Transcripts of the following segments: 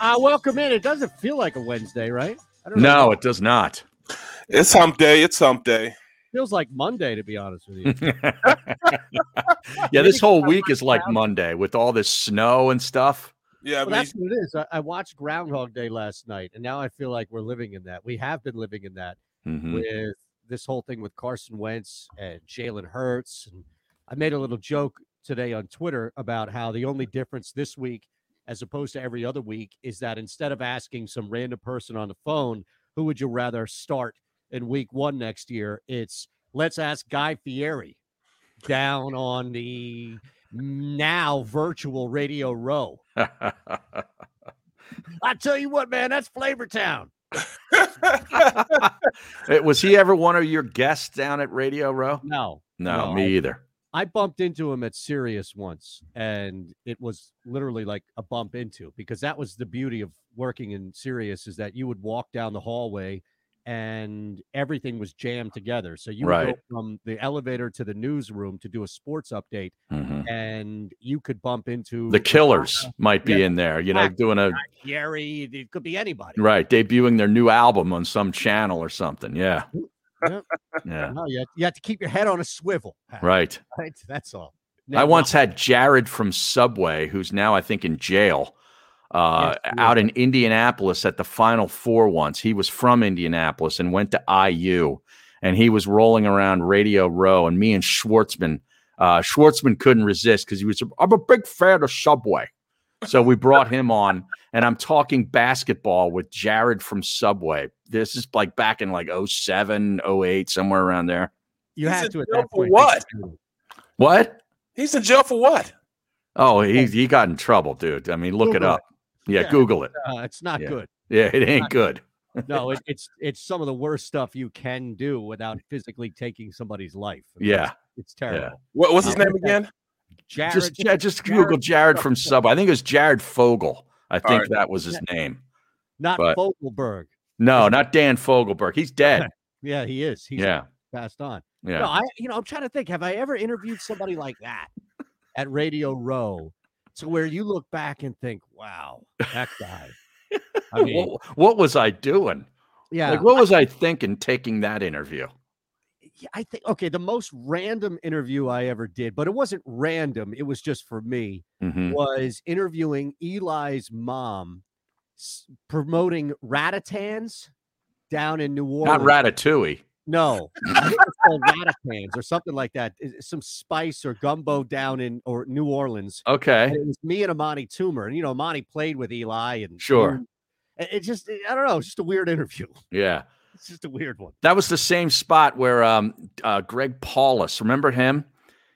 Uh, welcome in. It doesn't feel like a Wednesday, right? I don't know. No, it does not. It's hump day. It's hump day. Feels like Monday, to be honest with you. yeah, this whole week is like Monday with all this snow and stuff. Yeah, well, that's what it is. I, I, watched Groundhog Day last night, and now I feel like we're living in that. We have been living in that mm-hmm. with this whole thing with Carson Wentz and Jalen Hurts. And I made a little joke today on Twitter about how the only difference this week, as opposed to every other week, is that instead of asking some random person on the phone, who would you rather start in week one next year, it's let's ask Guy Fieri down on the now virtual Radio Row. I tell you what, man, that's Flavor Town. was he ever one of your guests down at Radio Row? No, no, no me either. I bumped into him at Sirius once, and it was literally like a bump into because that was the beauty of working in Sirius is that you would walk down the hallway and everything was jammed together. So you right. go from the elevator to the newsroom to do a sports update, mm-hmm. and you could bump into the Killers might be yeah, in there. You know, doing a Gary. It could be anybody. Right, debuting their new album on some channel or something. Yeah. Yeah. yeah. No, you, have, you have to keep your head on a swivel. Right. Right. That's all. Now, I once had Jared from Subway, who's now I think in jail uh, yes, out in Indianapolis at the Final Four once. He was from Indianapolis and went to IU, and he was rolling around Radio Row, and me and Schwartzman. Uh, Schwartzman couldn't resist because he was. I'm a big fan of Subway, so we brought him on, and I'm talking basketball with Jared from Subway. This is like back in like 07, 08, somewhere around there. You He's had to at that point. What? What? He's in jail for what? Oh, he he got in trouble, dude. I mean, look Google it up. Yeah, yeah Google it. Uh, it's not yeah. good. Yeah, it ain't good. no, it, it's it's some of the worst stuff you can do without physically taking somebody's life. I mean, yeah, it's, it's terrible. Yeah. What, what's his name again? Jared. Just, yeah, just Jared, Google Jared from Sub. I think it was Jared Fogle. I think right. that was his name. Not but, Fogelberg. No, not Dan Fogelberg. He's dead. yeah, he is. He's yeah. passed on. Yeah. No, I you know, I'm trying to think. Have I ever interviewed somebody like that at Radio Row to where you look back and think, wow, that guy. I mean, what, what, was I doing? Yeah. Like, what was I, I thinking taking that interview? I think, okay, the most random interview I ever did, but it wasn't random. It was just for me, mm-hmm. was interviewing Eli's mom promoting Ratatans down in New Orleans. Not Ratatouille. No, I it's called Ratatans or something like that. Some spice or gumbo down in or New Orleans. Okay, and it was me and Amani Toomer, and you know, Amani played with Eli, and sure, it just I don't know, it's just a weird interview. Yeah, it's just a weird one. That was the same spot where um, uh, Greg Paulus, remember him?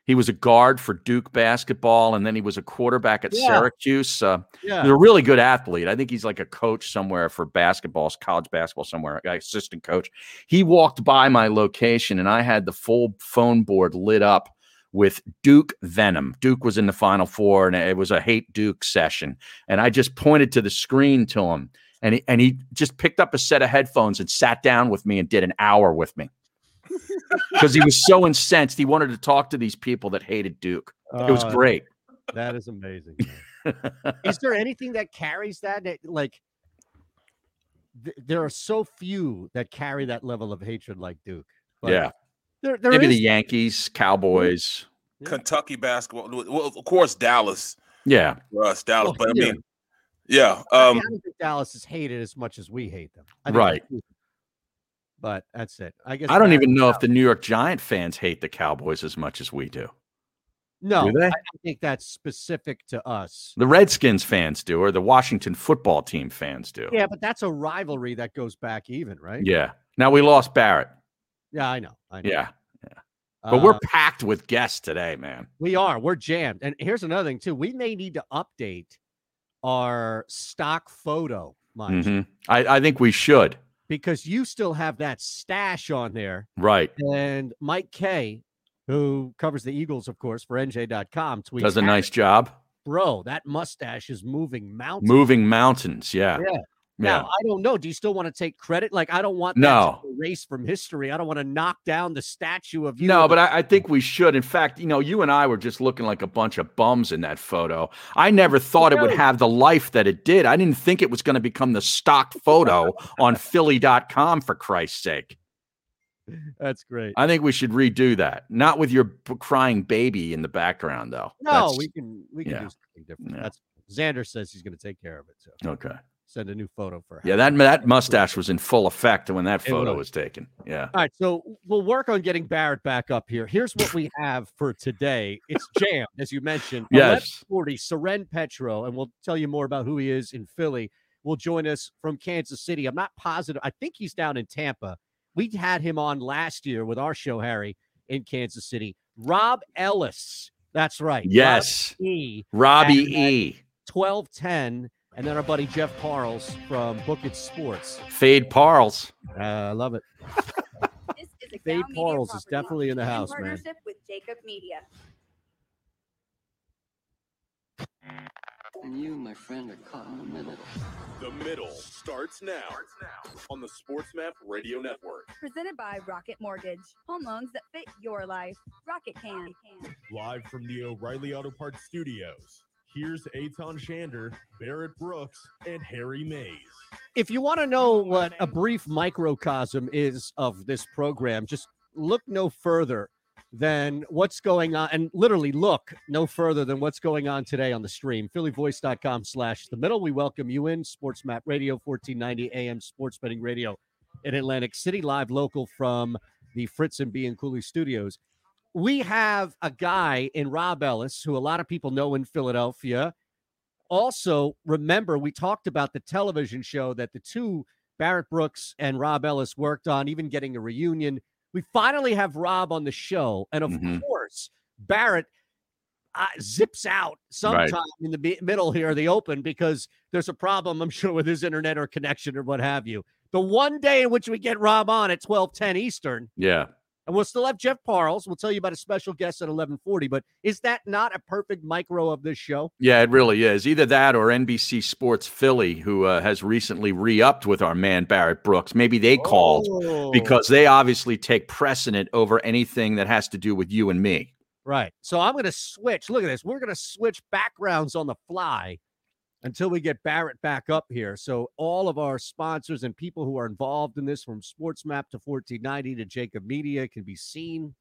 He was a guard for Duke basketball, and then he was a quarterback at yeah. Syracuse. Uh, yeah. He's a really good athlete. I think he's like a coach somewhere for basketball, college basketball somewhere, assistant coach. He walked by my location, and I had the full phone board lit up with Duke Venom. Duke was in the Final Four, and it was a hate Duke session. And I just pointed to the screen to him, and he, and he just picked up a set of headphones and sat down with me and did an hour with me because he was so incensed. He wanted to talk to these people that hated Duke. Uh, it was uh, great. That is amazing. is there anything that carries that? Like, th- there are so few that carry that level of hatred like Duke. yeah. There, there Maybe is- the Yankees, Cowboys, Kentucky basketball. Well, of course, Dallas. Yeah. For us, Dallas. Well, but I mean, yeah. Um, I, don't think Dallas is hated as much as we hate them. right. But that's it. I guess I don't even know if the New York Giant fans hate the Cowboys as much as we do. No, do I think that's specific to us. The Redskins fans do, or the Washington football team fans do. Yeah, but that's a rivalry that goes back even, right? Yeah. Now we lost Barrett. Yeah, I know. I know. Yeah. Yeah. But uh, we're packed with guests today, man. We are. We're jammed. And here's another thing, too. We may need to update our stock photo. Mm-hmm. I, I think we should because you still have that stash on there. Right. And Mike Kaye, who covers the Eagles, of course, for NJ.com, tweets does a nice job. Bro, that mustache is moving mountains. Moving mountains, yeah. Yeah. Now, yeah. I don't know. Do you still want to take credit? Like, I don't want no erase from history. I don't want to knock down the statue of you. No, but I, I, think we should. In fact, you know, you and I were just looking like a bunch of bums in that photo. I never thought it would have the life that it did. I didn't think it was going to become the stock photo on Philly.com, for Christ's sake. That's great. I think we should redo that. Not with your crying baby in the background, though. No, That's, we can we can yeah. do something different. Yeah. That's Xander says he's going to take care of it. So okay, send a new photo for. Yeah, that that mustache was in full effect when that photo was. was taken. Yeah. All right, so we'll work on getting Barrett back up here. Here's what we have for today. It's jammed, as you mentioned. yes. Forty. Soren Petro, and we'll tell you more about who he is in Philly. Will join us from Kansas City. I'm not positive. I think he's down in Tampa. We had him on last year with our show, Harry, in Kansas City. Rob Ellis. That's right. Yes. Rob E. Robbie uh, E. 1210 and then our buddy Jeff Parles from Book It Sports. Fade Parles. Uh, I love it. Fade Parles is definitely in the house, man. Partnership with Jacob Media. And you, my friend, are caught in the middle. The middle starts now, starts now on the SportsMap Radio Network. Presented by Rocket Mortgage. Home loans that fit your life. Rocket can. Live from the O'Reilly Auto Parts Studios Here's Eytan Shander, Barrett Brooks, and Harry Mayes. If you want to know what a brief microcosm is of this program, just look no further than what's going on and literally look no further than what's going on today on the stream. phillyvoice.com slash the middle. We welcome you in sports map radio 1490 am sports betting radio in atlantic city live local from the fritz and b and cooley studios we have a guy in Rob Ellis who a lot of people know in Philadelphia. Also, remember, we talked about the television show that the two, Barrett Brooks and Rob Ellis, worked on, even getting a reunion. We finally have Rob on the show. And of mm-hmm. course, Barrett uh, zips out sometime right. in the b- middle here, the open, because there's a problem, I'm sure, with his internet or connection or what have you. The one day in which we get Rob on at 1210 Eastern. Yeah. And we'll still have Jeff Parles. We'll tell you about a special guest at 1140. But is that not a perfect micro of this show? Yeah, it really is. Either that or NBC Sports Philly, who uh, has recently re-upped with our man Barrett Brooks. Maybe they called oh. because they obviously take precedent over anything that has to do with you and me. Right. So I'm going to switch. Look at this. We're going to switch backgrounds on the fly until we get Barrett back up here. So all of our sponsors and people who are involved in this, from SportsMap to 1490 to Jacob Media, can be seen.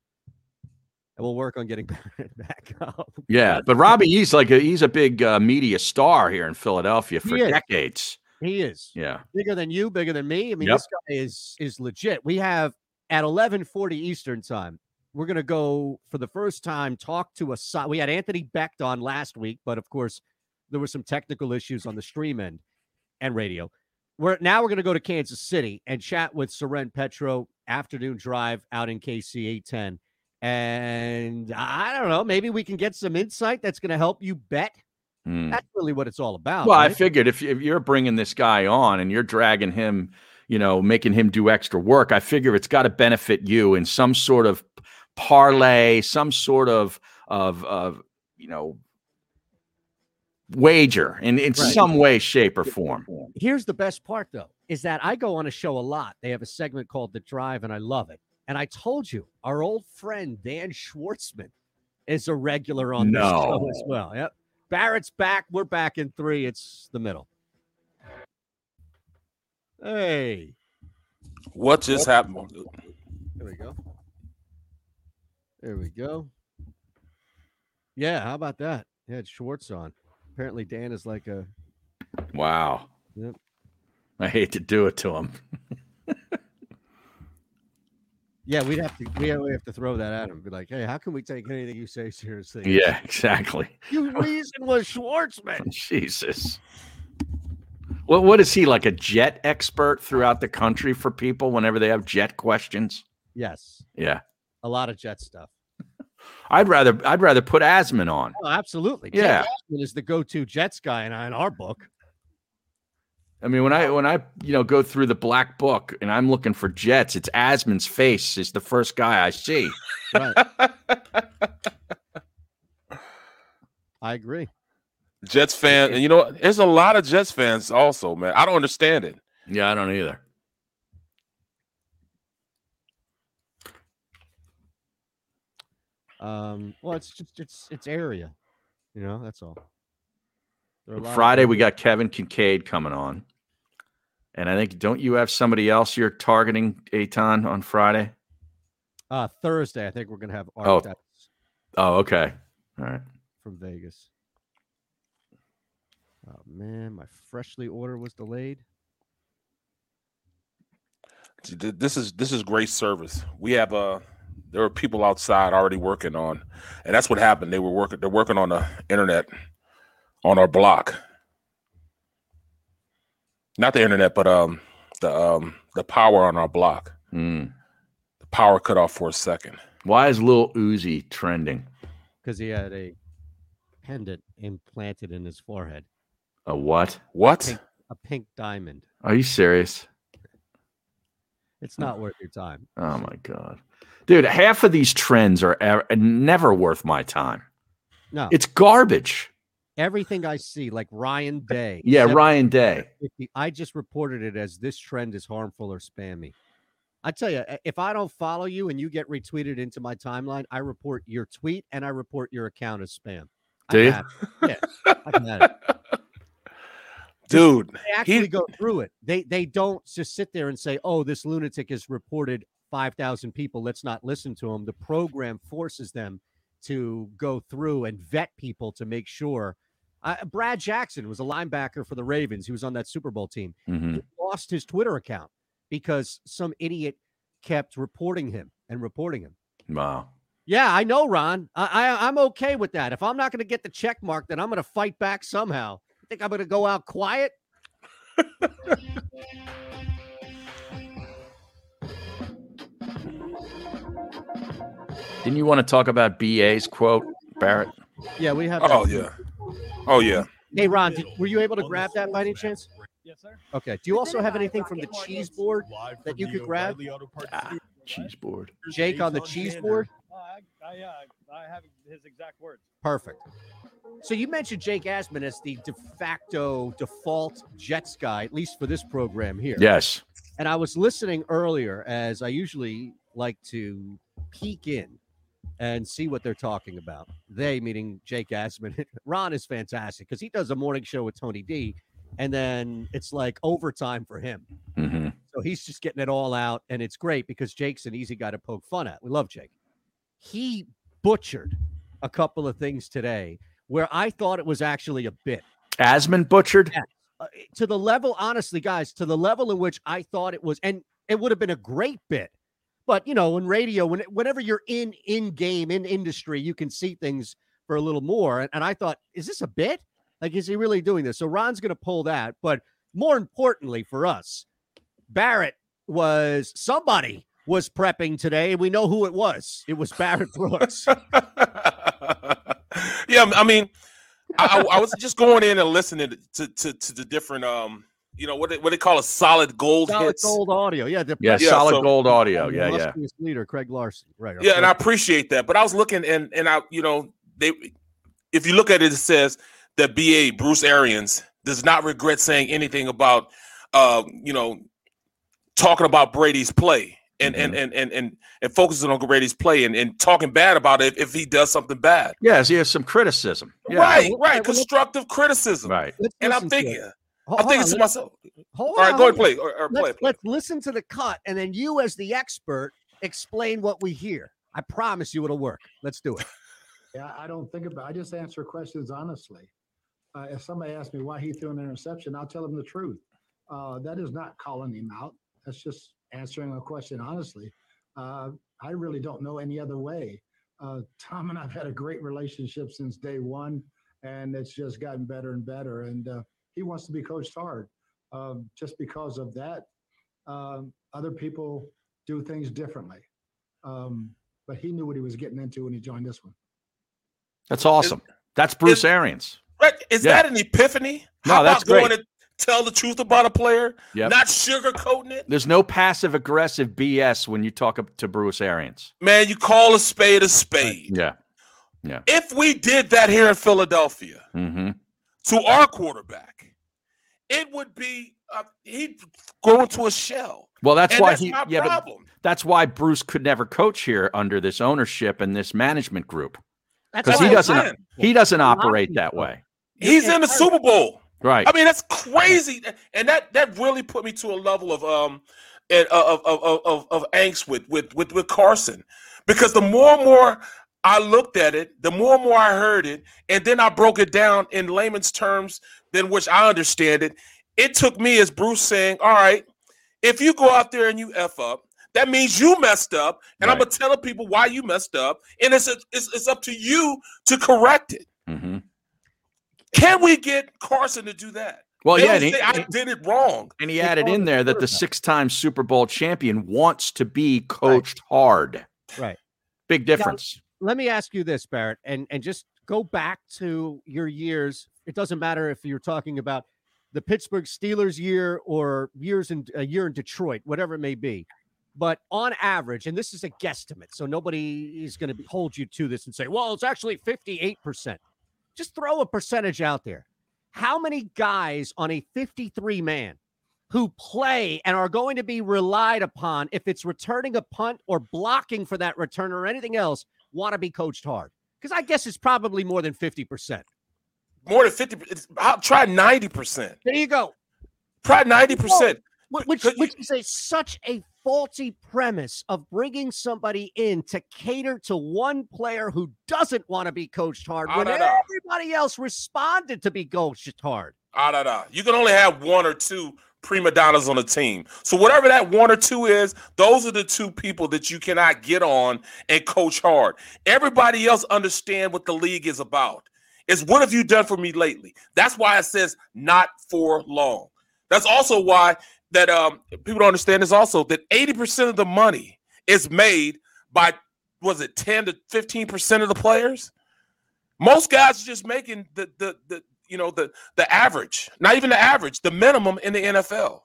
And we'll work on getting Barrett back up. Yeah, but Robbie, he's like a, he's a big uh, media star here in Philadelphia for decades. He is. Yeah, bigger than you, bigger than me. I mean, yep. this guy is is legit. We have at 11:40 Eastern time. We're gonna go for the first time talk to a. We had Anthony Becht on last week, but of course there were some technical issues on the stream end and radio. We're now we're going to go to Kansas City and chat with Soren Petro afternoon drive out in KC 810. And I don't know, maybe we can get some insight that's going to help you bet. Mm. That's really what it's all about. Well, right? I figured if, if you're bringing this guy on and you're dragging him, you know, making him do extra work, I figure it's got to benefit you in some sort of parlay, some sort of of of you know wager in, in right. some way, shape, or form. Here's the best part, though, is that I go on a show a lot. They have a segment called The Drive, and I love it. And I told you, our old friend Dan Schwartzman is a regular on no. this show as well. Yep. Barrett's back. We're back in three. It's the middle. Hey. What just happened? There we go. There we go. Yeah, how about that? Yeah, it's Schwartz on. Apparently, Dan is like a. Wow. Yep. I hate to do it to him. yeah, we'd have to we have, have to throw that at him. Be like, hey, how can we take anything you say seriously? Yeah, exactly. You reason was Schwartzman. Jesus. Well, what is he like a jet expert throughout the country for people whenever they have jet questions? Yes. Yeah. A lot of jet stuff. I'd rather I'd rather put Asman on. Oh, absolutely. Yeah, Asman is the go-to Jets guy in, in our book. I mean, when I when I you know go through the black book and I'm looking for Jets, it's Asman's face is the first guy I see. Right. I agree. Jets fan, and you know, there's a lot of Jets fans also, man. I don't understand it. Yeah, I don't either. Um, well, it's just it's it's area, you know. That's all. Friday we got Kevin Kincaid coming on, and I think don't you have somebody else you're targeting, Eytan, on Friday? Uh Thursday, I think we're gonna have Art oh. oh, okay, all right, from Vegas. Oh man, my freshly order was delayed. This is this is great service. We have a uh, there are people outside already working on, and that's what happened. They were working. They're working on the internet on our block. Not the internet, but um the um the power on our block. Mm. The power cut off for a second. Why is Lil Uzi trending? Because he had a pendant implanted in his forehead. A what? What? A pink, a pink diamond. Are you serious? It's not worth your time. Oh my god. Dude, half of these trends are never worth my time. No. It's garbage. Everything I see, like Ryan Day. Yeah, Ryan Day. I just reported it as this trend is harmful or spammy. I tell you, if I don't follow you and you get retweeted into my timeline, I report your tweet and I report your account as spam. Do you? Yeah, I Dude, they actually he... go through it. They they don't just sit there and say, "Oh, this lunatic has reported 5,000 people. Let's not listen to them. The program forces them to go through and vet people to make sure. Uh, Brad Jackson was a linebacker for the Ravens. He was on that Super Bowl team. Mm-hmm. He lost his Twitter account because some idiot kept reporting him and reporting him. Wow. Yeah, I know, Ron. I, I I'm okay with that. If I'm not going to get the check mark, then I'm going to fight back somehow. I think I'm going to go out quiet. Didn't you want to talk about BA's quote, Barrett? Yeah, we have. Oh yeah. Oh yeah. Hey Ron, did, were you able to grab that by any chance? Yes, sir. Okay. Do you also have anything from the cheese board that you could grab? Ah, cheese board. Jake on the cheese board. Uh, I, I, uh, I have his exact words. Perfect. So you mentioned Jake Asman as the de facto default Jets guy, at least for this program here. Yes. And I was listening earlier, as I usually like to peek in and see what they're talking about. They, meaning Jake Asman. Ron is fantastic because he does a morning show with Tony D, and then it's like overtime for him. Mm-hmm. So he's just getting it all out, and it's great because Jake's an easy guy to poke fun at. We love Jake. He butchered a couple of things today where I thought it was actually a bit. Asman butchered? Yeah. Uh, to the level, honestly, guys, to the level in which I thought it was, and it would have been a great bit but you know, in radio, when whenever you're in in game in industry, you can see things for a little more. And, and I thought, is this a bit? Like, is he really doing this? So Ron's going to pull that. But more importantly for us, Barrett was somebody was prepping today. And we know who it was. It was Barrett Brooks. yeah, I mean, I, I, was just going in and listening to, to, to the different um you know what they, what they call a solid gold hits. solid hits. gold audio. Yeah, yeah, yeah, solid so, gold audio. Yeah, yeah. Leader Craig Larson. Right. Yeah, and I appreciate that. But I was looking and and I, you know, they if you look at it, it says that BA Bruce Arians does not regret saying anything about uh, you know, talking about Brady's play and mm-hmm. and, and and and and focusing on Brady's play and, and talking bad about it if he does something bad. Yes, he has some criticism. Yeah. Right, right, constructive criticism. Right. and I'm thinking Hold, I'm thinking to myself. Hold All right, on, go ahead, play or, or let's, play, play. Let's listen to the cut, and then you, as the expert, explain what we hear. I promise you, it'll work. Let's do it. Yeah, I don't think about. I just answer questions honestly. Uh, if somebody asks me why he threw an interception, I'll tell them the truth. Uh, that is not calling him out. That's just answering a question honestly. Uh, I really don't know any other way. Uh, Tom and I've had a great relationship since day one, and it's just gotten better and better. And uh, he wants to be coached hard. Um, just because of that, um, other people do things differently. Um, but he knew what he was getting into when he joined this one. That's awesome. Is, that's Bruce is, Arians. Right? Is yeah. that an epiphany? No, How that's great. To tell the truth about a player, yep. not sugarcoating it. There's no passive aggressive BS when you talk to Bruce Arians. Man, you call a spade a spade. Yeah. Yeah. If we did that here in Philadelphia, mm-hmm to our quarterback, it would be uh, he'd go into a shell. Well, that's and why that's he. my Yeah, but problem. that's why Bruce could never coach here under this ownership and this management group because he doesn't. saying. He doesn't A lot of operate that way. He's in the Super Bowl. Right. I mean, that's crazy, and that that really put me to a level of um and, uh, of, of of of of angst with with with with Carson, because the more and more I looked at it, the more and more I heard it, and then I broke it down in layman's terms, than which I understand it. It took me as Bruce saying, "All right, if you go out there and you f up." That means you messed up, and I'm Right. gonna tell people why you messed up, and it's, it's it's up to you to correct it. hmm Can we get Carson to do that? Well, They yeah, don't he, say, I did it wrong. and he They added in there that the six-time Super Bowl champion wants to be coached hard. Right. Big difference. Let me ask you this, Barrett, and and just go back to your years. It doesn't matter if you're talking about the Pittsburgh Steelers year or years in a year in Detroit, whatever it may be. But on average, and this is a guesstimate, so nobody is going to hold you to this and say, "Well, it's actually 58%." Just throw a percentage out there. How many guys on a 53 man who play and are going to be relied upon if it's returning a punt or blocking for that return or anything else want to be coached hard? Because I guess it's probably more than 50%. More than 50 it's, I'll try 90%. There you go. Try 90%. Wh- Which, which is a, such a faulty premise of bringing somebody in to cater to one player who doesn't want to be coached hard Ah, when da, da. everybody else responded to be coached hard. Ah, da, da. You can only have one or two prima donnas on a team. So whatever that one or two is, those are the two people that you cannot get on and coach hard. Everybody else understand what the league is about. It's what have you done for me lately? That's why it says not for long. That's also why that um people don't understand is also that 80% of the money is made by was it 10 to 15% of the players? Most guys are just making the the the you know the the average, not even the average, the minimum in the NFL.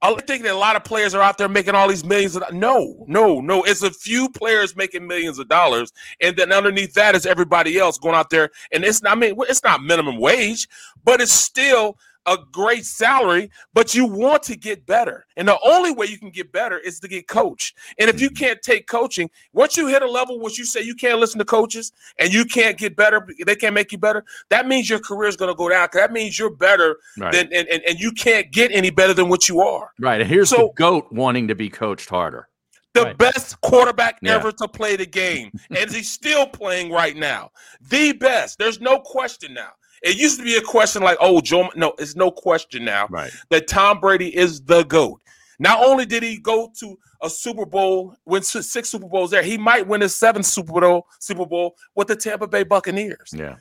I think that a lot of players are out there making all these millions of no, no, no. It's a few players making millions of dollars, and then underneath that is everybody else going out there. And it's not I mean it's not minimum wage, but it's still a great salary, but you want to get better. And the only way you can get better is to get coached. And if you mm-hmm. can't take coaching, once you hit a level which you say you can't listen to coaches and you can't get better, they can't make you better, that means your career is going to go down. that means you're better Right. than and, and, and you can't get any better than what you are. right. And here's the goat wanting to be coached harder. The Right. best quarterback Yeah. ever to play the game. and he's still playing right now. The best. There's no question now. It used to be a question like, oh, Joe. No, it's no question now Right. that Tom Brady is the GOAT. Not only did he go to a Super Bowl, win six Super Bowls there, he might win his seventh Super Bowl, Super Bowl with the Tampa Bay Buccaneers. Yeah.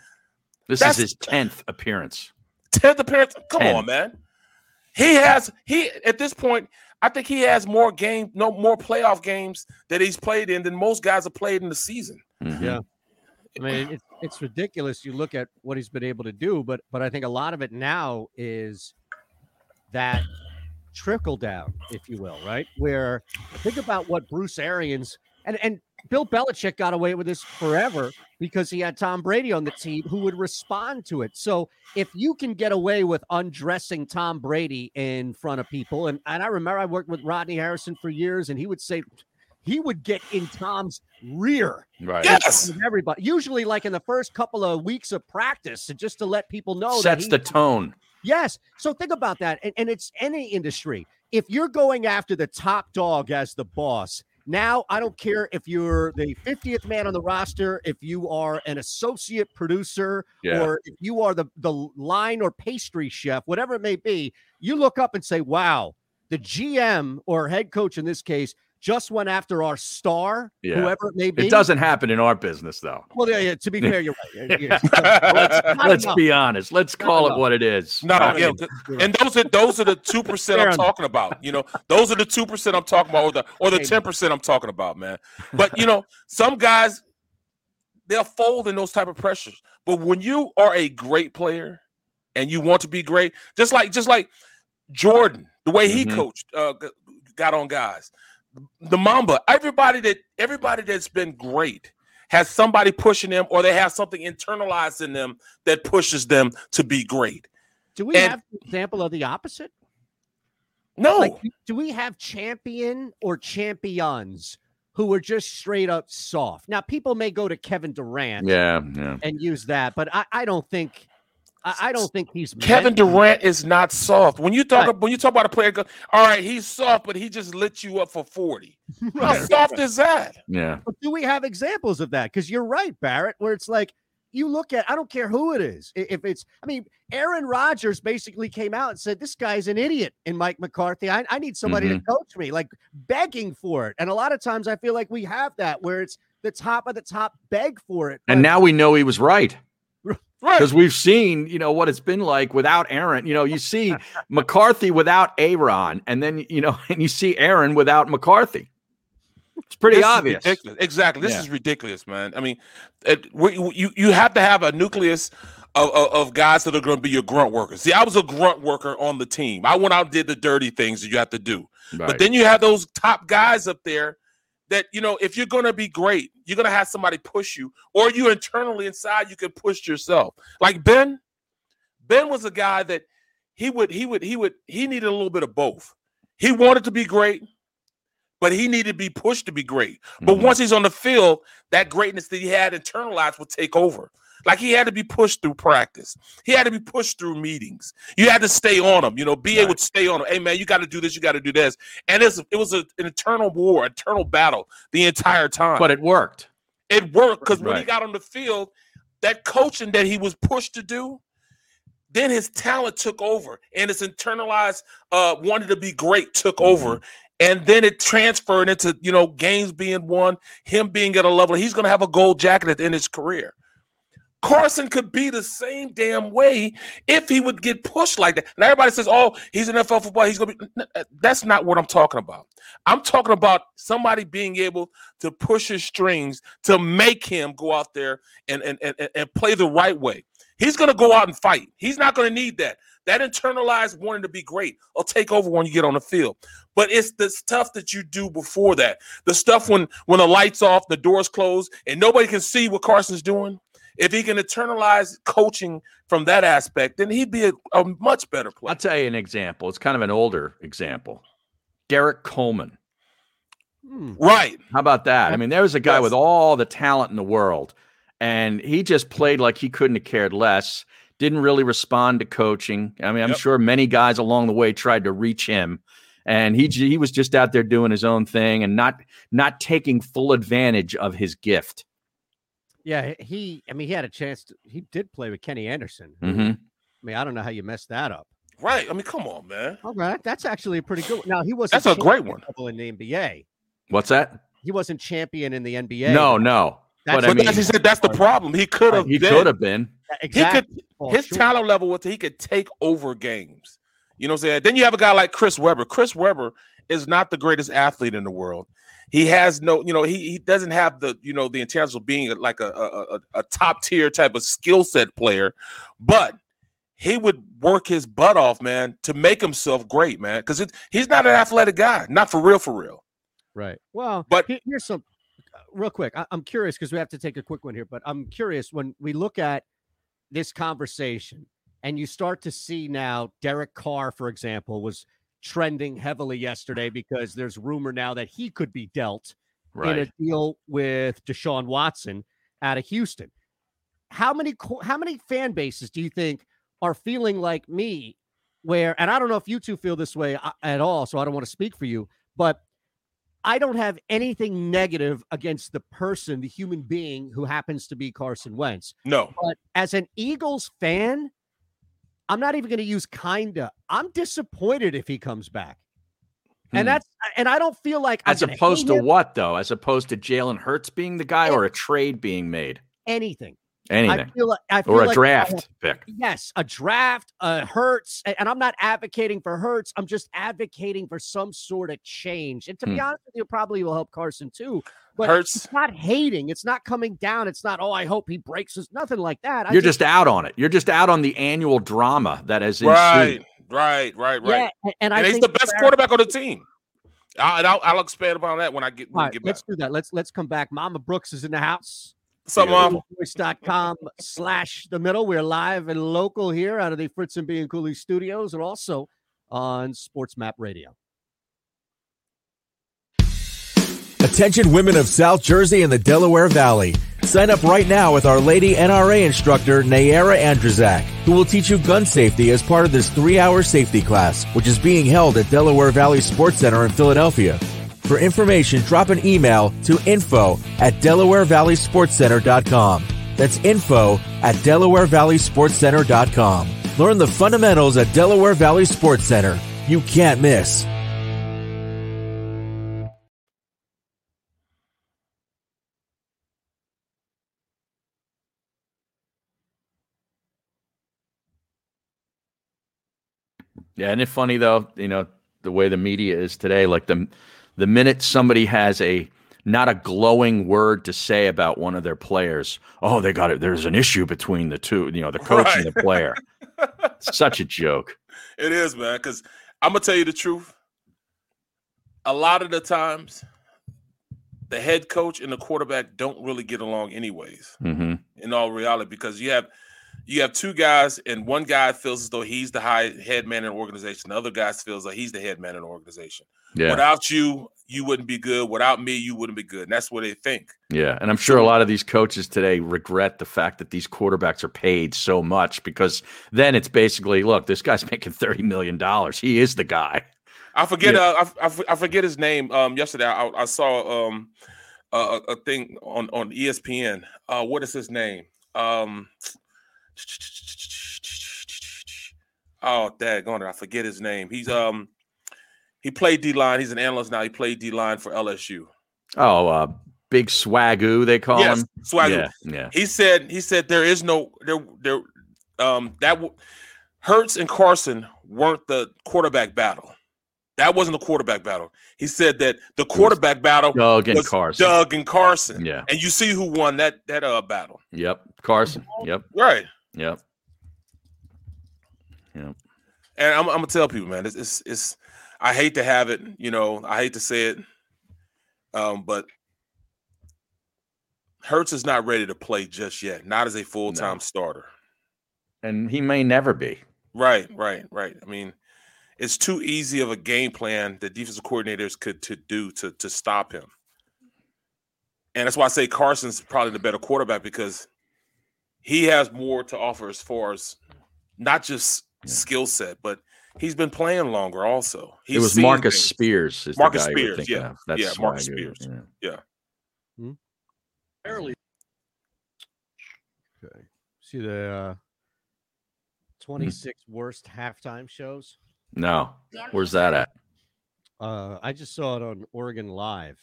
This That's- is his tenth appearance. Tenth appearance. Come Ten. on, man. He has he at this point. I think he has more game, no more playoff games that he's played in than most guys have played in the season. Mhm. Yeah. I mean, it's it's ridiculous. You look at what he's been able to do, but but I think a lot of it now is that trickle down, if you will, right? Where think about what Bruce Arians and and Bill Belichick got away with this forever because he had Tom Brady on the team who would respond to it. So if you can get away with undressing Tom Brady in front of people, and, and I remember I worked with Rodney Harrison for years, and he would say he would get in Tom's rear Right. Yes. everybody. Usually, like in the first couple of weeks of practice, just to let people know Sets that the tone. yes. So think about that, and, and it's any industry. If you're going after the top dog as the boss, now I don't care if you're the 50th man on the roster, if you are an associate producer, Yeah. or if you are the the line or pastry chef, whatever it may be. You look up and say, "Wow, the GM or head coach in this case." Just went after our star, Yeah. whoever it may be. It doesn't happen in our business, though. Well, yeah, yeah, to be fair, you're right. Yeah, let's Not let's be honest. Let's call it enough. what it is. No, I yeah, mean, and those are those are the two percent I'm talking about. You know, those are the two percent I'm talking about, or the or the ten percent I'm talking about, man. But you know, some guys they'll fold in those type of pressures. But when you are a great player and you want to be great, just like just like Jordan, the way he Mhm. coached, uh, got on guys, the Mamba, everybody that everybody that's been great has somebody pushing them or they have something internalized in them that pushes them to be great. Do we and, have an example of the opposite? No. Like, do we have champion or champions who are just straight up soft? Now, people may go to Kevin Durant yeah, yeah. and use that, but I, I don't think I, don't think he's Kevin Durant is not soft. When you talk right. about, when you talk about a player, go, all right, he's soft, but he just lit you up for 40. How soft is that? Yeah. But do we have examples of that? Because you're right, Barrett, where it's like you look at, I don't care who it is. If it's, I mean, Aaron Rodgers basically came out and said, This guy's an idiot in Mike McCarthy. I, I need somebody mm-hmm. to coach me, like begging for it. And a lot of times I feel like we have that where it's the top of the top beg for it. And now we know he was right. Because right. we've seen, you know, what it's been like without Aaron. You know, you see McCarthy without Aaron, and then you know, and you see Aaron without McCarthy. It's pretty this obvious. Exactly. This yeah. is ridiculous, man. I mean, it, we, you you have to have a nucleus of, of, of guys that are going to be your grunt workers. See, I was a grunt worker on the team. I went out and did the dirty things that you have to do. Right. But then you have those top guys up there that you know if you're going to be great you're going to have somebody push you or you internally inside you can push yourself. Like ben ben was a guy that he would he would he would he needed a little bit of both. He wanted to be great but he needed to be pushed to be great. But mm-hmm. once he's on the field that greatness that he had internalized would take over like he had to be pushed through practice. He had to be pushed through meetings. You had to stay on him. You know, BA right. would stay on him. Hey man, you got to do this. You got to do this. And it's, it was a, an eternal war, eternal battle the entire time. But it worked. It worked because right. when he got on the field, that coaching that he was pushed to do, then his talent took over and his internalized uh wanted to be great took mm-hmm. over and then it transferred into you know games being won him being at a level he's going to have a gold jacket at the end of his career Carson could be the same damn way if he would get pushed like that. And everybody says, "Oh, he's an NFL football. He's gonna be." That's not what I'm talking about. I'm talking about somebody being able to push his strings to make him go out there and and and, and play the right way. He's gonna go out and fight. He's not gonna need that. That internalized wanting to be great will take over when you get on the field. But it's the stuff that you do before that. The stuff when when the lights off, the doors closed, and nobody can see what Carson's doing if he can internalize coaching from that aspect, then he'd be a, a much better player. I'll tell you an example. It's kind of an older example. Derrick Coleman. Hmm. Right. How about that? I mean, there was a guy yes. with all the talent in the world, and he just played like he couldn't have cared less. Didn't really respond to coaching. I mean, I'm yep. sure many guys along the way tried to reach him, and he he was just out there doing his own thing and not not taking full advantage of his gift. Yeah, he. I mean, he had a chance. To, he did play with Kenny Anderson. Mm-hmm. I mean, I don't know how you messed that up. Right. I mean, come on, man. All right, that's actually a pretty good. Now he was. That's a great one. In the NBA. What's that? He wasn't champion in the NBA. No, no. That's, but, I mean, he said that's the problem. He could have. He could have been. Exactly. He could. his sure. talent level was he could take over games. You know what I'm saying? Then you have a guy like Chris Webber. Chris Webber is not the greatest athlete in the world. He has no, you know, he, he doesn't have the, you know, the intangibles of being like a, a, a top tier type of skill set player, but he would work his butt off, man, to make himself great, man. Because he's not an athletic guy, not for real, for real. Right. Well, but here's some real quick. I, I'm curious because we have to take a quick one here, but I'm curious when we look at this conversation and you start to see now Derek Carr, for example, was trending heavily yesterday because there's rumor now that he could be dealt right. in a deal with Deshaun Watson out of Houston. How many how many fan bases do you think are feeling like me where and I don't know if you two feel this way uh, at all so I don't want to speak for you but I don't have anything negative against the person the human being who happens to be Carson Wentz. No. But as an Eagles fan, I'm not even going to use kinda. I'm disappointed if he comes back. Hmm. And that's and I don't feel like as opposed to him. what though? As opposed to Jalen Hurts being the guy or a trade being made? Anything. Anything. I feel like, I feel or a like draft have, pick. Yes, a draft, uh, Hurts. And I'm not advocating for Hurts. I'm just advocating for some sort of change. And to hmm. be honest with you, probably will help Carson too. But Hurts. it's not hating. It's not coming down. It's not, oh, I hope he breaks his nothing like that. I You're just, just, out on it. You're just out on the annual drama that has ensued. Right, right, right, right. Yeah, and, and I and he's the best quarterback on the team. I'll, I'll, I'll, expand upon that when I get, when right, get Let's do that. Let's let's come back. Mama Brooks is in the house. What's up, Mom? Voice.com slash the middle. We're live and local here out of the Fritz and B and Cooley studios and also on Sports Map Radio. Attention women of South Jersey and the Delaware Valley. Sign up right now with Our Lady NRA instructor Nayara Andrzak, who will teach you gun safety as part of this three-hour safety class, which is being held at Delaware Valley Sports Center in Philadelphia. For information, drop an email to info at DelawareValleySportsCenter.com. That's info at DelawareValleySportsCenter.com. Learn the fundamentals at Delaware Valley Sports Center. You can't miss. Yeah, isn't it funny though? You know the way the media is today. Like the the minute somebody has a not a glowing word to say about one of their players, oh, they got it. There's an issue between the two. You know, the coach right. and the player. Such a joke. It is, man. Because I'm gonna tell you the truth. A lot of the times, the head coach and the quarterback don't really get along, anyways. Mm-hmm. In all reality, because you have you have two guys, and one guy feels as though he's the high head man in the organization. The other guy feels like he's the head man in the organization. Yeah. Without you, you wouldn't be good. Without me, you wouldn't be good. And that's what they think. Yeah. And I'm sure a lot of these coaches today regret the fact that these quarterbacks are paid so much because then it's basically, look, this guy's making $30 million. He is the guy. I forget. Yeah. Uh, I, I, I, forget his name. Um, yesterday I, I saw um a, a, thing on on ESPN. Uh, what is his name? Um, oh, daggone it, I forget his name. He's um he played D line. He's an analyst now. He played D line for LSU. Oh, uh, big Swagu they call yes, him. Swagu. Yeah, yeah. He said he said there is no there there um that w- Hurts and Carson weren't the quarterback battle. That wasn't the quarterback battle. He said that the quarterback battle Doug and Carson. Doug and Carson. Yeah. And you see who won that that uh battle. Yep. Carson. Yep. Right. Yep. Yep. And I'm, I'm gonna tell people, man, it's, it's it's I hate to have it, you know, I hate to say it, um, but Hurts is not ready to play just yet, not as a full time no. starter, and he may never be. Right, right, right. I mean, it's too easy of a game plan that defensive coordinators could to do to to stop him, and that's why I say Carson's probably the better quarterback because he has more to offer as far as not just yeah. skill set, but he's been playing longer. Also, he's it was Marcus things. Spears. Marcus Spears, yeah, That's yeah, Marcus Spears, yeah. yeah. Hmm? Barely. Okay. See the uh, twenty six hmm. worst halftime shows. No, where's that at? Uh, I just saw it on Oregon Live.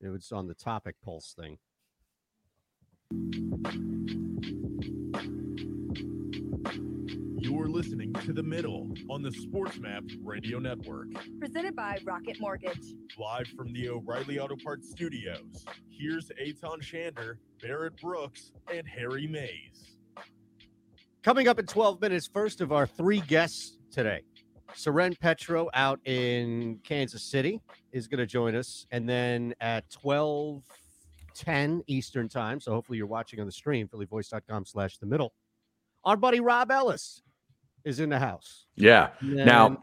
It was on the topic pulse thing. You're listening to The Middle on the Sports Map Radio Network. Presented by Rocket Mortgage. Live from the O'Reilly Auto Parts Studios. Here's Eytan Shander, Barrett Brooks, and Harry Mayes. Coming up in 12 minutes, first of our three guests today. Soren Petro out in Kansas City is going to join us. And then at 12 10 Eastern time. So hopefully you're watching on the stream, phillyvoice.com slash the middle. Our buddy Rob Ellis is in the house. Yeah. now,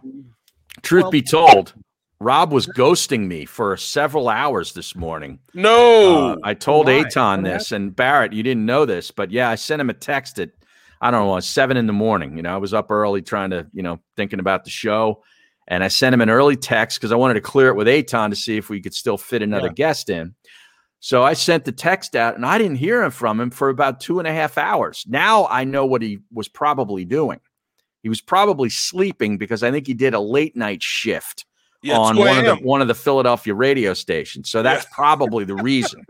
truth be told, Rob was ghosting me for several hours this morning. No. Uh, I told Why? Eytan this, and Barrett, you didn't know this, but yeah, I sent him a text at, I don't know, seven in the morning. You know, I was up early trying to, you know, thinking about the show. And I sent him an early text because I wanted to clear it with Eytan to see if we could still fit another yeah. guest in. So I sent the text out and I didn't hear him from him for about two and a half hours. Now I know what he was probably doing. He was probably sleeping because I think he did a late night shift yeah, on one of the one of the Philadelphia radio stations. So that's yeah. probably the reason.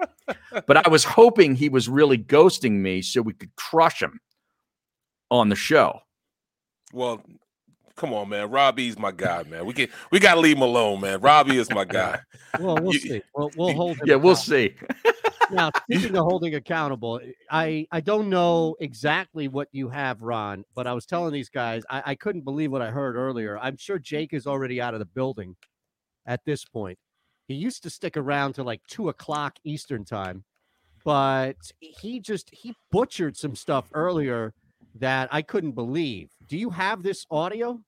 but I was hoping he was really ghosting me so we could crush him on the show. Well, come on, man. Robbie's my guy, man. We can we gotta leave him alone, man. Robbie is my guy. well, we'll you, see. We'll, we'll hold him. Yeah, we'll see. now, speaking of holding accountable, I I don't know exactly what you have, Ron, but I was telling these guys I, I couldn't believe what I heard earlier. I'm sure Jake is already out of the building at this point. He used to stick around to like two o'clock Eastern time but he just he butchered some stuff earlier that I couldn't believe. Do you have this audio?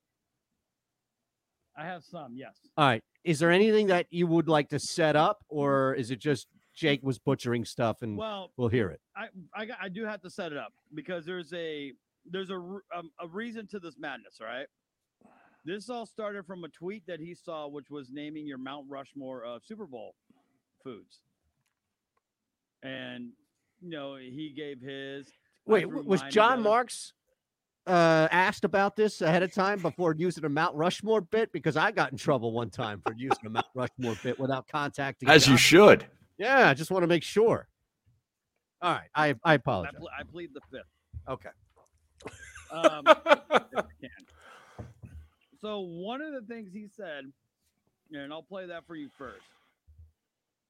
I have some, yes. All right. Is there anything that you would like to set up, or is it just Jake was butchering stuff and Well, we'll hear it? I I, I do have to set it up because there's a there's a, um, a reason to this madness, all right? This all started from a tweet that he saw, which was naming your Mount Rushmore of Super Bowl foods, and you know he gave his. I Wait, was John. Marks uh, asked about this ahead of time before using a Mount Rushmore bit? Because I got in trouble one time for using a Mount Rushmore bit without contacting. As you should. Yeah, I just want to make sure. All right, I I I, apologize. ple- I plead the fifth. Okay. Um, if I can. So one of the things he said, and I'll play that for you first,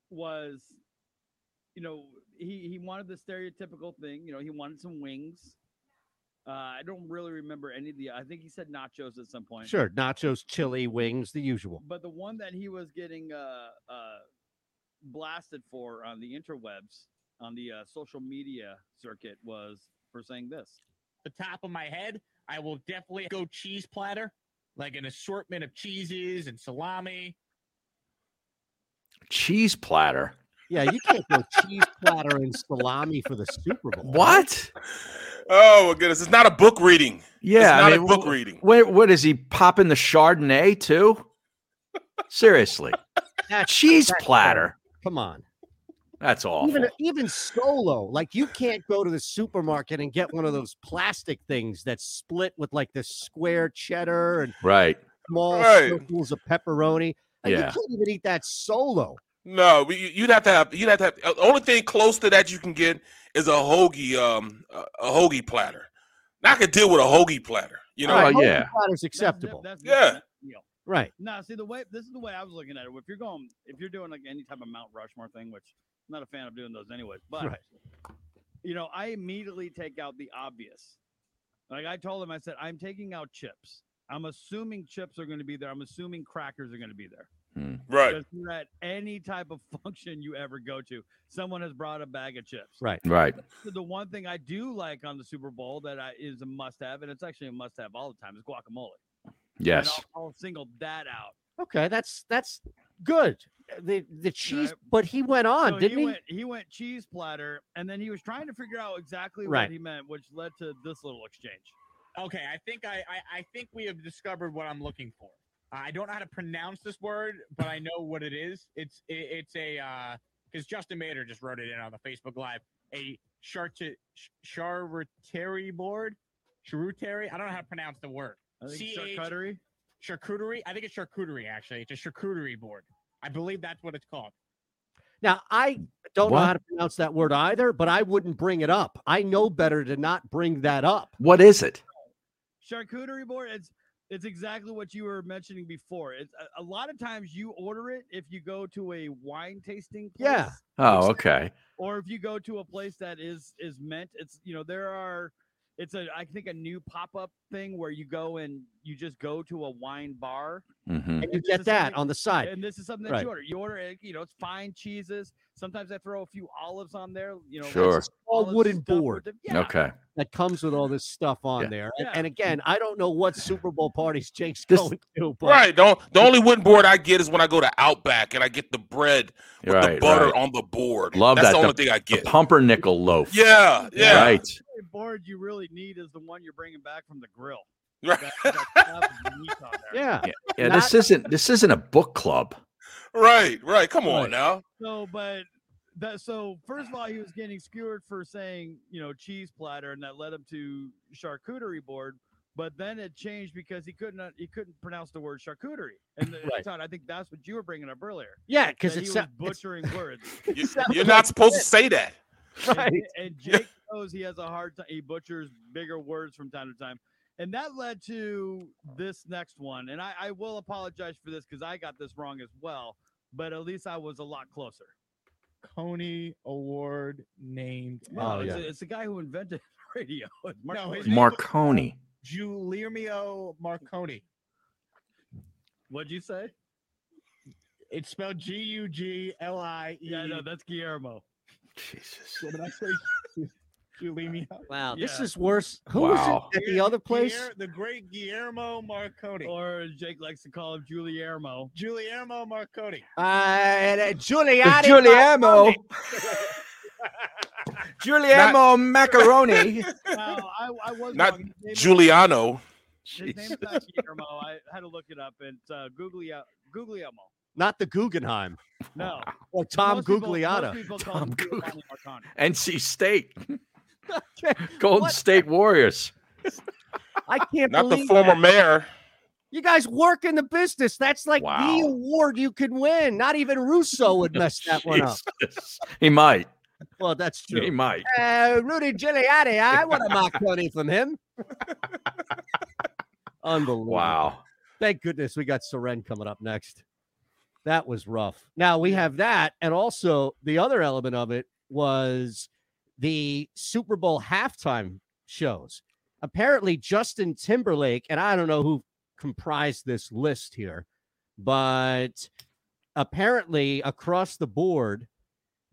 was, you know, he he wanted the stereotypical thing. You know, he wanted some wings. Uh, I don't really remember any of the. I think he said nachos at some point. Sure, nachos, chili, wings, the usual. But the one that he was getting uh, uh, blasted for on the interwebs, on the uh, social media circuit, was for saying this. the top of my head, I will definitely go cheese platter, like an assortment of cheeses and salami. Cheese platter. Yeah, you can't go cheese platter and salami for the Super Bowl. What? Oh my goodness! It's not a book reading. Yeah, it's I not mean, a book wh- reading. Wait, what is he popping the Chardonnay too? Seriously, That's- cheese that's platter. Come on. That's all. Even even solo, like you can't go to the supermarket and get one of those plastic things that's split with like the square cheddar and right. small Right. circles of pepperoni. Like, Yeah. You can't even eat that solo. No, you'd have to have. You'd have to have. The only thing close to that you can get is a hoagie, um, a, a hoagie platter. Now I could deal with a hoagie platter. You know, Oh, Hoagie yeah. Platter's That's di- acceptable. That's Yeah. different right. Now, see the way this is the way I was looking at it. If you're going, if you're doing like any type of Mount Rushmore thing, which I'm not a fan of doing those anyway, but Right. you know, I immediately take out the obvious. Like I told him, I said, I'm taking out chips. I'm assuming chips are going to be there. I'm assuming crackers are going to be there. Right? Because you're at any type of function you ever go to, someone has brought a bag of chips. Right. Right. The one thing I do like on the Super Bowl that I, is a must-have, and it's actually a must-have all the time, is guacamole. And Yes. I'll, I'll single that out. Okay, that's that's good. The the cheese, Right. but he went on, So didn't he? Went, he went cheese platter, and then he was trying to figure out exactly Right. what he meant, which led to this little exchange. Okay, I think I, I I think we have discovered what I'm looking for. I don't know how to pronounce this word, but I know what it is. It's it, it's a uh because Justin Mater just wrote it in on the Facebook Live. A charti- ch- charcuterie board, charcuterie. I don't know how to pronounce the word. I CH charcuterie. charcuterie. I think it's charcuterie. Actually, it's a charcuterie board. I believe that's what it's called. Now I don't know how to pronounce that word either, but I wouldn't bring it up. I know better to not bring that up. What is it? Charcuterie board. It's it's exactly what you were mentioning before. It's a, a lot of times you order it if you go to a wine tasting place. Yeah. Oh, okay. or if you go to a place that is is meant it's you know there are it's a i think a new pop-up thing where you go and you just go to a wine bar hmm And you get that on the side. and this is something that Right. you order you order it you know it's fine cheeses sometimes i throw a few olives on there you know Sure. All wooden board them. yeah. Okay. that comes with all this stuff on Yeah. there. And, Yeah. and again, I don't know what Super Bowl parties Jake's This- going to, but Right. Don't the only wooden board I get is when I go to Outback and I get the bread with the butter right. on the board. Love That's that. the only The- thing I The get. pumpernickel loaf. Yeah, yeah. Right. The only board you really need is the one you're bringing back from the grill Right. that, that slab of meat on there. yeah. Yeah. This isn't this isn't a book club. Right, right. Come on Right. now. So, but that so first of all, he was getting skewered for saying you know cheese platter, and that led him to charcuterie board. But then it changed because he couldn't uh, he couldn't pronounce the word charcuterie, and the, Right. Todd, I think that's what you were bringing up earlier. Yeah, That because he it's, was sa- it's butchering words. You, sounds you're like not supposed to say that. right. And, and Jake knows he has a hard time. He butchers bigger words from time to time. And that led to this next one. And I, I will apologize for this because I got this wrong as well. But at least I was a lot closer. Coney Award named. No, Oh, it's, yeah. a- it's the guy who invented radio. It's Mark No, his Corey. name- Marconi. Uh, Giuliano Marconi. What'd you say? It's spelled G U G L I E. Yeah, no, that's Guillermo. Jesus. What did I say? You leave me out. Wow, this Yeah. is worse. Who Wow. was it at the other place? Guillermo- the great Guillermo Marconi. Or Jake likes to call him Giuliano. Guillermo Marconi. Uh, Giuliani. Giuliano. Giuliano macaroni. Now, I, I was Not wrong. His name is- Giuliano. His name is not Guillermo. I had to look it up. It's uh, Guglielmo. Guglielmo. Not the Guggenheim. No. Or Tom Most people- Gugliotta. most people call him Marconi. NC State. Golden State Warriors. I can't Not the former that. mayor. You guys work in the business. That's like Wow. the award you could win. Not even Russo would mess that one up. He might. Well, that's true. He might. Uh, Rudy Giuliani, I want a mock money from him. Unbelievable. Wow. Thank goodness we got Soren coming up next. That was rough. Now we have that, and also the other element of it was the Super Bowl halftime shows. Apparently, Justin Timberlake, and I don't know who comprised this list here, but apparently across the board,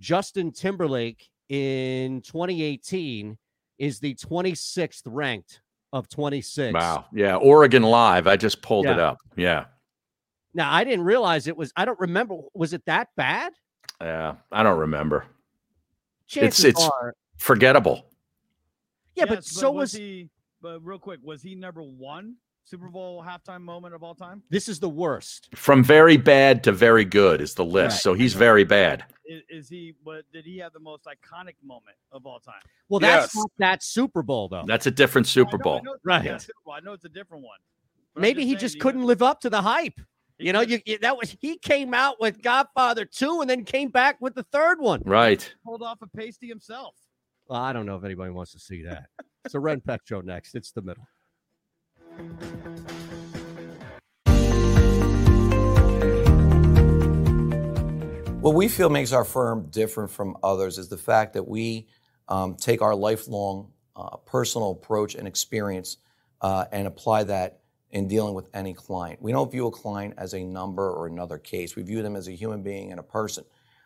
Justin Timberlake in 2018 is the 26th ranked of 26. Wow. Yeah. Oregon Live. I just pulled it up. Yeah. Now I didn't realize it was. I don't remember. Was it that bad? Yeah. I don't remember. Chances it's are. forgettable. Yeah, but Yes, so was. he. But real quick, was he number one Super Bowl halftime moment of all time? This is the worst. From very bad to very good is the list. Right. So he's very bad. Is, is he? But did he have the most iconic moment of all time? Well, that's Yes. not that Super Bowl though. That's a different Super I know- I Bowl. know Right. different Bowl. I know it's a different one. but I'm Maybe he just couldn't was- live up to the hype. He You know, you, you that was he came out with Godfather two and then came back with the third one. Right. pulled off a pasty himself. Well, I don't know if anybody wants to see that. So Ren Peck show next. It's the middle. What we feel makes our firm different from others is the fact that we um, take our lifelong uh, personal approach and experience uh, and apply that in dealing with any client. We don't view a client as a number or another case. We view them as a human being and a person,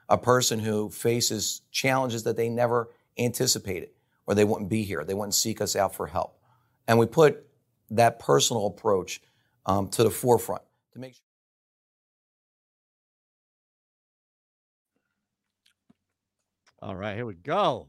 a person who faces challenges that they never anticipated or they wouldn't be here. They wouldn't seek us out for help. And we put that personal approach um, to the forefront to make sure. All right, here we go.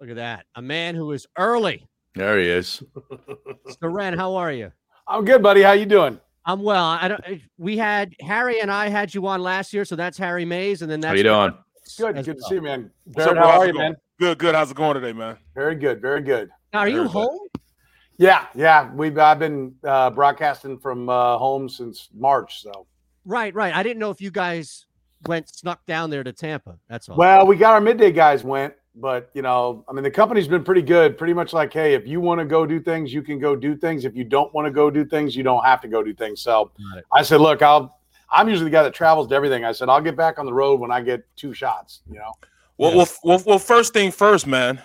Look at that. A man who is early. There he is. Soren, how are you? I'm good, buddy. How you doing? I'm well. I don't. eh, We had Harry and I had you on last year, so that's Harry Mayes, and then that's How you doing? Good. as Good to see you, man. What's up, Barrett, how How's are it you, going? man? Good, good. How's it going today, man? Very good. Very good. Now, are you good. home? Yeah, yeah. We've I've been uh, broadcasting from uh, home since March. So, Right, right. I didn't know if you guys went snuck down there to Tampa. That's all. well, we got our midday guys went, but you know, I mean, the company's been pretty good. Pretty much like, hey, if you want to go do things, you can go do things. If you don't want to go do things, you don't have to go do things. So, Got. I said, look, I'll. I'm usually the guy that travels to everything. I said, I'll get back on the road when I get two shots. You know. Well, Yeah. well, well, well, first thing first, man.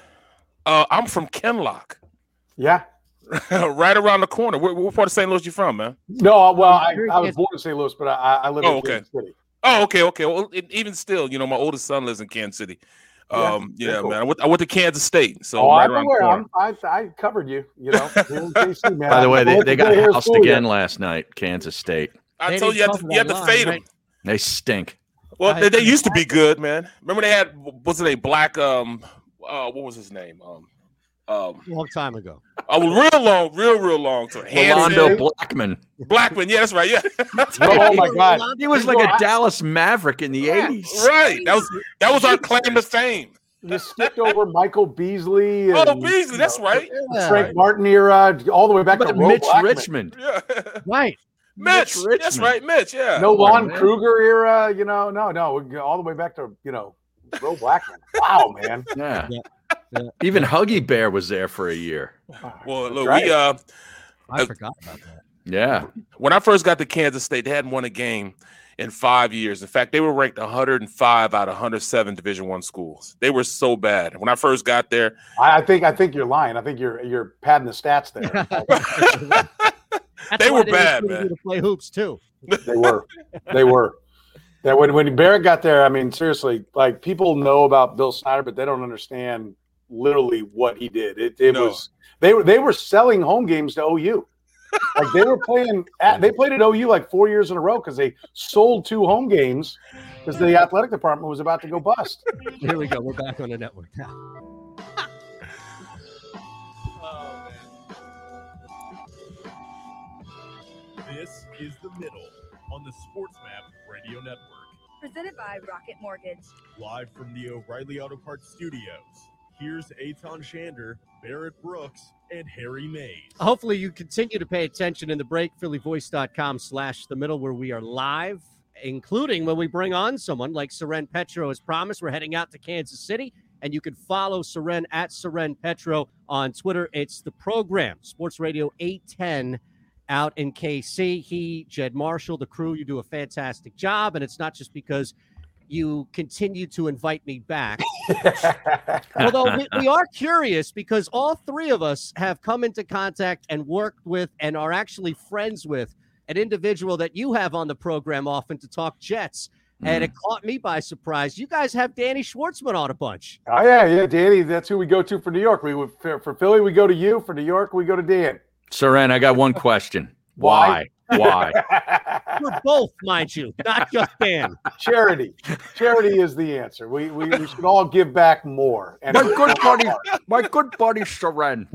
Uh, I'm from Kinloch, Yeah. right around the corner. Where, what part of St. Louis you from, man? No, well, I, I was born in St. Louis, but I, I live Oh, in okay. Kansas City. Oh, okay, okay. Well, it, even still, you know, my oldest son lives in Kansas City. Yeah, Um, yeah, very cool. man. I went, I went to Kansas State, so oh, right I'm around aware. I'm, I, I covered you. You know, KC, man. By the way, they, they got get housed school again yet. last night, Kansas State. I They told you, you didn't had to, cover you had to that fade line, them. right? They stink. Well, they, they used to be good, man. Remember they had what's his a Black um, uh, what was his name? Um, um, long time ago. Oh, real long, real, real long. So Rolando Blackman. Blackman. Yeah, that's right. Yeah, oh, oh my God! He was like a Dallas Maverick in the 80s. right. That was that was our claim to fame. You skipped over Michael Beasley. Oh, Beasley, that's know, right. Yeah. Frank Martin era, all the way back But to Mitch Blackman. Richmond. Yeah, Right. Mitch. Richmond. That's right, Mitch. Yeah. No Come Lon man. Kruger era. You know, no, no, all the way back to you know, Ro Blackman. Wow, man. Yeah. Yeah. Yeah. Even Huggy Bear was there for a year. Well, look, right. we uh, I Uh, forgot about that. Yeah. when I first got to Kansas State, they hadn't won a game in five years. In fact, they were ranked 105 out of 107 Division One schools. They were so bad. When I first got there, I, I think I think you're lying. I think you're you're padding the stats there. They were they bad, man. To play hoops too. they were, they were. Yeah, when when Barrett got there, I mean, seriously, like people know about Bill Snyder, but they don't understand literally what he did. It, it no. was they were they were selling home games to OU. like they were playing at, they played at OU like four years in a row because they sold two home games because the athletic department was about to go bust. Here we go. We're back on the network now. Oh, this is the middle on the SportsMap Radio Network. Presented by Rocket Mortgage. Live from the O'Reilly Auto Parts Studios. Here's Eytan Shander, Barrett Brooks, and Harry Mayes. Hopefully you continue to pay attention in the break, phillyvoice.com slash the middle where we are live, including when we bring on someone like Soren Petro as promised. We're heading out to Kansas City, and you can follow Soren at Soren Petro on Twitter. It's the program, Sports Radio 810 out in KC. He, Jed Marshall, the crew, you do a fantastic job. And it's not just because you continue to invite me back. Although we, we, are curious because all three of us have come into contact and worked with and are actually friends with an individual that you have on the program often to talk Jets. Mm. And it caught me by surprise. You guys have Danny Schwartzman on a bunch. Oh yeah, yeah, Danny. That's who we go to for New York. We for, for Philly, we go to you. For New York, we go to Dan. Soren, I got one question. Why? Why? For both, mind you, not just Dan. Charity. Charity is the answer. We, we, we should all give back more. And my good buddy, my good buddy Soren.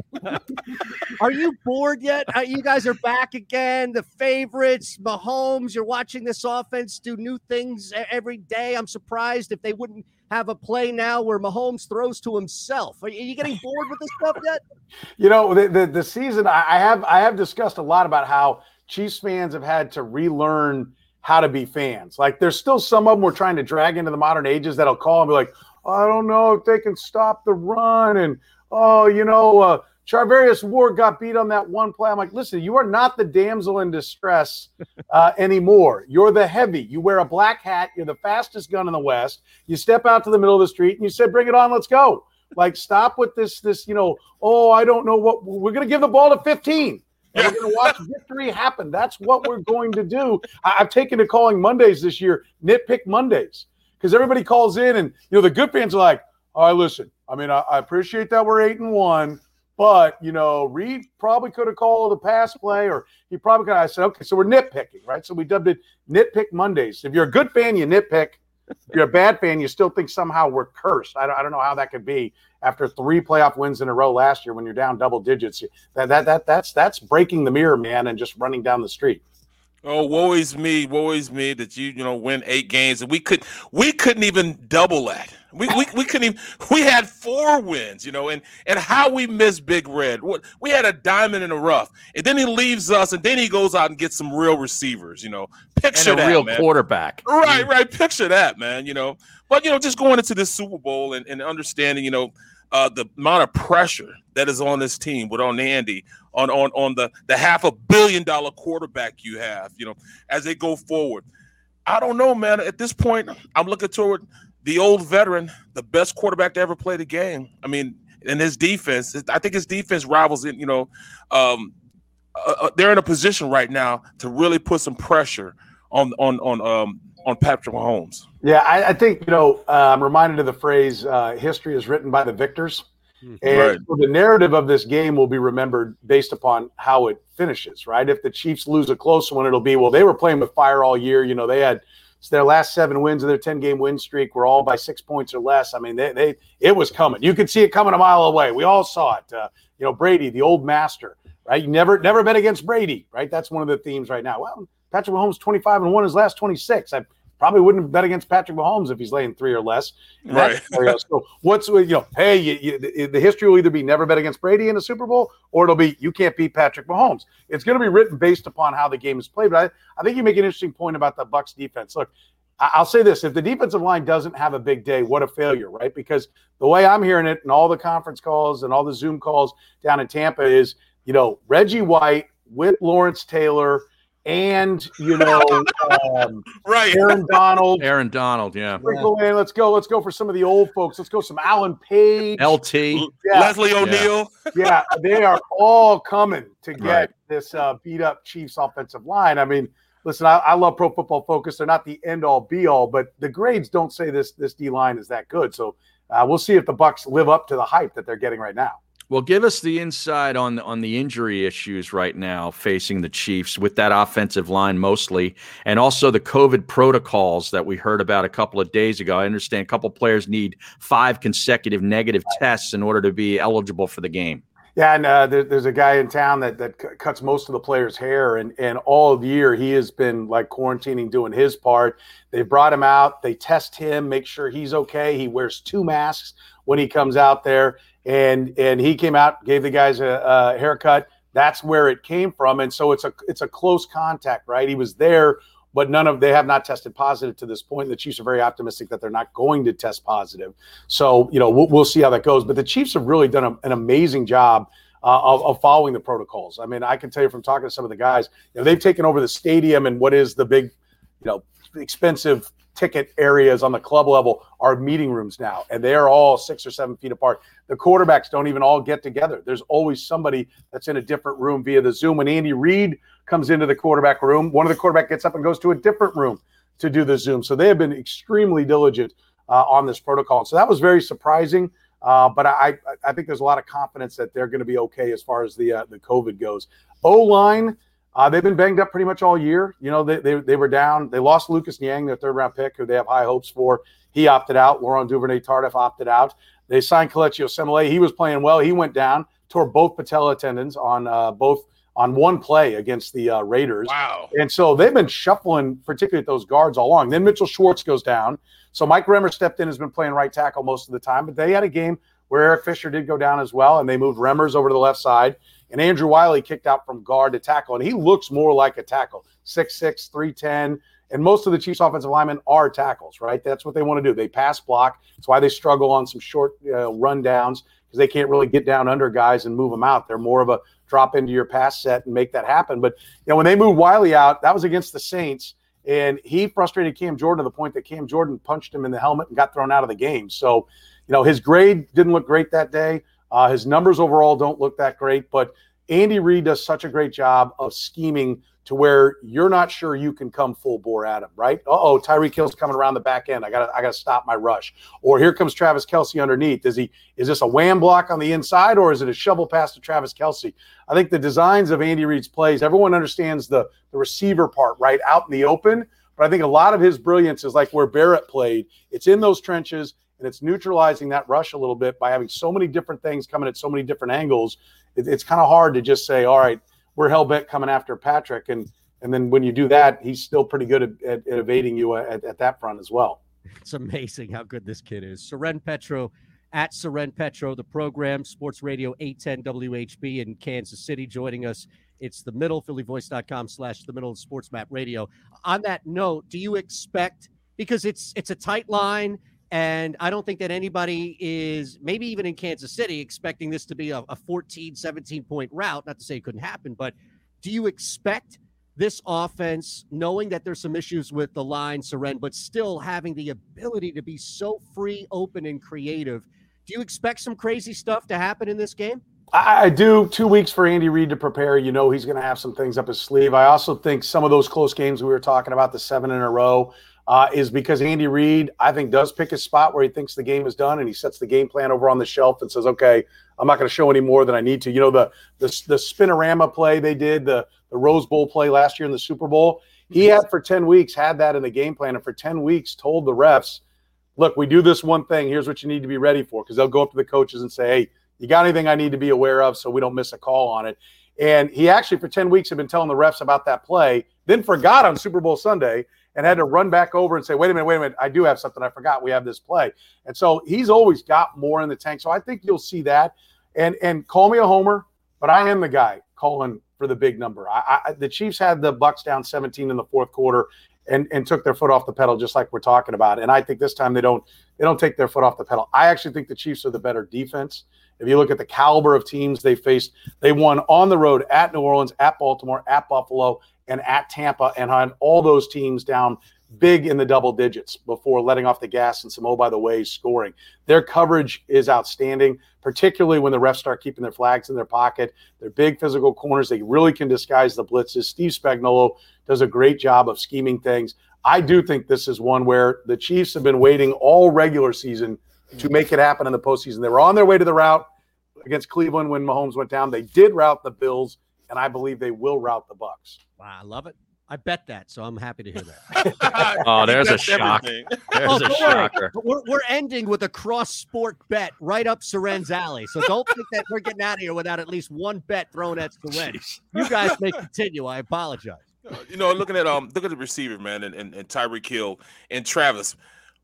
Are you bored yet? Uh, you guys are back again. The favorites, Mahomes. You're watching this offense do new things every day. I'm surprised if they wouldn't have a play now where Mahomes throws to himself. Are you getting bored with this stuff yet? You know, the, the, the season I have I have discussed a lot about how Chiefs fans have had to relearn how to be fans. Like there's still some of them we're trying to drag into the modern ages that'll call and be like, I don't know if they can stop the run and oh, you know, uh, Charvarius Ward got beat on that one play. I'm like, listen, you are not the damsel in distress uh, anymore. You're the heavy. You wear a black hat. You're the fastest gun in the West. You step out to the middle of the street and you say, bring it on, let's go. Like, stop with this, this, you know, oh, I don't know what we're going to give the ball to 15. And we're going to watch victory happen. That's what we're going to do. I, have taken to calling Mondays this year nitpick Mondays because everybody calls in and, you know, the good fans are like, all right, listen, I mean, I, I appreciate that we're eight and one but you know, Reid probably could have called a pass play, or he probably could. I said, okay, so we're nitpicking, right? So we dubbed it Nitpick Mondays. If you're a good fan, you nitpick. If you're a bad fan, you still think somehow we're cursed. I don't, I don't know how that could be after three playoff wins in a row last year when you're down double digits. That that that that's that's breaking the mirror, man, and just running down the street. Oh, woe is me, woe is me that you you know win eight games and we could we couldn't even double that. We, we, we couldn't even we had four wins, you know, and and how we missed Big Red. We had a diamond in the rough, and then he leaves us, and then he goes out and gets some real receivers, you know. Picture and a that, real man. quarterback, right? Right. Picture that, man. You know, but you know, just going into this Super Bowl and, and understanding, you know, uh, the amount of pressure that is on this team with on Andy, on on on the the half a billion dollar quarterback you have, you know, as they go forward. I don't know, man. At this point, I'm looking toward the old veteran, the best quarterback to ever play the game. I mean, and his defense, I think his defense rivals it. You know, um, uh, uh, they're in a position right now to really put some pressure on on on um, on Patrick Mahomes. Yeah, I, I think you know uh, I'm reminded of the phrase uh, "history is written by the victors,". And right. so the narrative of this game will be remembered based upon how it finishes. Right? If the Chiefs lose a close one, it'll be well they were playing with fire all year. You know, they had their last seven wins of their 10 game win streak were all by six points or less. I mean, they, they it was coming. You could see it coming a mile away. We all saw it. Uh, you know, Brady, the old master, right? You never never bet against Brady, right? That's one of the themes right now. Well, Patrick Mahomes 25 and won his last 26. I probably wouldn't bet against Patrick Mahomes if he's laying three or less. Right. so what's you know, hey, you, you, the history will either be never bet against Brady in a Super Bowl, or it'll be you can't beat Patrick Mahomes. It's going to be written based upon how the game is played. But I, I think you make an interesting point about the Bucks defense. Look, I'll say this: if the defensive line doesn't have a big day, what a failure, right? Because the way I'm hearing it, and all the conference calls and all the Zoom calls down in Tampa is, you know, Reggie White with Lawrence Taylor and you know, um, right, Aaron Donald, Aaron Donald, yeah. Sprinkle in. Let's go. Let's go for some of the old folks. Let's go some Alan Page, LT, yeah. Leslie O'Neal. Yeah. yeah, they are all coming to get right. this uh, beat up Chiefs offensive line. I mean, listen, I, I, love Pro Football Focus. They're not the end all be all, but the grades don't say this this D line is that good. So uh, we'll see if the Bucks live up to the hype that they're getting right now. Well, give us the insight on on the injury issues right now facing the Chiefs with that offensive line mostly, and also the COVID protocols that we heard about a couple of days ago. I understand a couple players need five consecutive negative tests in order to be eligible for the game. Yeah, and uh, there, there's a guy in town that that c- cuts most of the players' hair, and and all year he has been like quarantining, doing his part. They brought him out, they test him, make sure he's okay. He wears two masks when he comes out there, and and he came out, gave the guys a, a haircut. That's where it came from, and so it's a it's a close contact, right? He was there but none of they have not tested positive to this point. The Chiefs are very optimistic that they're not going to test positive. So you know we'll, we'll see how that goes. But the Chiefs have really done a, an amazing job. Uh, of, of, following the protocols. I mean, I can tell you from talking to some of the guys, you know, they've taken over the stadium and what is the big, you know, expensive ticket areas on the club level are meeting rooms now, and they are all six or seven feet apart. The quarterbacks don't even all get together. There's always somebody that's in a different room via the Zoom. When Andy Reid comes into the quarterback room, one of the quarterback gets up and goes to a different room to do the Zoom. So they have been extremely diligent uh, on this protocol. So that was very surprising. Uh, but I, I think there's a lot of confidence that they're going to be okay as far as the uh, the COVID goes. O line, uh, they've been banged up pretty much all year. You know, they, they, they were down. They lost Lucas Niang, their third round pick, who they have high hopes for. He opted out. Laurent Duvernay Tardif opted out. They signed Kelechi Osemele. He was playing well. He went down, tore both patella tendons on uh, both on one play against the uh, Raiders. Wow. And so they've been shuffling, particularly at those guards all along. Then Mitchell Schwartz goes down. So Mike Remmer stepped in, has been playing right tackle most of the time, but they had a game where Eric Fisher did go down as well, and they moved Remmers over to the left side. And Andrew Wylie kicked out from guard to tackle, and he looks more like a tackle 6'6, 310. And most of the Chiefs' offensive linemen are tackles, right? That's what they want to do. They pass block. That's why they struggle on some short uh, because they can't really get down under guys and move them out. They're more of a drop into your pass set and make that happen. But you know, when they moved Wylie out, that was against the Saints, and he frustrated Cam Jordan to the point that Cam Jordan punched him in the helmet and got thrown out of the game. So, you know, his grade didn't look great that day. Uh, his numbers overall don't look that great, but Andy Reid does such a great job of scheming to where you're not sure you can come full bore at him, right? oh, Tyreek Hill's coming around the back end. I gotta I got to stop my rush. Or here comes Travis Kelce underneath. Is he is this a wham block on the inside or is it a shovel pass to Travis Kelce? I think the designs of Andy Reid's plays, everyone understands the the receiver part, right, out in the open. But I think a lot of his brilliance is like where Barrett played. It's in those trenches and it's neutralizing that rush a little bit by having so many different things coming at so many different angles. It, it's kind of hard to just say, all right, we're hell bent coming after Patrick, and and then when you do that, he's still pretty good at, at, at evading you uh, at, at, that front as well. It's amazing how good this kid is. Soren Petro at Soren Petro, the program, Sports Radio 810 WHB in Kansas City, joining us. It's the middle, phillyvoice.com slash the middle sports map radio. On that note, do you expect because it's it's a tight line and I don't think that anybody is, maybe even in Kansas City, expecting this to be a, a 14, 17 point rout. Not to say it couldn't happen, but do you expect this offense, knowing that there's some issues with the line, Soren, but still having the ability to be so free, open, and creative? Do you expect some crazy stuff to happen in this game? I do. Two weeks for Andy Reid to prepare. You know he's going to have some things up his sleeve. I also think some of those close games we were talking about, the seven in a row, uh, is because Andy Reid, I think, does pick a spot where he thinks the game is done, and he sets the game plan over on the shelf and says, "Okay, I'm not going to show any more than I need to." You know, the the the spinorama play they did, the the Rose Bowl play last year in the Super Bowl. He had for ten weeks had that in the game plan, and for ten weeks told the refs, "Look, we do this one thing. Here's what you need to be ready for," because they'll go up to the coaches and say, "Hey, you got anything I need to be aware of so we don't miss a call on it?" And he actually, for 10 weeks, had been telling the refs about that play, then forgot on Super Bowl Sunday and had to run back over and say, wait a minute, wait a minute, I do have something I forgot. We have this play. And so he's always got more in the tank. So I think you'll see that. And and call me a homer, but I am the guy calling for the big number. I, I the Chiefs had the Bucks down 17 in the fourth quarter and and took their foot off the pedal just like we're talking about. And I think this time they don't they don't take their foot off the pedal. I actually think the Chiefs are the better defense. If you look at the caliber of teams they faced, they won on the road at New Orleans, at Baltimore, at Buffalo, and at Tampa, and on all those teams down big in the double digits before letting off the gas and some oh by the way scoring. Their coverage is outstanding, particularly when the refs start keeping their flags in their pocket. They're big physical corners. They really can disguise the blitzes. Steve Spagnuolo does a great job of scheming things. I do think this is one where the Chiefs have been waiting all regular season to make it happen in the postseason. They were on their way to the rout against Cleveland when Mahomes went down. They did rout the Bills, and I believe they will rout the Bucks. Wow, I love it. I bet that, so I'm happy to hear that. oh, there's a shock. There's oh, a shocker. We're, we're ending with a cross sport bet right up Soren's alley. So don't think that we're getting out of here without at least one bet thrown at Soren. You guys may continue. I apologize. You know, looking at um, look at the receiver, man, and, and, and Tyreek Hill and Travis.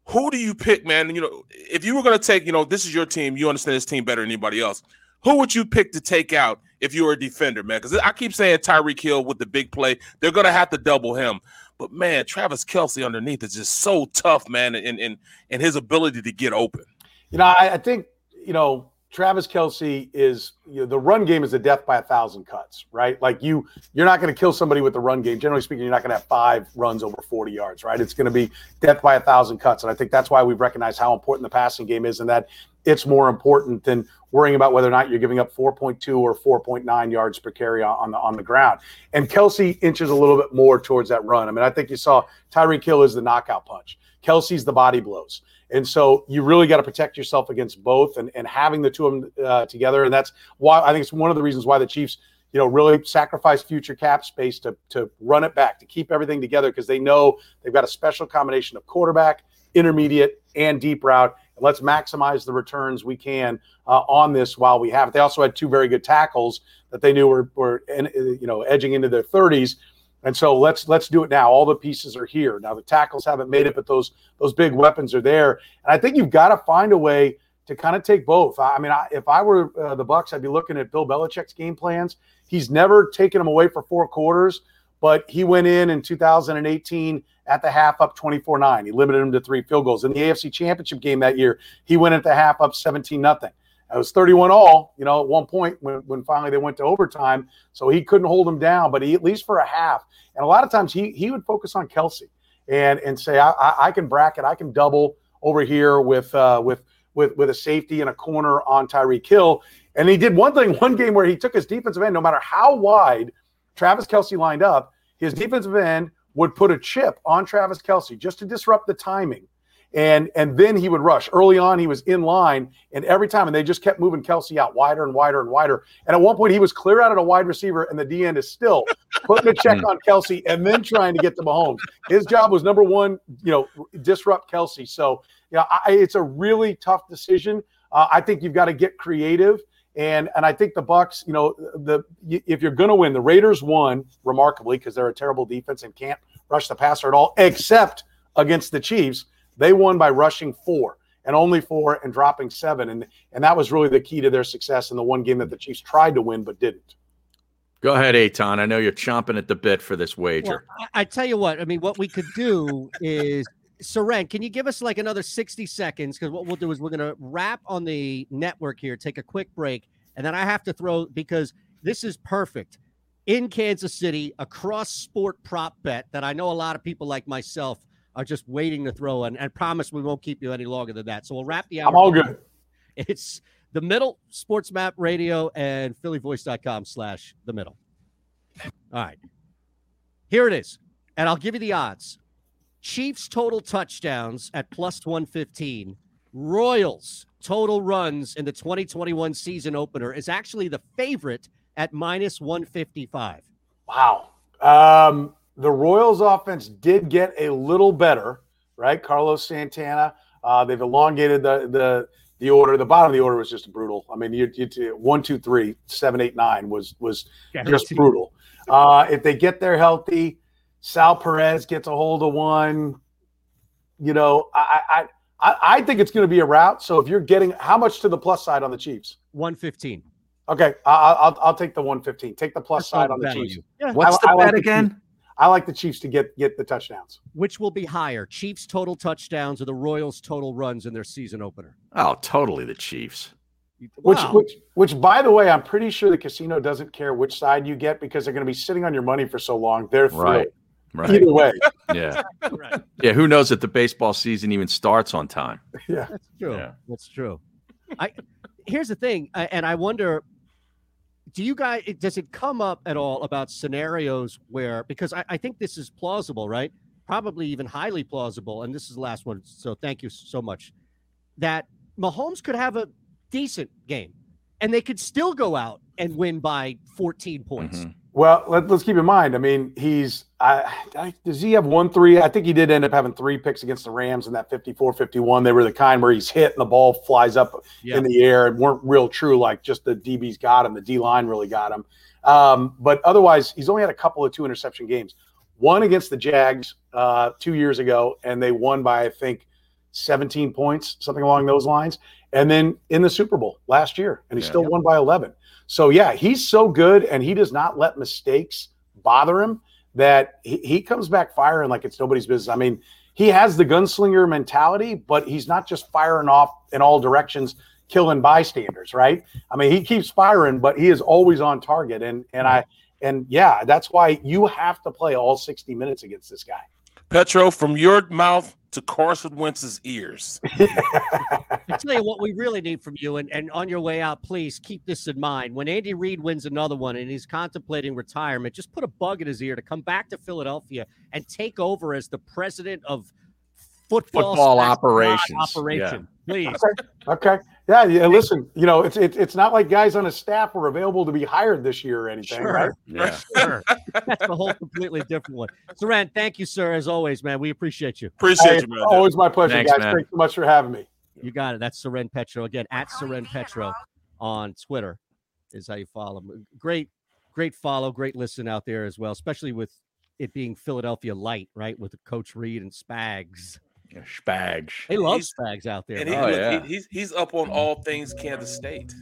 Who do you pick, man? And, you know, if you were going to take, you know, this is your team, you understand this team better than anybody else. Who would you pick to take out if you were a defender, man? Because I keep saying Tyreek Hill with the big play, they're to have to double him. But man, Travis Kelce underneath is just so tough, man, and and and his ability to get open. You know, I, I think you know Travis Kelce is you know, the run game is a death by a thousand cuts, right? Like you, you're not going to kill somebody with the run game. Generally speaking, you're not going to have five runs over 40 yards, right? It's going to be death by a thousand cuts, and I think that's why we've recognized how important the passing game is, and that it's more important than worrying about whether or not you're giving up 4.2 or 4.9 yards per carry on the on the ground. And Kelce inches a little bit more towards that run. I mean, I think you saw Tyreek Hill is the knockout punch. Kelce's the body blows. And so you really got to protect yourself against both and, and having the two of them uh, together. And that's why I think it's one of the reasons why the Chiefs, you know, really sacrifice future cap space to, to run it back, to keep everything together because they know they've got a special combination of quarterback, intermediate, and deep route. Let's maximize the returns we can uh, on this while we have it. They also had two very good tackles that they knew were, were you know, edging into their 30s and so let's let's do it now. All the pieces are here. Now the tackles haven't made it, but those those big weapons are there. And I think you've got to find a way to kind of take both. I mean, I, if I were uh, the Bucks, I'd be looking at Bill Belichick's game plans. He's never taken them away for four quarters, but he went in in 2018 at the half up 24-9. He limited him to three field goals. In the AFC Championship game that year, he went at the half up 17 nothing. It was 31 all, you know, at one point when, when finally they went to overtime. So he couldn't hold him down, but he at least for a half. And a lot of times he he would focus on Kelce and and say, I, I, I can bracket, I can double over here with uh, with with with a safety and a corner on Tyreek Hill. And he did one thing one game where he took his defensive end, no matter how wide Travis Kelce lined up, his defensive end would put a chip on Travis Kelce just to disrupt the timing and and then he would rush. Early on, he was in line, and every time, and they just kept moving Kelce out wider and wider and wider. And at one point, he was clear out at a wide receiver, and the D end is still putting a check on Kelce and then trying to get to Mahomes. His job was number one, you know, disrupt Kelce. So, you know, I, it's a really tough decision. Uh, I think you've got to get creative. And and I think the Bucks, you know, the if you're going to win, the Raiders won remarkably because they're a terrible defense and can't rush the passer at all, except against the Chiefs. They won by rushing four and only four and dropping seven. And, and that was really the key to their success in the one game that the Chiefs tried to win but didn't. Go ahead, Eytan. I know you're chomping at the bit for this wager. Well, I, I, tell you what, I mean, what we could do is, Soren, can you give us like another 60 seconds? Because what we'll do is we're going to wrap on the network here, take a quick break, and then I have to throw because this is perfect in Kansas City, a cross sport prop bet that I know a lot of people like myself are just waiting to throw in. And promise we won't keep you any longer than that. So we'll wrap the hour. I'm all good. It's the middle, Sports Map Radio, and PhillyVoice.com slash the middle. All right. Here it is. And I'll give you the odds. Chiefs total touchdowns at plus 115. Royals total runs in the 2021 season opener is actually the favorite at minus 155. Wow. Um, the Royals offense did get a little better, right? Carlos Santana. Uh, they've elongated the the the order. The bottom of the order was just brutal. I mean, you, you one, two, three, seven, eight, nine was was just brutal. Uh, if they get there healthy, Sal Perez gets a hold of one. You know, I I I think it's going to be a rout. So if you're getting how much to the plus side on the Chiefs? One fifteen. Okay, I'll, I'll, I'll take the 115. Take the plus That's side on the Chiefs. Yeah. What's I, the I bet like again? The I like the Chiefs to get get the touchdowns. Which will be higher, Chiefs total touchdowns or the Royals total runs in their season opener? Oh, totally the Chiefs. Which, which, which, by the way, I'm pretty sure the casino doesn't care which side you get because they're going to be sitting on your money for so long. They're thrilled. Right. Right. Either way. Yeah. right. Yeah. Who knows if the baseball season even starts on time? Yeah. That's true. Yeah. That's true. I here's the thing, and I wonder, do you guys does it come up at all about scenarios where because I, I think this is plausible, right? Probably even highly plausible, and this is the last one. So thank you so much. That Mahomes could have a decent game, and they could still go out and win by 14 points. Mm-hmm. Well, let, us keep in mind. I mean, he's. I, I, does he have one three? I think he did end up having three picks against the Rams in that 54 51. They were the kind where he's hit and the ball flies up Yeah. in the air and weren't real true, like just the DBs got him. The D line really got him. Um, but otherwise, he's only had a couple of two interception games. One against the Jags uh, two years ago, and they won by, I think, 17 points, something along those lines. And then in the Super Bowl last year, and he Yeah. still won by 11. So yeah, he's so good, and he does not let mistakes bother him. That he, he comes back firing like it's nobody's business. I mean, he has the gunslinger mentality, but he's not just firing off in all directions, killing bystanders. Right? I mean, he keeps firing, but he is always on target. And and I and yeah, that's why you have to play all 60 minutes against this guy. Petro, from your mouth to Carson Wentz's ears. I tell you what we really need from you, and, and on your way out, please keep this in mind. When Andy Reid wins another one and he's contemplating retirement, just put a bug in his ear to come back to Philadelphia and take over as the president of football, Football slash operations, God Operation, please. Okay. Yeah, yeah. Listen, you know, it's it's it's not like guys on his staff were available to be hired this year or anything, Sure. right? Yeah. Sure. That's a whole completely different one. Soren, thank you, sir, as always, man. We appreciate you. Appreciate Hey, you, man. always my pleasure, Thanks, guys. man. Thanks so much for having me. You got it. That's Soren Petro again at Soren Petro on Twitter is how you follow him. Great, great follow, great listen out there as well, especially with it being Philadelphia light, right? With Coach Reid and Spags. Yeah, Spags. They love He's- Spags out there. And he. Oh, look, yeah. he- he's he's up on all things Kansas State.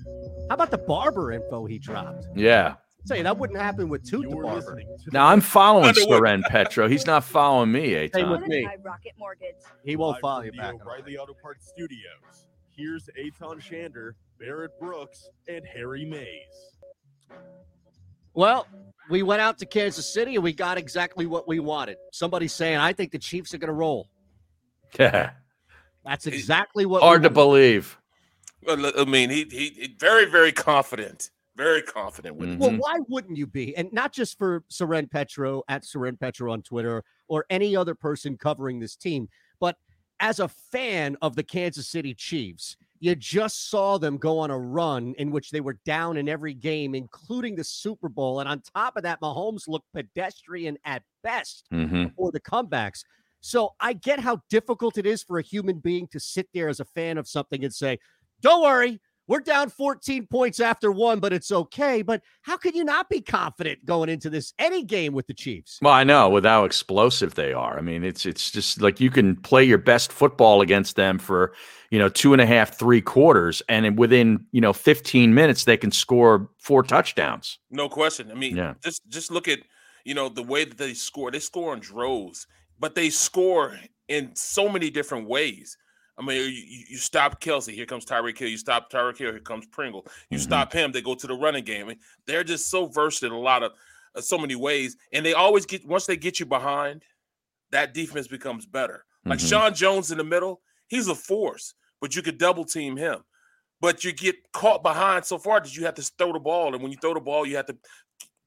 How about the barber info he dropped? Yeah. Say that wouldn't happen with Toot the You're barber. Now I'm following Underwood. Soren Petro. He's not following me, Same Eytan. with me. Rocket Mortgage. He won't Live follow you the back. O'Reilly Auto Parts Studios. Here's Eytan Shander, Barrett Brooks, and Harry Mayes. Well, we went out to Kansas City and we got exactly what we wanted. Somebody saying, I think the Chiefs are going to roll. Yeah. That's exactly what Hard we to believe. Well, I mean, he, he he very very confident, very confident with it. Well, why wouldn't you be? And not just for Soren Petro at Soren Petro on Twitter or any other person covering this team, but as a fan of the Kansas City Chiefs, you just saw them go on a run in which they were down in every game, including the Super Bowl. And on top of that, Mahomes looked pedestrian at best hmm for the comebacks. So I get how difficult it is for a human being to sit there as a fan of something and say, don't worry, we're down 14 points after one, but it's okay. But how can you not be confident going into this any game with the Chiefs? Well, I know with how explosive they are. I mean, it's it's just like you can play your best football against them for you know two and a half, three quarters, and within you know 15 minutes they can score four touchdowns. No question. I mean, Yeah. just just look at you know the way that they score. They score in droves, but they score in so many different ways. I mean, you, you stop Kelce, here comes Tyreek Hill. You stop Tyreek Hill, here comes Pringle. You Mhm. stop him, they go to the running game. I mean, they're just so versed in a lot of uh, so many ways, and they always get once they get you behind, that defense becomes better. Like Mhm. Sean Jones in the middle, he's a force, but you could double team him. But you get caught behind so far that you have to throw the ball, and when you throw the ball, you have to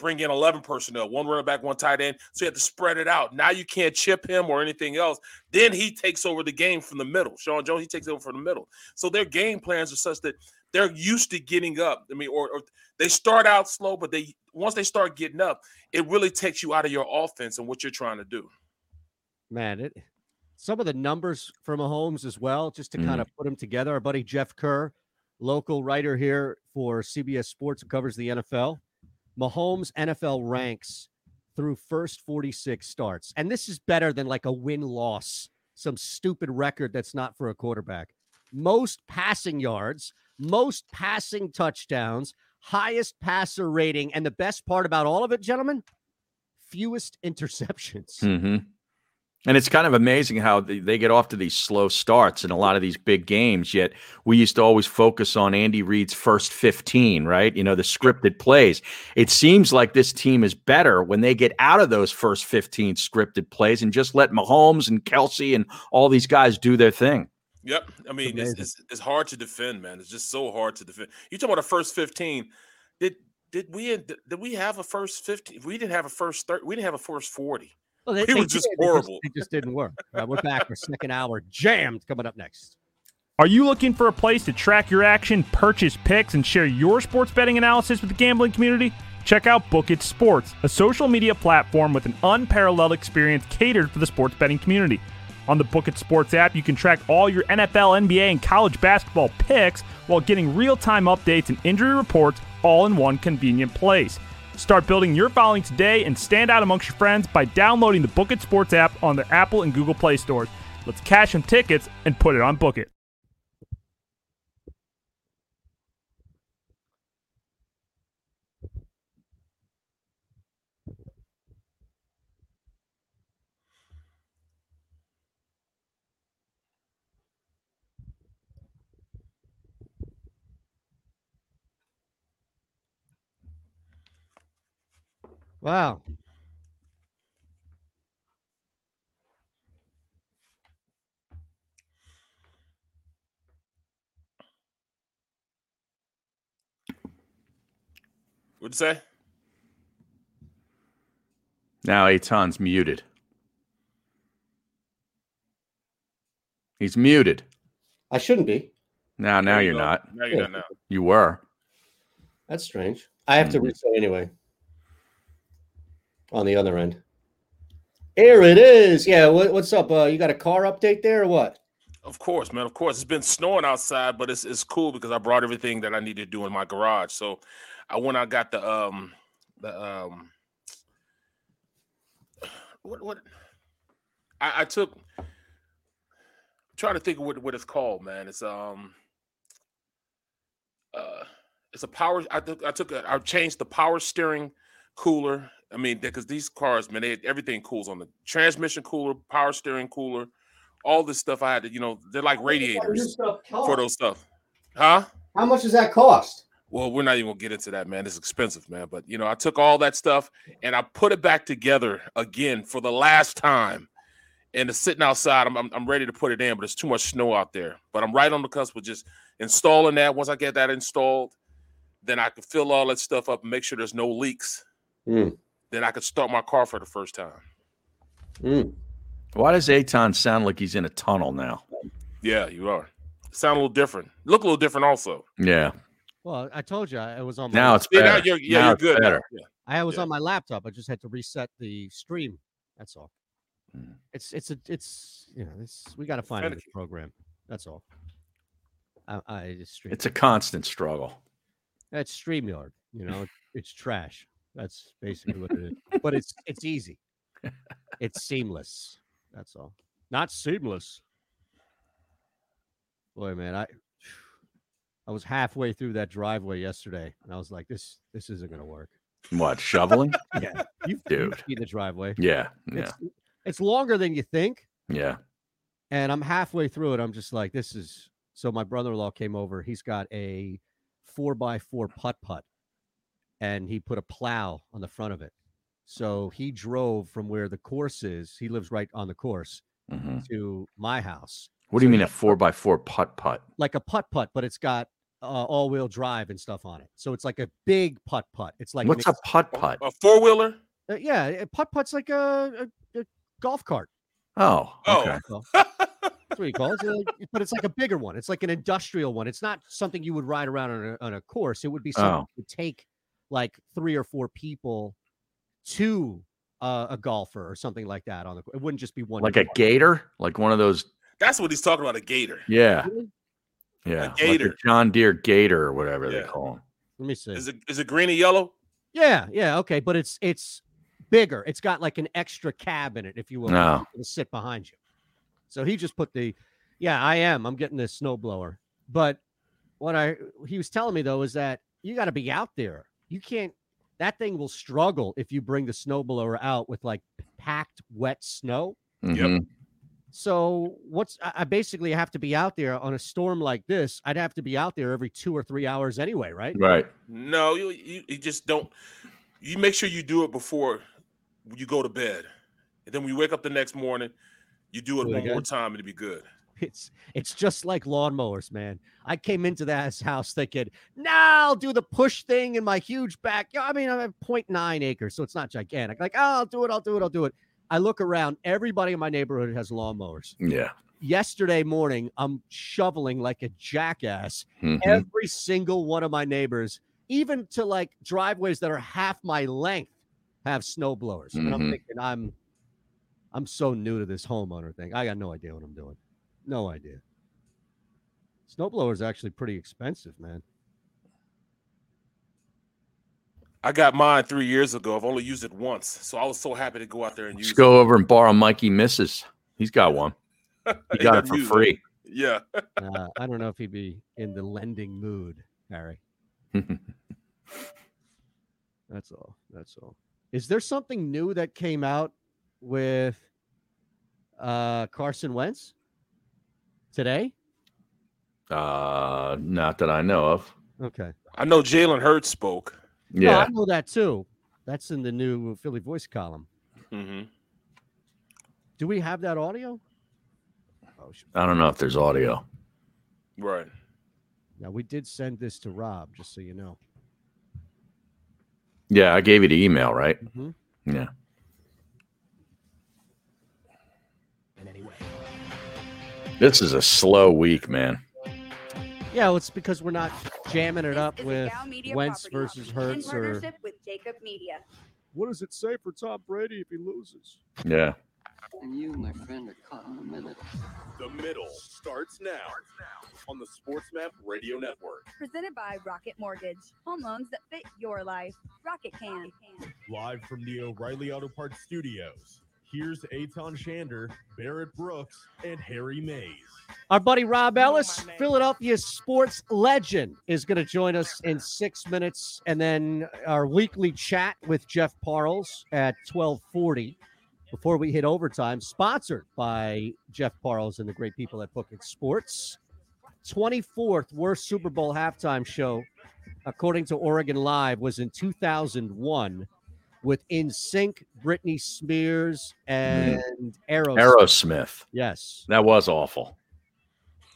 bring in 11 personnel, one running back, one tight end. So you have to spread it out. Now you can't chip him or anything else. Then he takes over the game from the middle. Sean Jones, he takes over from the middle. So their game plans are such that they're used to getting up. I mean, or, or they start out slow, but they once they start getting up, it really takes you out of your offense and what you're trying to do. Man, it some of the numbers for Mahomes as well, just to Mm. kind of put them together. Our buddy Jeff Kerr, local writer here for CBS Sports, who covers the NFL. Mahomes NFL ranks through first 46 starts. And this is better than like a win loss, some stupid record that's not for a quarterback. Most passing yards, most passing touchdowns, highest passer rating. And the best part about all of it, gentlemen, fewest interceptions. hmm And it's kind of amazing how they, they get off to these slow starts in a lot of these big games. Yet we used to always focus on Andy Reid's first 15, right? You know, the scripted plays. It seems like this team is better when they get out of those first 15 scripted plays and just let Mahomes and Kelce and all these guys do their thing. Yep. I mean, it's, it's, it's, hard to defend, man. It's just so hard to defend. You talking about the first 15. Did did we did we have a first 15? We didn't have a first 30. We didn't have a first 40. Well, they, it was just did. horrible. It just, it just, didn't work. Uh, we're back for second hour jammed coming up next. Are you looking for a place to track your action, purchase picks, and share your sports betting analysis with the gambling community? Check out Book It Sports, a social media platform with an unparalleled experience catered for the sports betting community. On the Book It Sports app, you can track all your NFL, NBA, and college basketball picks while getting real time updates and injury reports all in one convenient place. Start building your following today and stand out amongst your friends by downloading the Book It Sports app on the Apple and Google Play stores. Let's cash some tickets and put it on Book It. Wow. What'd you say? Now Eytan's muted. He's muted. I shouldn't be. Now, now you are not. Now you're not. Now you were. That's strange. I have mm-hmm. to reset anyway on the other end. Here it is. Yeah, what, what's up? Uh, you got a car update there or what? Of course, man. Of course, it's been snowing outside, but it's it's cool because I brought everything that I need to do in my garage. So, I went. I got the um the um what what I, I took. I'm trying to think of what what it's called, man. It's um uh it's a power. I took I took a, I changed the power steering cooler I mean, because these cars, man, they, everything cools on the transmission cooler, power steering cooler, all this stuff. I had to, you know, they're like radiators for those stuff. Huh? How much does that cost? Well, we're not even gonna get into that, man. It's expensive, man. But you know, I took all that stuff and I put it back together again for the last time. And it's sitting outside. I'm, I'm, I'm ready to put it in, but it's too much snow out there. But I'm right on the cusp of just installing that. Once I get that installed, then I can fill all that stuff up and make sure there's no leaks. Mm then I could start my car for the first time. Mm. Why does Eytan sound like he's in a tunnel now? Yeah, you are. Sound a little different. Look a little different, also. Yeah. Well, I told you I was on. My now it's better. Now you're, yeah, now you're good. Better. Yeah. I was yeah. on my laptop. I just had to reset the stream. That's all. Mm. It's it's a it's you know it's we got to find a program. That's all. I, I just stream. It's a constant struggle. That's Streamyard. You know, it's trash. That's basically what it is. But it's it's easy. It's seamless. That's all. Not seamless. Boy, man, I I was halfway through that driveway yesterday, and I was like, "This this isn't gonna work." What shoveling? yeah, you've, Dude. you've seen the driveway. Yeah, yeah. It's, it's longer than you think. Yeah. And I'm halfway through it. I'm just like, this is. So my brother-in-law came over. He's got a four by four putt putt and he put a plow on the front of it. So he drove from where the course is. He lives right on the course mm-hmm. to my house. What do you mean a four by four putt putt? Like a putt putt, but it's got uh, all wheel drive and stuff on it. So it's like a big putt putt. It's like what's a putt putt? A four wheeler? Uh, yeah, putt putt's like a, a, a, golf cart. Oh, okay. Oh. That's what he calls it. But it's like a bigger one. It's like an industrial one. It's not something you would ride around on a, on a course. It would be something oh. you would take like three or four people to uh, a golfer or something like that on the it wouldn't just be one like a gator? Like one of those that's what he's talking about a gator. Yeah. Yeah a gator like a john deere gator or whatever yeah. they call them let me see. Is it is it green and yellow? Yeah yeah okay but it's it's bigger. It's got like an extra cab in it if you will no. to sit behind you. So he just put the yeah i am i'm getting this snowblower. But what i he was telling me though is that you got to be out there you can't that thing will struggle if you bring the snowblower out with like packed wet snow Mm-hmm. Yep. So what's I I basically have to be out there on a storm like this. I'd have to be out there every two or three hours anyway, right? Right. No, you, you you just don't. You make sure you do it before you go to bed, and then when you wake up the next morning, you do it Do it one more time, and it'll be good. It's it's just like lawnmowers, man. I came into that house thinking, now I'll do the push thing in my huge backyard. I mean, I have 0.9 acres, so it's not gigantic. Like, oh, I'll do it, I'll do it, I'll do it. I look around, everybody in my neighborhood has lawnmowers. Yeah. Yesterday morning, I'm shoveling like a jackass. Mhm. Every single one of my neighbors, even to like driveways that are half my length, have snow blowers. And I'm Mhm. thinking, I'm I'm so new to this homeowner thing. I got no idea what I'm doing. No idea. Snowblower is actually pretty expensive, man. I got mine three years ago. I've only used it once, so I was so happy to go out there and use Let's go over and borrow Mikey Misses. He's got one. He got it for Use free. Yeah. Uh, I don't know if he'd be in the lending mood, Harry. That's all. That's all. Is there something new that came out with uh Carson Wentz today? Uh, not that I know of. Okay. I know Jalen Hurts spoke. No, Yeah. I know that too. That's in the new Philly Voice column. Mm-hmm. Do we have that audio? I don't know if there's audio. Right. Now we did send this to Rob, just so you know. Yeah, I gave you the email, right? Mhm. Yeah. This is a slow week, man. Yeah, well, it's because we're not jamming it up with Media Wentz versus in Hurts or with Jacob Media. what does it say for Tom Brady if he loses? Yeah. And you, my friend, are caught in the middle. The middle starts now on the SportsMap Radio Network. Presented by Rocket Mortgage. Home loans that fit your life. Rocket can. Live from the O'Reilly Auto Parts studios. Here's Eytan Shander, Barrett Brooks, and Harry Mayes. Our buddy Rob Ellis, Philadelphia sports legend, is going to join us in six minutes, and then our weekly chat with Jeff Parles at twelve forty. Before we hit overtime, sponsored by Jeff Parles and the great people at Book It Sports. Twenty fourth worst Super Bowl halftime show, according to Oregon Live, was in two thousand one, with NSYNC, Britney Spears, mm. and Aerosmith. Aerosmith. Yes. That was awful.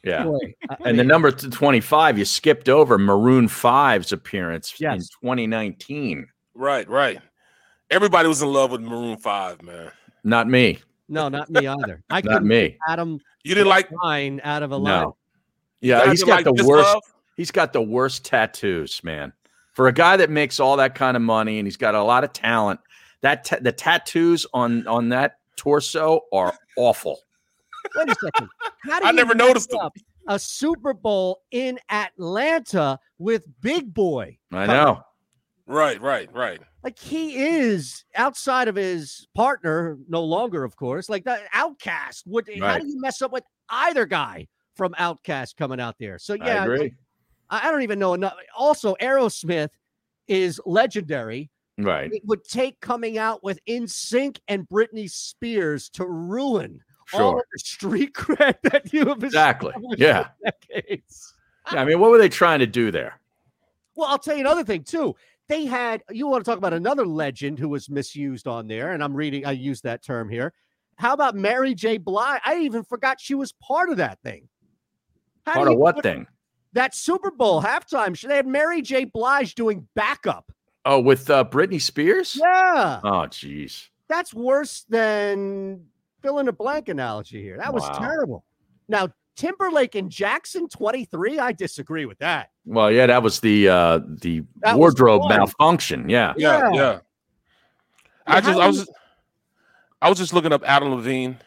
Yeah. Boy, I- I and the number t- 25, you skipped over Maroon 5's appearance in 2019. Right, right. Everybody was in love with Maroon Five, man. Not me. No, not me either. I Not me. Adam. You didn't like mine out of a line. No. Yeah, guys he's didn't got like the worst. Love? He's got the worst tattoos, man. For a guy that makes all that kind of money and he's got a lot of talent, that ta- the tattoos on on that torso are awful. Wait a second. How do I you never mess noticed them. A Super Bowl in Atlanta with Big Boi. I know. Right, right, right. Like he is outside of his partner, no longer, of course. Like that OutKast. Would how do you mess up with either guy from OutKast coming out there? So I yeah, agree. I, don't even know enough. Also, Aerosmith is legendary. Right. It would take coming out with NSYNC and Britney Spears to ruin all Sure. of the street cred that you have Exactly. Yeah. decades. Yeah, I mean, what were they trying to do there? Well, I'll tell you another thing too. They had you want to talk about another legend who was misused on there, and I'm reading. I use that term here. How about Mary J. Blige? I even forgot she was part of that thing. How Part of what put thing? That Super Bowl halftime. show, They had Mary J. Blige doing backup. Oh, with uh, Britney Spears? Yeah, Oh, jeez. that's worse than fill in a blank analogy here. That was terrible. Now Timberlake and Jackson 23. I disagree with that. Well, yeah, that was the uh the That wardrobe fun. malfunction. Yeah. Yeah, Yeah. yeah. I just, I was, just, I was just looking up Adam Levine,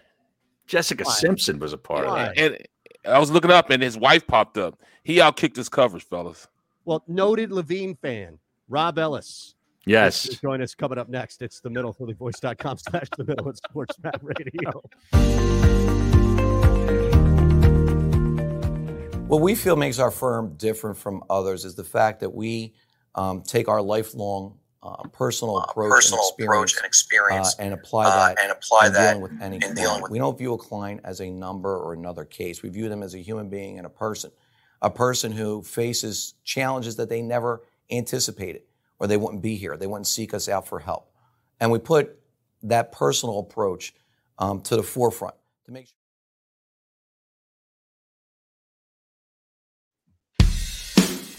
Jessica Why? Simpson was a part of Why? that. and I was looking up, and his wife popped up. He outkicked his covers, fellas. Well, noted Levine fan Rob Ellis. Yes. Is Join us coming up next. It's the middle phillyvoice.com slash the middle at sports Map radio. What we feel makes our firm different from others is the fact that we um, take our lifelong uh, personal Uh, approach, personal and experience, approach and experience, uh, and apply uh, that and apply in that dealing with any in client. dealing with- we don't view a client as a number or another case. We view them as a human being and a person, a person who faces challenges that they never anticipated, or they wouldn't be here. They wouldn't seek us out for help, and we put that personal approach um, to the forefront to make sure.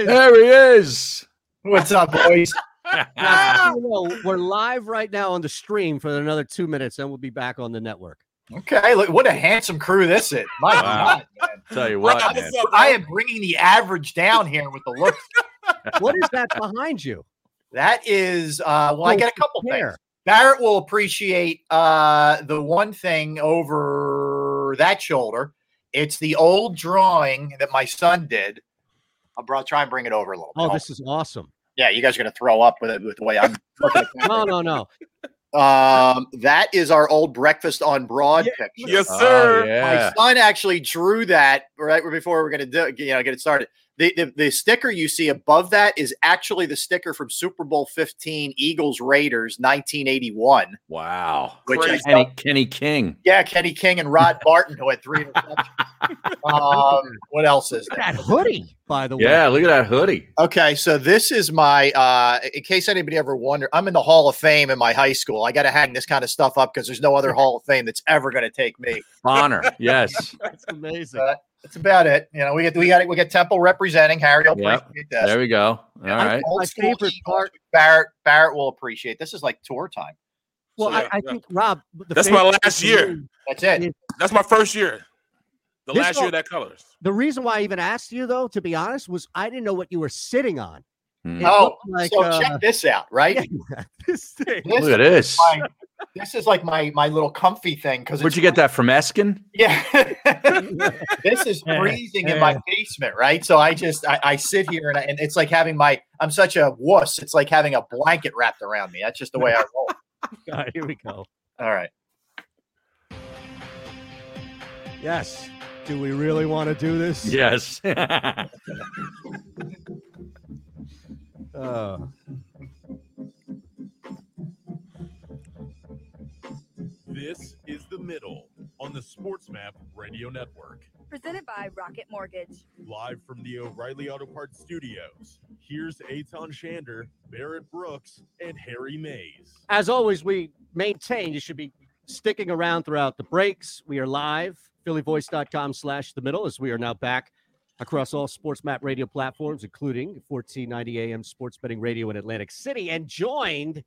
Is. There he is. What's up, boys? Now, we're live right now on the stream for another two minutes, and we'll be back on the network. Okay, look what a handsome crew this is. My Wow. God, man. Tell you what, I, man. I am bringing the average down here with the looks. What is that behind you? That is, uh, well, I Oh, get a couple hair. things. Barrett will appreciate uh, the one thing over that shoulder. It's the old drawing that my son did. I'll bro- try and bring it over a little bit. Oh, this is awesome. Yeah, you guys are gonna throw up with it with the way I'm looking at the No, no, no. Um, that is our old breakfast on Broad picture. Yes, sir. Oh, yeah. My son actually drew that right before we're gonna do you know get it started. The, the the sticker you see above that is actually the sticker from Super Bowl 15 Eagles Raiders 1981. Wow. Which I Kenny, Kenny King. Yeah, Kenny King and Rod Martin who had three interceptions. um, what else is there? That hoodie, by the way. Yeah, look at that hoodie. Okay, so this is my uh in case anybody ever wonder, I'm in the Hall of Fame in my high school. I gotta hang this kind of stuff up because there's no other Hall of Fame that's ever gonna take me. Honor. Yes. That's amazing. Uh, that's about it. You know, we get we got we get Temple representing Harry. will Yep. appreciate this. There we go. All right. Old My school favorite part- Barrett Barrett will appreciate. This is like tour time. Well, So, I, yeah, I yeah. think Rob. the That's my last year. That's it. is That's my first year. The This last year that colors. The reason why I even asked you, though, to be honest, was I didn't know what you were sitting on. Hmm. It Oh, like, so uh, check this out, right? this thing. This Look at is this. my- this is like my my little comfy thing because Where'd you get that from Eskin? Yeah. this is freezing in my basement, right? So I just I, I sit here and, I, and it's like having my I'm such a wuss. It's like having a blanket wrapped around me. That's just the way I roll. All right, here we go. All right. Yes. Do we really want to do this? Yes. Uh, This is The Middle on the SportsMap Radio Network. Presented by Rocket Mortgage. Live from the O'Reilly Auto Parts Studios, here's Eytan Shander, Barrett Brooks, and Harry Mayes. as always, we maintain you should be sticking around throughout the breaks. We are live, phillyvoice.com slash the middle, as we are now back across all Sports Map radio platforms, including 1490 AM Sports Betting Radio in Atlantic City, and joined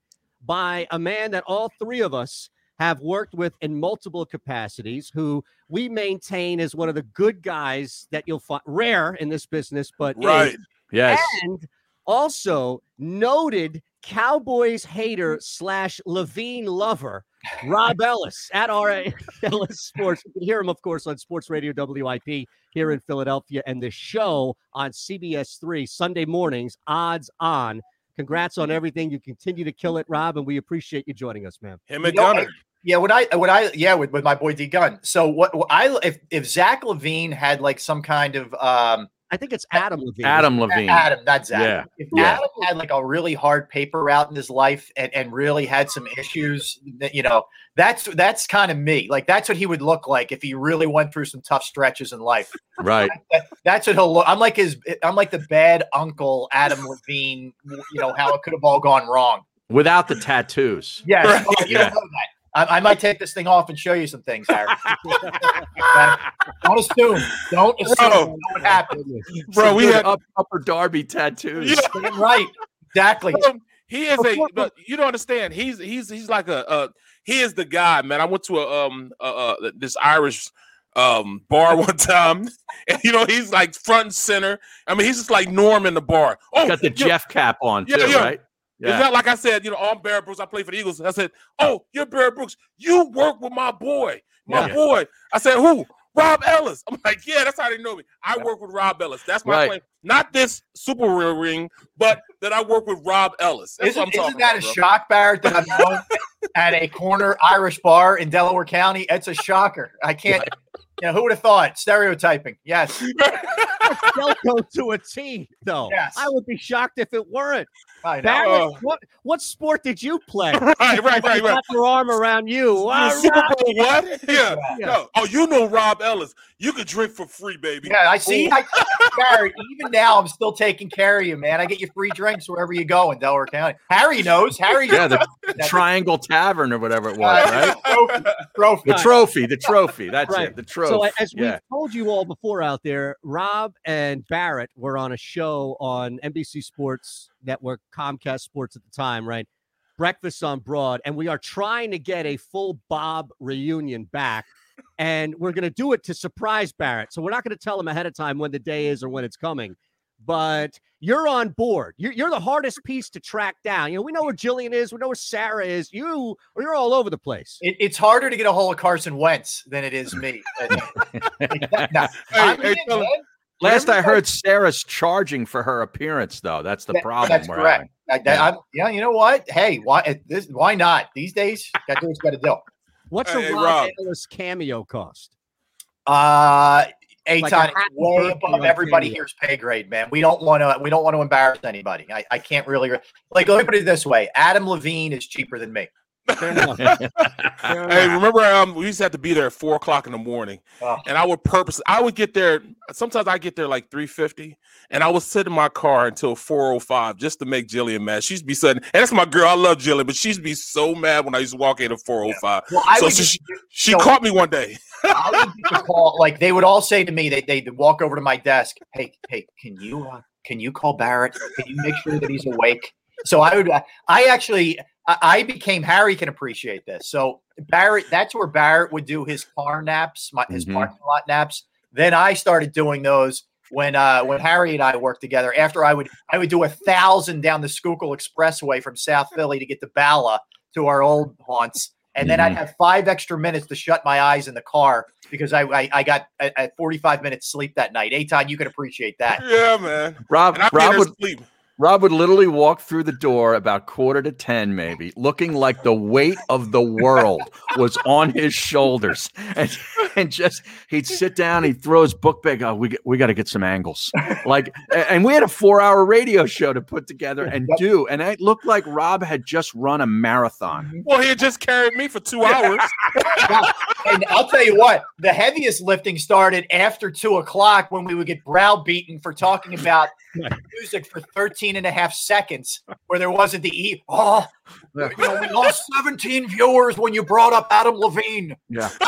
by a man that all three of us have worked with in multiple capacities, who we maintain is one of the good guys that you'll find rare in this business, but is. Right. Yes. and also noted Cowboys hater slash Levine lover, Rob Ellis at RA Ellis Sports. You can hear him, of course, on Sports Radio WIP here in Philadelphia and the show on CBS 3 Sunday mornings, odds on. Congrats on everything. You continue to kill it, Rob, and we appreciate you joining us, man. Him and You know, Gunner. Yeah, what I what I yeah with, with my boy D Gun. So what, what I if if Zach Levine had like some kind of um I think it's Adam Levine. Adam Levine. Adam, not Zach. Yeah. If Yeah. Adam had like a really hard paper route in his life and, and really had some issues, that, you know, that's that's kind of me. Like that's what he would look like if he really went through some tough stretches in life. Right. That- that's what he'll look. I'm like his. I'm like the bad uncle Adam Levine. You know how it could have all gone wrong. Without the tattoos. Yes, oh, you Yeah. Don't know that. I, I might take this thing off and show you some things, Harry. Don't assume. Don't assume. Bro. You know what happened. Bro, Some we have had up, upper Darby tattoos. Yeah. Right. Exactly. Um, he is a but you don't understand he's he's he's like a uh he is the guy man i went to a um uh, uh this irish um, bar one time, and you know he's like front and center. I mean, he's just like Norm in the bar. Oh, got the yeah, Jeff cap on yeah, too, yeah. right? It's not like I said, you know, oh, I'm Barrett Brooks. I play for the Eagles. I said, oh, you're Barrett Brooks. You work with my boy, my Yeah. boy. I said, who? Rob Ellis. I'm like, yeah, that's how they know me. I work with Rob Ellis. That's my Right. claim. Not this super real ring, but that I work with Rob Ellis. That's what I'm Isn't, isn't that about, a bro. shock, Barrett, that I'm known at a corner Irish bar in Delaware County? It's a shocker. I can't, you know, who would have thought? Stereotyping. Yes. Delco to a T, though. Yes. I would be shocked if it weren't. I know. Barrett, what what sport did you play? Right, right, right, right. got their arm around you. You All Super. Bowl what? Yeah. Yeah. No. Oh, you know Rob Ellis. You could drink for free, baby. Yeah, I see. I, Barrett, even now, I'm still taking care of you, man. I get you free drinks wherever you go in Delaware County. Harry knows. Harry, Yeah, the Triangle Tavern or whatever it was, right? trophy, trophy. The trophy, the trophy. That's Right. it. The trophy. So as we've told you all before out there, Rob and Barrett were on a show on NBC Sports Network, Comcast Sports at the time, right? Breakfast on Broad, and we are trying to get a full Bob reunion back, and we're going to do it to surprise Barrett. So we're not going to tell him ahead of time when the day is or when it's coming. But you're on board. You're, you're the hardest piece to track down. You know, we know where Jillian is. We know where Sarah is. You, you're all over the place. It, it's harder to get a hold of Carson Wentz than it is me. Now, I'm hey, in, tell him- man. Last I heard, Sarah's charging for her appearance, though. That's the That- problem. That's correct. I, I- I'm- yeah, you know what? Hey, why uh, this? Why not? These days, got to do what you got to do. What's Hey, a Rob, Rob. Ellis cameo cost? Uh, Like a Eytan, it's happy way above everybody cameo. here's pay grade, man. We don't want to. We don't want to embarrass anybody. I, I can't really like. Let me put it this way: Adam Levine is cheaper than me. Hey, remember um, we used to have to be there at four o'clock in the morning, Oh. and I would purpose. I would get there. Sometimes I get there like three fifty, and I would sit in my car until four o five just to make Jillian mad. She'd be sudden, and that's my girl. I love Jillian, but she'd be so mad when I used to walk in at four o five. Well, I So she, she so- caught me one day. I would get the call. Like they would all say to me, they they would walk over to my desk. Hey, hey, can you uh, can you call Barrett? Can you make sure that he's awake? So I would. Uh, I actually. I I became Harry can appreciate this. So Barrett, that's where Barrett would do his car naps, my, his Mhm. parking lot naps. Then I started doing those when uh when Harry and I worked together. After I would I would do a thousand down the Schuylkill Expressway from South Philly to get to Bala to our old haunts. And then I'd Mhm. have five extra minutes to shut my eyes in the car because I I, I got a, a 45 minutes sleep that night. Eytan, you can appreciate that. Yeah, man. Rob, And I'd Rob there would, sleep. Rob would literally walk through the door about quarter to 10, maybe, looking like the weight of the world was on his shoulders. And, and just, he'd sit down, he'd throw his book bag. Oh, we, get- we got to get some angles. Like, and we had a four hour radio show to put together and do. And it looked like Rob had just run a marathon. Mm-hmm. Well, he had just carried me for two hours. and I'll tell you what, the heaviest lifting started after two o'clock when we would get browbeaten for talking about music for 13 and a half seconds where there wasn't the E. Oh, you know, we lost 17 viewers when you brought up Adam Levine. Yeah.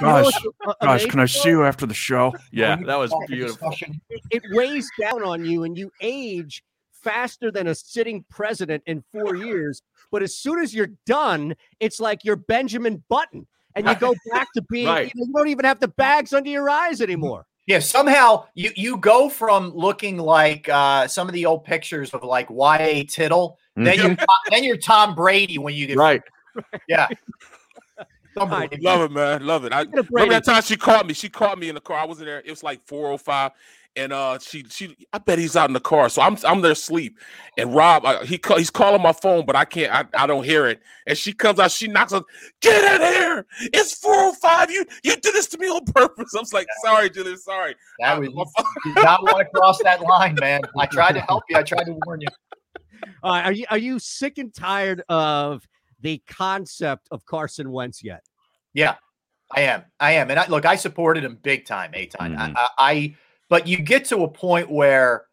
Gosh, know Guys, what's, uh, guys, can I see you after the show? Yeah, that was beautiful. it, it weighs down on you and you age faster than a sitting president in four years. But as soon as you're done, it's like you're Benjamin Button and you go back to being, Right. you don't even have the bags under your eyes anymore. Yeah, somehow you you go from looking like uh, some of the old pictures of like Y.A. Tittle, then you then you're Tom Brady when you get Right. Yeah. right. Love it, man. Love it. I Speaking remember that time she caught me. She caught me in the car. I was in there. It was like 405. And uh she she I bet he's out in the car. So I'm I'm there asleep. And Rob, uh, he call, he's calling my phone, but I can't I, I don't hear it. And she comes out, she knocks on, get in here. It's 405. You you did this to me on purpose. I was like, sorry, Julian, sorry. That was my you did not want to cross that line, man. I tried to help you. I tried to warn you. Uh, are you are you sick and tired of the concept of Carson Wentz yet? Yeah, I am. I am. And I, look, I supported him big time, Eytan. Mhm. I, I, I, but you get to a point where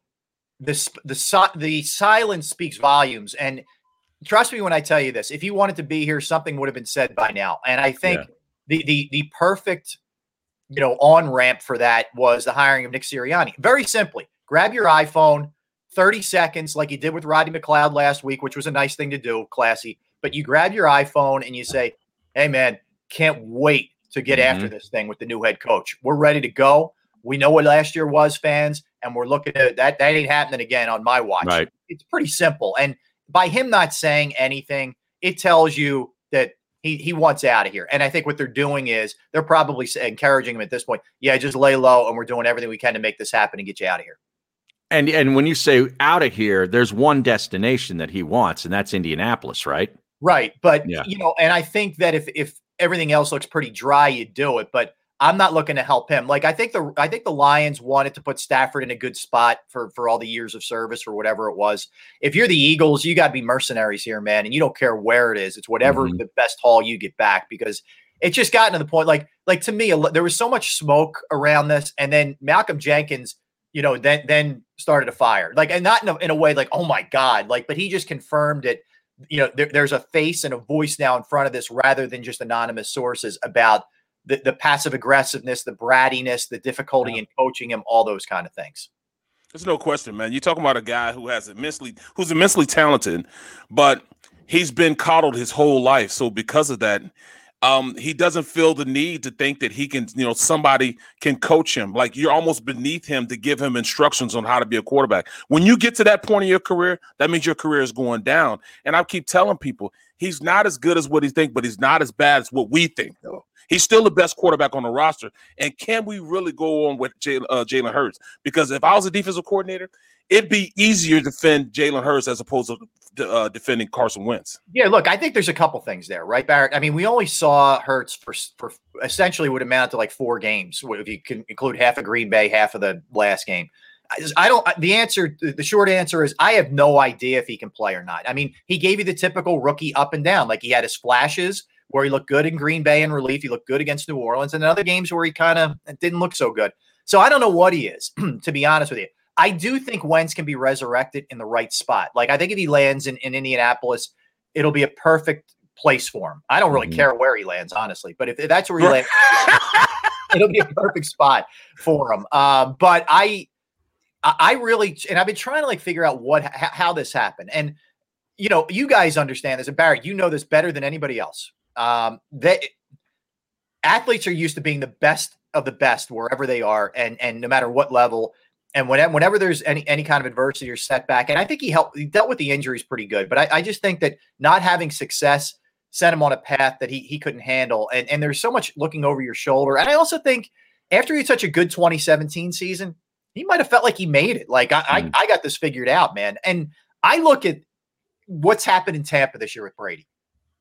the the the silence speaks volumes. And trust me when I tell you this: if you wanted to be here, something would have been said by now. And I think Yeah. the the the perfect you know on ramp for that was the hiring of Nick Sirianni. Very simply, grab your iPhone. 30 seconds, like you did with Rodney McLeod last week, which was a nice thing to do, classy. But you grab your iPhone and you say, Hey, man, can't wait to get mm-hmm. after this thing with the new head coach. We're ready to go. We know what last year was, fans, and we're looking at that. That ain't happening again on my watch. Right. It's pretty simple. And by him not saying anything, it tells you that he he wants out of here. And I think what they're doing is they're probably encouraging him at this point. Yeah, just lay low, and we're doing everything we can to make this happen and get you out of here. And and when you say out of here, there's one destination that he wants, and that's Indianapolis, right? Right. But yeah. you know, and I think that if if everything else looks pretty dry, you do it. But I'm not looking to help him. Like I think the I think the Lions wanted to put Stafford in a good spot for for all the years of service or whatever it was. If you're the Eagles, you got to be mercenaries here, man, and you don't care where it is. It's whatever mm-hmm. the best haul you get back because it's just gotten to the point. Like like to me, there was so much smoke around this, and then Malcolm Jenkins you know, then then started a fire. Like, and not in a, in a way like, oh my God, like, but he just confirmed it. You know, there, there's a face and a voice now in front of this rather than just anonymous sources about the, the passive aggressiveness, the brattiness, the difficulty yeah. in coaching him, all those kind of things. There's no question, man. You're talking about a guy who has immensely, who's immensely talented, but he's been coddled his whole life. So because of that, um, he doesn't feel the need to think that he can, you know, somebody can coach him. Like you're almost beneath him to give him instructions on how to be a quarterback. When you get to that point in your career, that means your career is going down. And I keep telling people he's not as good as what he think, but he's not as bad as what we think. Though. He's still the best quarterback on the roster. And can we really go on with Jalen uh, Hurts? Because if I was a defensive coordinator, it'd be easier to defend Jalen Hurts as opposed to uh, defending Carson Wentz. Yeah, look, I think there's a couple things there, right, Barrett? I mean, we only saw Hurts for for essentially would amount to like four games if you can include half of Green Bay, half of the last game. I don't. The answer, the short answer is, I have no idea if he can play or not. I mean, he gave you the typical rookie up and down. Like he had his flashes where he looked good in Green Bay in relief. He looked good against New Orleans, and other games where he kind of didn't look so good. So I don't know what he is, to be honest with you. I do think Wentz can be resurrected in the right spot. Like I think if he lands in, in Indianapolis, it'll be a perfect place for him. I don't really mm-hmm. care where he lands, honestly, but if, if that's where he lands, it'll be a perfect spot for him. Um, but I, I really, and I've been trying to like figure out what how this happened, and you know, you guys understand this, and Barrett, you know this better than anybody else. Um, they athletes are used to being the best of the best wherever they are, and and no matter what level and whenever, whenever there's any any kind of adversity or setback, and I think he helped, he dealt with the injuries pretty good. But I, I just think that not having success sent him on a path that he he couldn't handle. And and there's so much looking over your shoulder. And I also think after he had such a good 2017 season, he might have felt like he made it. Like I, mm. I I got this figured out, man. And I look at what's happened in Tampa this year with Brady.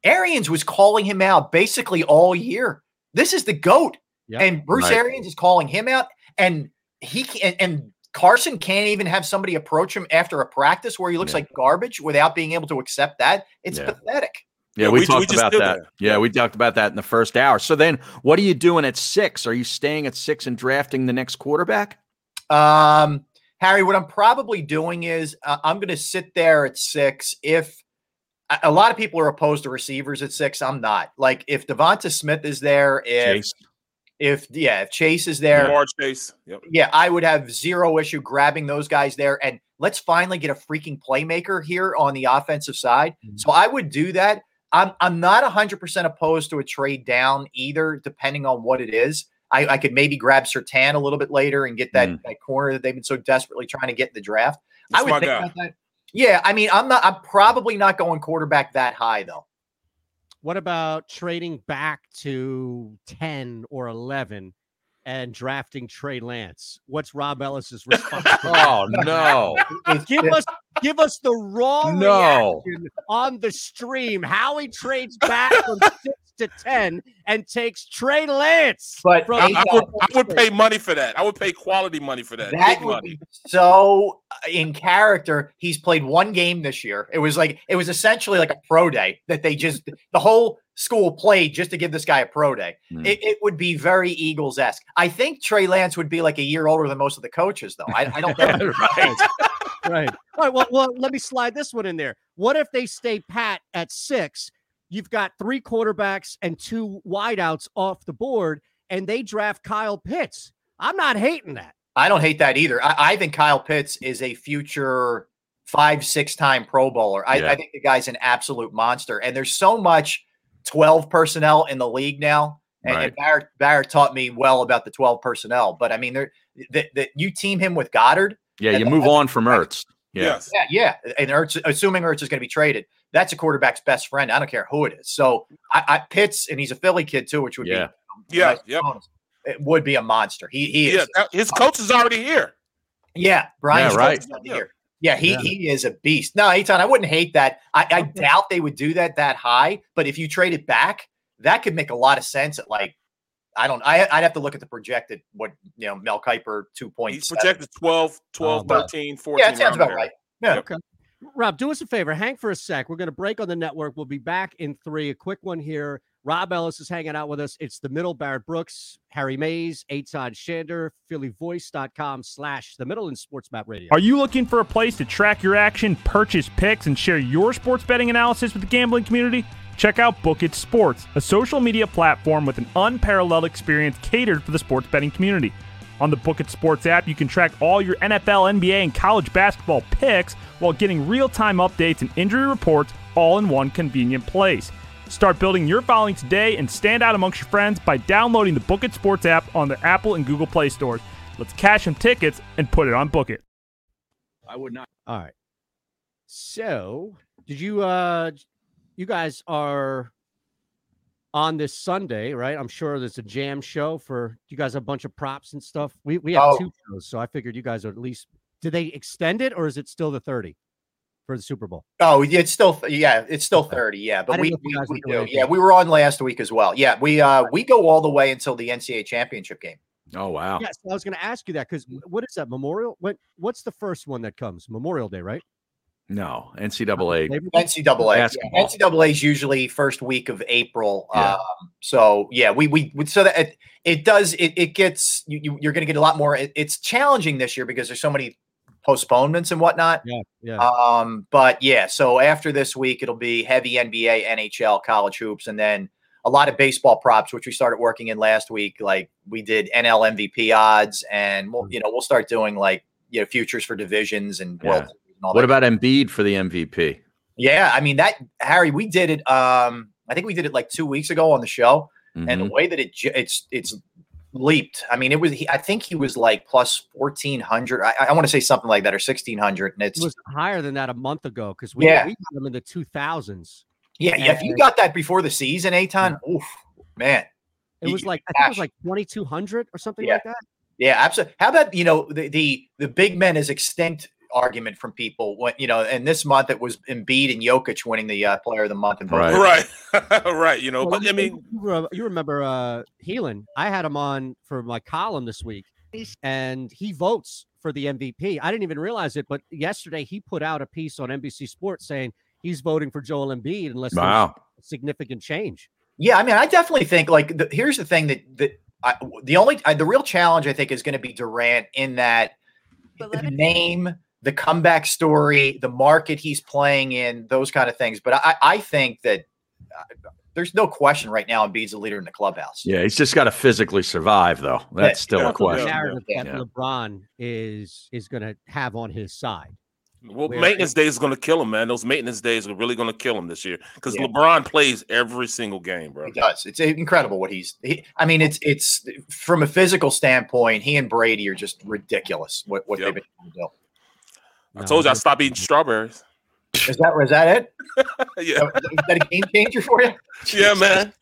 Arians was calling him out basically all year. This is the goat, yep. and Bruce right. Arians is calling him out, and he and, and Carson can't even have somebody approach him after a practice where he looks yeah. like garbage without being able to accept that. It's yeah. pathetic. Yeah, we, we talked we about that. Yeah, we talked about that in the first hour. So then, what are you doing at six? Are you staying at six and drafting the next quarterback? Um, Harry, what I'm probably doing is uh, I'm going to sit there at six. If a lot of people are opposed to receivers at six, I'm not. Like if Devonta Smith is there, if Chase. If yeah, if Chase is there, Ja'Marr Chase, yep. yeah, I would have zero issue grabbing those guys there, and let's finally get a freaking playmaker here on the offensive side. Mm-hmm. So I would do that. I'm I'm not 100 percent opposed to a trade down either, depending on what it is. I, I could maybe grab Surtain a little bit later and get that, mm. that corner that they've been so desperately trying to get in the draft. That's I would think about that. Yeah, I mean, I'm not. I'm probably not going quarterback that high though. What about trading back to 10 or 11 and drafting Trey Lance? What's Rob Ellis's response? oh no. give us give us the raw no. on the stream how he trades back from 6 to 10 and takes Trey Lance. But I, I, would, I would pay money for that. I would pay quality money for that. That Big money. so uh, in character, he's played one game this year. It was like it was essentially like a pro day that they just the whole school played just to give this guy a pro day. Mm. It, it, would be very Eagles esque. I think Trey Lance would be like a year older than most of the coaches, though. I, I don't know. right. right. All right. Well, well, let me slide this one in there. What if they stay pat at six You've got three quarterbacks and two wideouts off the board, and they draft Kyle Pitts. I'm not hating that. I don't hate that either. I, I think Kyle Pitts is a future five, six time Pro Bowler. I, yeah. I think the guy's an absolute monster. And there's so much 12 personnel in the league now. And, Right. and Barrett, Barrett taught me well about the 12 personnel. But I mean, there that that you team him with Goedert. Yeah, you the- move on from Ertz. Yeah. Yeah, yeah. And Ertz, assuming Ertz is going to be traded, that's a quarterback's best friend. I don't care who it is. So I, I Pitts, and he's a Philly kid too, which would Yeah. be Yeah, um, nice yep. bonus. It would be a monster. He he is. that- his coach is already here. Yeah, Brian's Yeah, right. coach is here. Yeah, he Yeah. he is a beast. No, Eytan, I wouldn't hate that. I, I doubt they would do that that high, but if you trade it back, that could make a lot of sense at like I don't I I'd have to look at the projected what you know Mel Kiper 2.7. He's projected 12, 12, Oh, 13, 14. Yeah, it sounds about there. right. Yeah. Okay. Rob, do us a favor. Hang for a sec. We're going to break on the network. We'll be back in three. A quick one here. Rob Ellis is hanging out with us. It's the middle, Barrett Brooks, Harry Mayes, Eytan Shander, phillyvoice.com slash the middle and Sports Map Radio. Are you looking for a place to track your action, purchase picks, and share your sports betting analysis with the gambling community? Check out Book It Sports, a social media platform with an unparalleled experience catered for the sports betting community. On the Book It Sports app, you can track all your NFL, NBA, and college basketball picks while getting real time updates and injury reports all in one convenient place. Start building your following today and stand out amongst your friends by downloading the Book It Sports app on the Apple and Google Play stores. Let's cash some tickets and put it on Book It. I would not. All right. So, did you uh you guys are on this Sunday, right? I'm sure there's a jam show for you guys have a bunch of props and stuff. We we have Oh. two shows, so I figured you guys are at least did they extend it or is it still the 30 for the Super Bowl? Oh, it's still yeah, it's still 30. Yeah, but we know if you we, were we do. anything. Yeah, we were on last week as well. Yeah, we uh we go all the way until the NCAA championship game. Oh wow. Yes, I was going to ask you that because what is that Memorial? What what's the first one that comes? Memorial Day, right? No, NCAA. NCAA. Basketball. Yeah, NCAA is usually first week of April. Yeah. Um, so yeah, we we we- so that it, it does it, it gets you, you you're going to get a lot more. It, it's challenging this year because there's so many postponements and whatnot. Yeah, yeah. Um, but yeah, so after this week, it'll be heavy NBA, NHL, college hoops, and then a lot of baseball props, which we started working in last week. Like we did NL MVP odds, and we'll you know we'll start doing like you know futures for divisions and World Yeah. Series and What about Embiid for the MVP? Yeah, I mean that Harry, we did it. Um, I think we did it like two weeks ago on the show, and the Mhm. way that it it's it's leaped. I mean, it was. He, I think he was like plus fourteen hundred. I, I want to say something like that, or sixteen hundred, and it's It was higher than that a month ago because we, Yeah. we had them in the 2000s. yeah, yeah. If you got that before the season, Eytan, oof, man, It was like I think it was like 2200 or something Yeah. like that. Yeah, absolutely. How about you know the the the big men is extinct argument from people when you know, and this month it was Embiid and Jokic winning the uh, Player of the Month in. Right. Right, right. You know, Well, but I mean, you remember uh Helin? I had him on for my column this week, and he votes for the MVP. I didn't even realize it, but yesterday he put out a piece on NBC Sports saying he's voting for Joel Embiid unless Wow. there's significant change. Yeah, I mean, I definitely think like the, here's the thing that that I, the only I, the real challenge I think is going to be Durant in that the name, the comeback story, the market he's playing in, those kind of things. But I I think that uh, there's no question right now Embiid's the leader in the clubhouse. Yeah, he's just got to physically survive, though. That's still That's a the question. narrative that LeBron is is going to have on his side. well, Where- maintenance days is going to kill him, man. Those maintenance days are really going to kill him this year because Yeah. LeBron plays every single game, bro. He does. It's incredible what he's. He, I mean, it's it's from a physical standpoint, he and Brady are just ridiculous. What what they've been able to do. I told you I stopped eating strawberries. Is that is that it? yeah, Is that a game changer for you? yeah, man.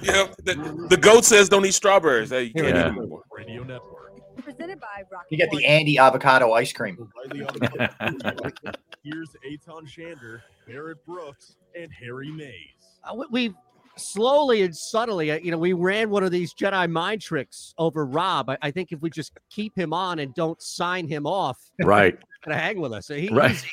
Yeah, the, the goat says don't eat strawberries. Hey, you can't Yeah. them anymore. Radio Network. Presented by Rocky You get the Andy avocado ice cream. O'Reilly Auto Parts. Here's Eytan Shander, Barrett Brooks, and Harry Mayes. Uh, we- we've slowly and subtly, uh, you know, we ran one of these Jedi mind tricks over Rob. I, I think if we just keep him on and don't sign him off, Right. he's gonna hang with us. He, Right. He's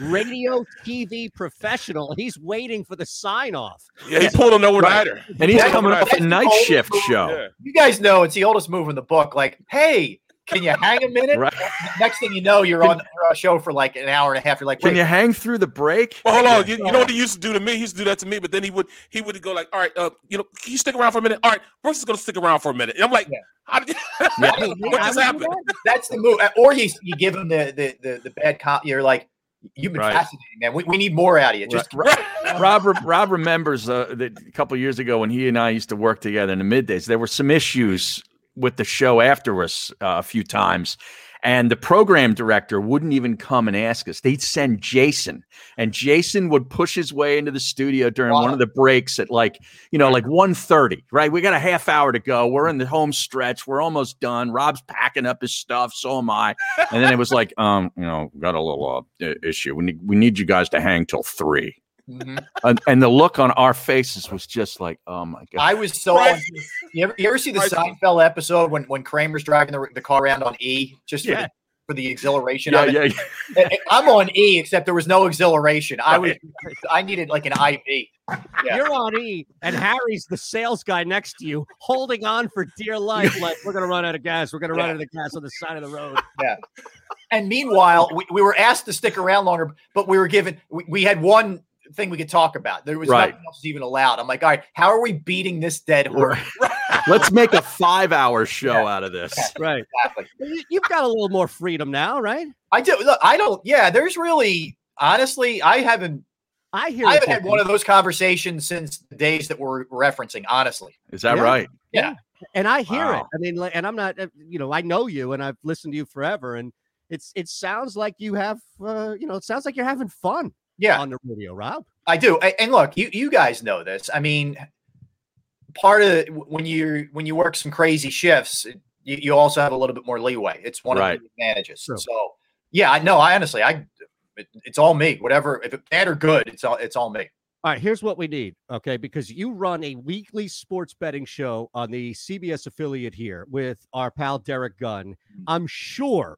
radio TV professional. He's waiting for the sign off. Yeah, he pulled an overnighter. And he's That's coming right. off a night shift old show. Yeah. You guys know it's the oldest move in the book. Like, hey, can you hang a minute? Right. Next thing you know, you're on a show for like an hour and a half. You're like, Can you hang through the break? Well, hold on. You, you know what he used to do to me? He used to do that to me, but then he would he would go like, "All right, uh, you know, can you stick around for a minute? All right, Brooks is gonna stick around for a minute." And I'm like, Yeah. "How did Yeah. what just happened?" that's the move. Or you you give him the the the, the bad comp. You're like, You've been Right. fascinating, man. We, we need more out of you. Just Rob Rob remembers uh, that a couple years ago when he and I used to work together in the middays. There were some issues with the show afterwards uh, a few times, and the program director wouldn't even come and ask us. They'd send Jason, and Jason would push his way into the studio during one of the breaks at like you know like 1.30, Right, we got a half hour to go. We're in the home stretch. We're almost done. Rob's packing up his stuff. So am I. And then it was like, um, you know, got a little uh, issue. We need we need you guys to hang till 3 and, and the look on our faces was just like, oh my god! I was so. You ever, you ever see the Seinfeld episode when when Kramer's driving the, the car around on E just for, the, for the exhilaration? Yeah, of it? yeah, I- I'm on E, except there was no exhilaration. I was. I needed like an IV. Yeah. You're on E, and Harry's the sales guy next to you, holding on for dear life. Like we're gonna run out of gas. We're gonna run out of gas on the side of the road. Yeah. And meanwhile, we, we were asked to stick around longer, but we were given we, we had one thing we could talk about. There was Right. nothing else even allowed. I'm like, all right, how are we beating this dead horse? Let's make a five-hour show out of this. Right. Exactly. You- You've got a little more freedom now, right? I do. Look, I don't. Yeah, there's really, honestly, I haven't. I hear. I haven't had one of those conversations since the days that we're referencing. Honestly, Is that Yeah. right? Yeah. and I hear it. I mean, and I'm not, uh, you know, I know you, and I've listened to you forever, and it's it sounds like you have, uh, you know, it sounds like you're having fun. Yeah. on the radio, Rob. I do. And look, you you guys know this. I mean, part of when you when you work some crazy shifts, you, you also have a little bit more leeway. It's one Right. of the advantages. So, yeah, I know. I honestly, I it, it's all me. Whatever, if it's bad or good, it's all it's all me. All right, here's what we need, okay? Because you run a weekly sports betting show on the CBS affiliate here with our pal Derek Gunn. Mm-hmm. I'm sure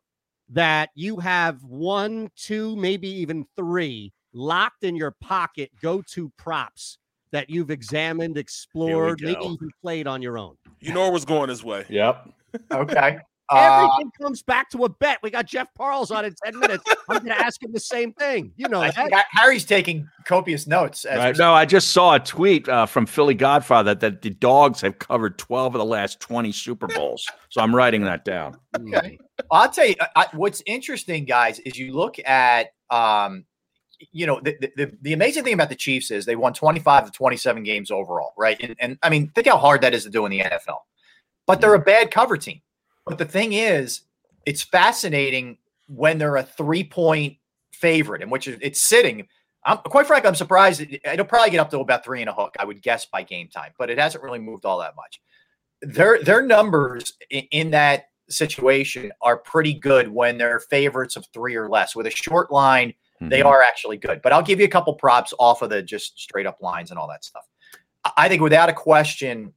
that you have one, two, maybe even three locked in your pocket go to props that you've examined, explored, maybe even played on your own. You know it was going this way. Yep. Okay. Everything comes back to a bet. We got Jeff Parles on in 10 minutes. I'm going to ask him the same thing. You know I that. Harry's taking copious notes. As Right. No, I just saw a tweet uh, from Philly Godfather that the dogs have covered 12 of the last 20 Super Bowls. So I'm writing that down. Okay. I'll tell you I, I- what's interesting, guys, is you look at um, you know, the, the- the amazing thing about the Chiefs is they won 25 to 27 games overall, right? And, and I mean, think how hard that is to do in the NFL. But they're a mm-hmm. bad cover team. But the thing is, it's fascinating when they're a three point favorite, in which it's sitting. I'm quite frankly, I'm surprised. It, it'll probably get up to about three and a hook, I would guess, by game time, but it hasn't really moved all that much their their numbers in, in that situation are pretty good when they're favorites of three or less. With a short line, they Mhm. are actually good. But I'll give you a couple props off of the just straight up lines and all that stuff. I- I think without a question,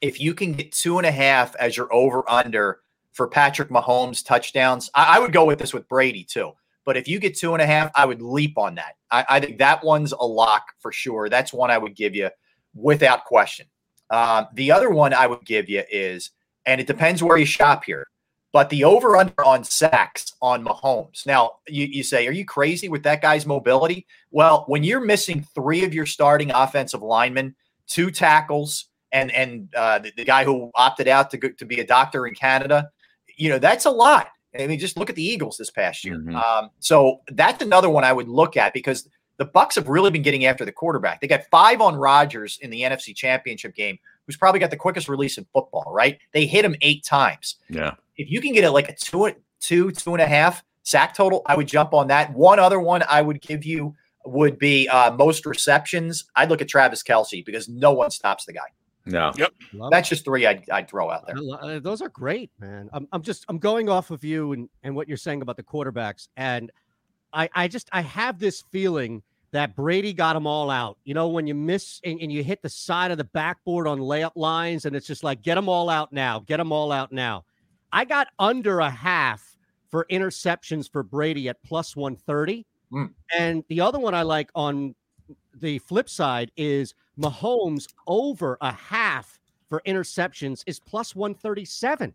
if you can get two and a half as your over under for Patrick Mahomes touchdowns, I, I would go with this with Brady too. But if you get two and a half, I would leap on that. I, I think that one's a lock for sure. That's one I would give you without question. Um, the other one I would give you is, and it depends where you shop here, but the over under on sacks on Mahomes. Now, you, you say, are you crazy with that guy's mobility? Well, when you're missing three of your starting offensive linemen, two tackles, and and uh, the, the guy who opted out to go, to be a doctor in Canada, you know that's a lot. I mean, just look at the Eagles this past year. Um, so that's another one I would look at because the Bucks have really been getting after the quarterback. They got five on Rodgers in the NFC Championship game, who's probably got the quickest release in football. Right? They hit him eight times. Yeah. If you can get it like a two, two, two and a half sack total, I would jump on that. One other one I would give you would be uh, most receptions. I'd look at Travis Kelce because no one stops the guy. No. Yep. That's just three I'd, I'd throw out there. I uh, Those are great, man. I'm, I'm just I'm going off of you and, and what you're saying about the quarterbacks, and I I just I have this feeling that Brady got them all out. You know, when you miss and, and you hit the side of the backboard on layup lines, and it's just like get them all out now, get them all out now. I got under a half for interceptions for Brady at plus 130. Hmm. And the other one I like on the flip side is Mahomes over a half for interceptions is plus 137.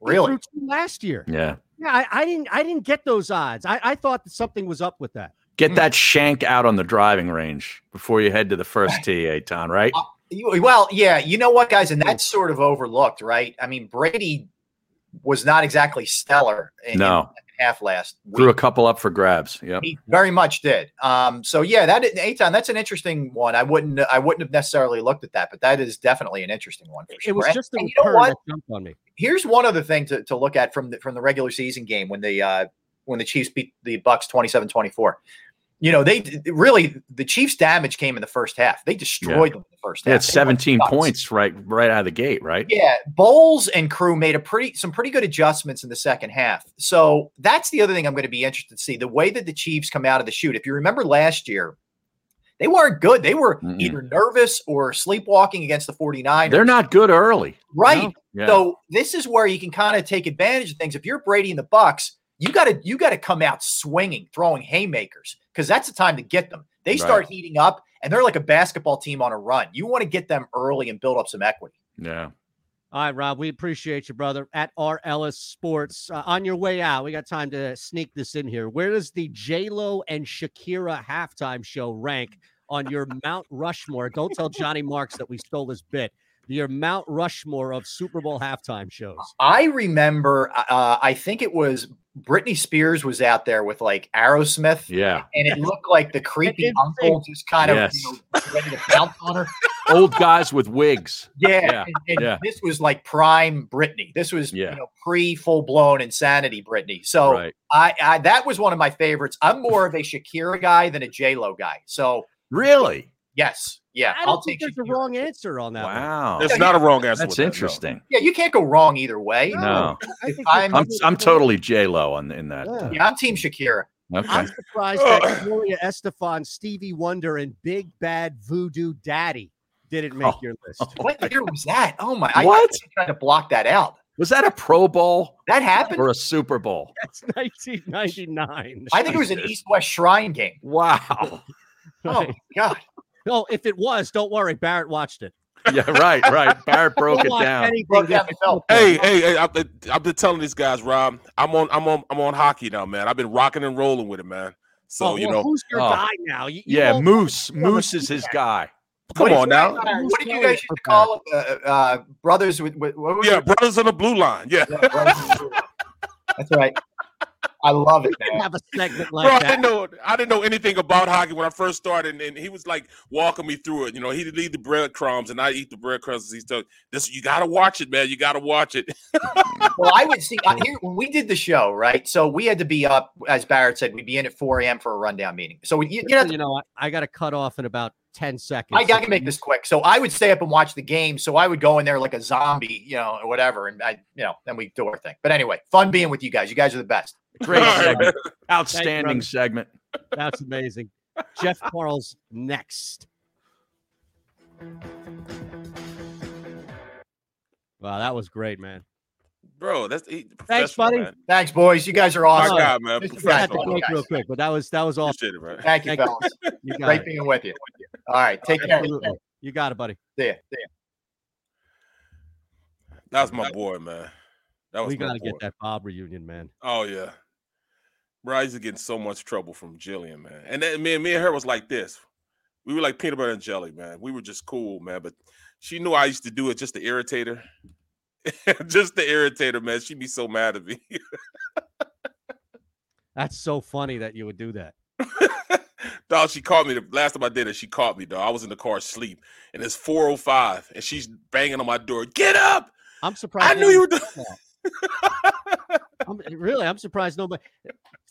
Really? last year. Yeah. Yeah, I, I didn't I didn't get those odds. I, I thought that something was up with that. Get hmm. that shank out on the driving range before you head to the first tee, Eytan, right? Uh, you- Well, yeah, you know what, guys, and that's sort of overlooked, right? I mean, Brady was not exactly stellar in, in No. the second half last. Threw a couple up for grabs. Yeah, he very much did. Um, so yeah, that Eytan, that's an interesting one. I wouldn't, I wouldn't have necessarily looked at that, but that is definitely an interesting one. It was just the return that jumped on me. Here's one other thing to, to look at from the from the regular season game when the uh, when the Chiefs beat the Bucks 27-24 you know, they really the Chiefs' damage came in the first half. They destroyed yeah. them in the first they half. Had 17 points right right out of the gate, right? Yeah. Bowles and crew made a pretty some pretty good adjustments in the second half. So that's the other thing I'm going to be interested to see. The way that the Chiefs come out of the chute. If you remember last year, they weren't good. They were mm either nervous or sleepwalking against the 49ers. They're not good early. Right. You know? yeah. So this is where you can kind of take advantage of things. If you're Brady and the Bucks, you got to you got to come out swinging, throwing haymakers because that's the time to get them. They start Right. heating up and they're like a basketball team on a run. You want to get them early and build up some equity. Yeah. All right, Rob, we appreciate you, brother. At R Ellis Sports, uh, on your way out, we got time to sneak this in here. Where does the J Lo and Shakira halftime show rank on your Mount Rushmore? Don't tell Johnny Marks that we stole his bit. Your Mount Rushmore of Super Bowl halftime shows. I remember, uh, I think it was Britney Spears was out there with like Aerosmith. Yeah. And it looked like the creepy uncle just kind of Yes. you know, ready to pounce on her. Old guys with wigs. Yeah, Yeah. and, and Yeah. this was like prime Britney. This was Yeah. you know pre full blown insanity Britney. So Right. I, I that was one of my favorites. I'm more of a Shakira guy than a J Lo guy. So Really? yes, yeah, I don't I'll think take. there's a wrong answer on that. one. Wow. There's not a wrong answer. That's with that, no. interesting. Yeah, you can't go wrong either way. No. no. I'm, I'm I'm totally J Lo on in that. Yeah. yeah, I'm Team Shakira. Okay. I'm surprised that Gloria Estefan, Stevie Wonder, and Big Bad Voodoo Daddy didn't make Oh. your list. What year was that? Oh my! I, What? I tried to block that out. Was that a Pro Bowl That happened. or a Super Bowl? That's 1999. I think it was an East West Shrine game. Wow. Oh my god! No, if it was, don't worry. Barrett watched it. Yeah, right, right. Barrett broke it down. Broke down different. the film. Hey, hey, hey! I've been, I've been telling these guys, Rob. I'm on, I'm on, I'm on hockey now, man. I've been rocking and rolling with it, man. So Oh, you well, know, who's your Oh. guy now? You- you Yeah, Moose. Moose is his guy. come on now. What did you guys used to call? Uh, uh, brothers with, with what was Yeah, it? brothers on the blue line. Yeah, Yeah, blue line. That's right. I love it, man. have a segment like Bro, like I didn't know I didn't know anything about hockey when I first started, and, and he was like walking me through it. You know, he'd leave the breadcrumbs, and I eat the breadcrumbs. He's telling this, you got to watch it, man. You got to watch it. Well, I would see I, here when we did the show, right? So we had to be up, as Barrett said, we'd be in at 4 a.m. for a rundown meeting. So you, you know, you know, I, I got to cut off in about 10 seconds. I, I can make this quick. So I would stay up and watch the game. So I would go in there like a zombie, you know, or whatever, and I, you know, then we do our thing. But anyway, fun being with you guys. You guys are the best. Great All right. segment. Outstanding brother. segment. That's amazing. Jeff Parles next. Wow, that was great, man. Bro, that's he, Thanks, buddy. Man. Thanks, boys. You guys are My awesome. guy, man. Mr. I had to Professional. Professional. break real quick, but that was that was awesome. It. Thank you, Thank fellas. You got Great it. being with you. All right, oh, take care. Absolutely. You got it, buddy. See ya. See ya. That was my boy, man. That was We got to get that Bob reunion, man. Oh yeah, bro. I used to get in so much trouble from Jillian, man. And then me and me and her was like this. We were like peanut butter and jelly, man. We were just cool, man. But she knew I used to do it just to irritate her. just to irritate her, man. She'd be so mad at me. That's so funny that you would do that. dog, she caught me the last time I did it. She caught me, dog. I was in the car asleep, and it's 405, and she's banging on my door. Get up! I'm surprised. I knew you were doing I'm, really, I'm surprised nobody.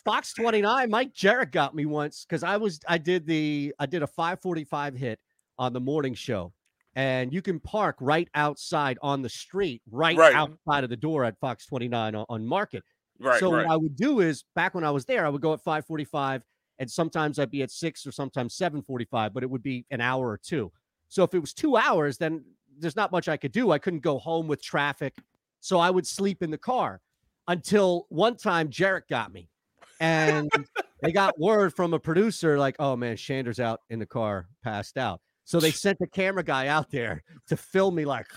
Fox 29, Mike Jerrick got me once because I was I did the I did a 545 hit on the morning show, and you can park right outside on the street, right, Right. outside of the door at Fox 29 on, on Market. Right, so right. what I would do is back when I was there, I would go at 545, and sometimes I'd be at six or sometimes 745, but it would be an hour or two. So if it was two hours, then there's not much I could do. I couldn't go home with traffic. So I would sleep in the car until one time Jerrick got me. And they got word from a producer like, oh man, Shander's out in the car, passed out. So they sent the camera guy out there to film me like,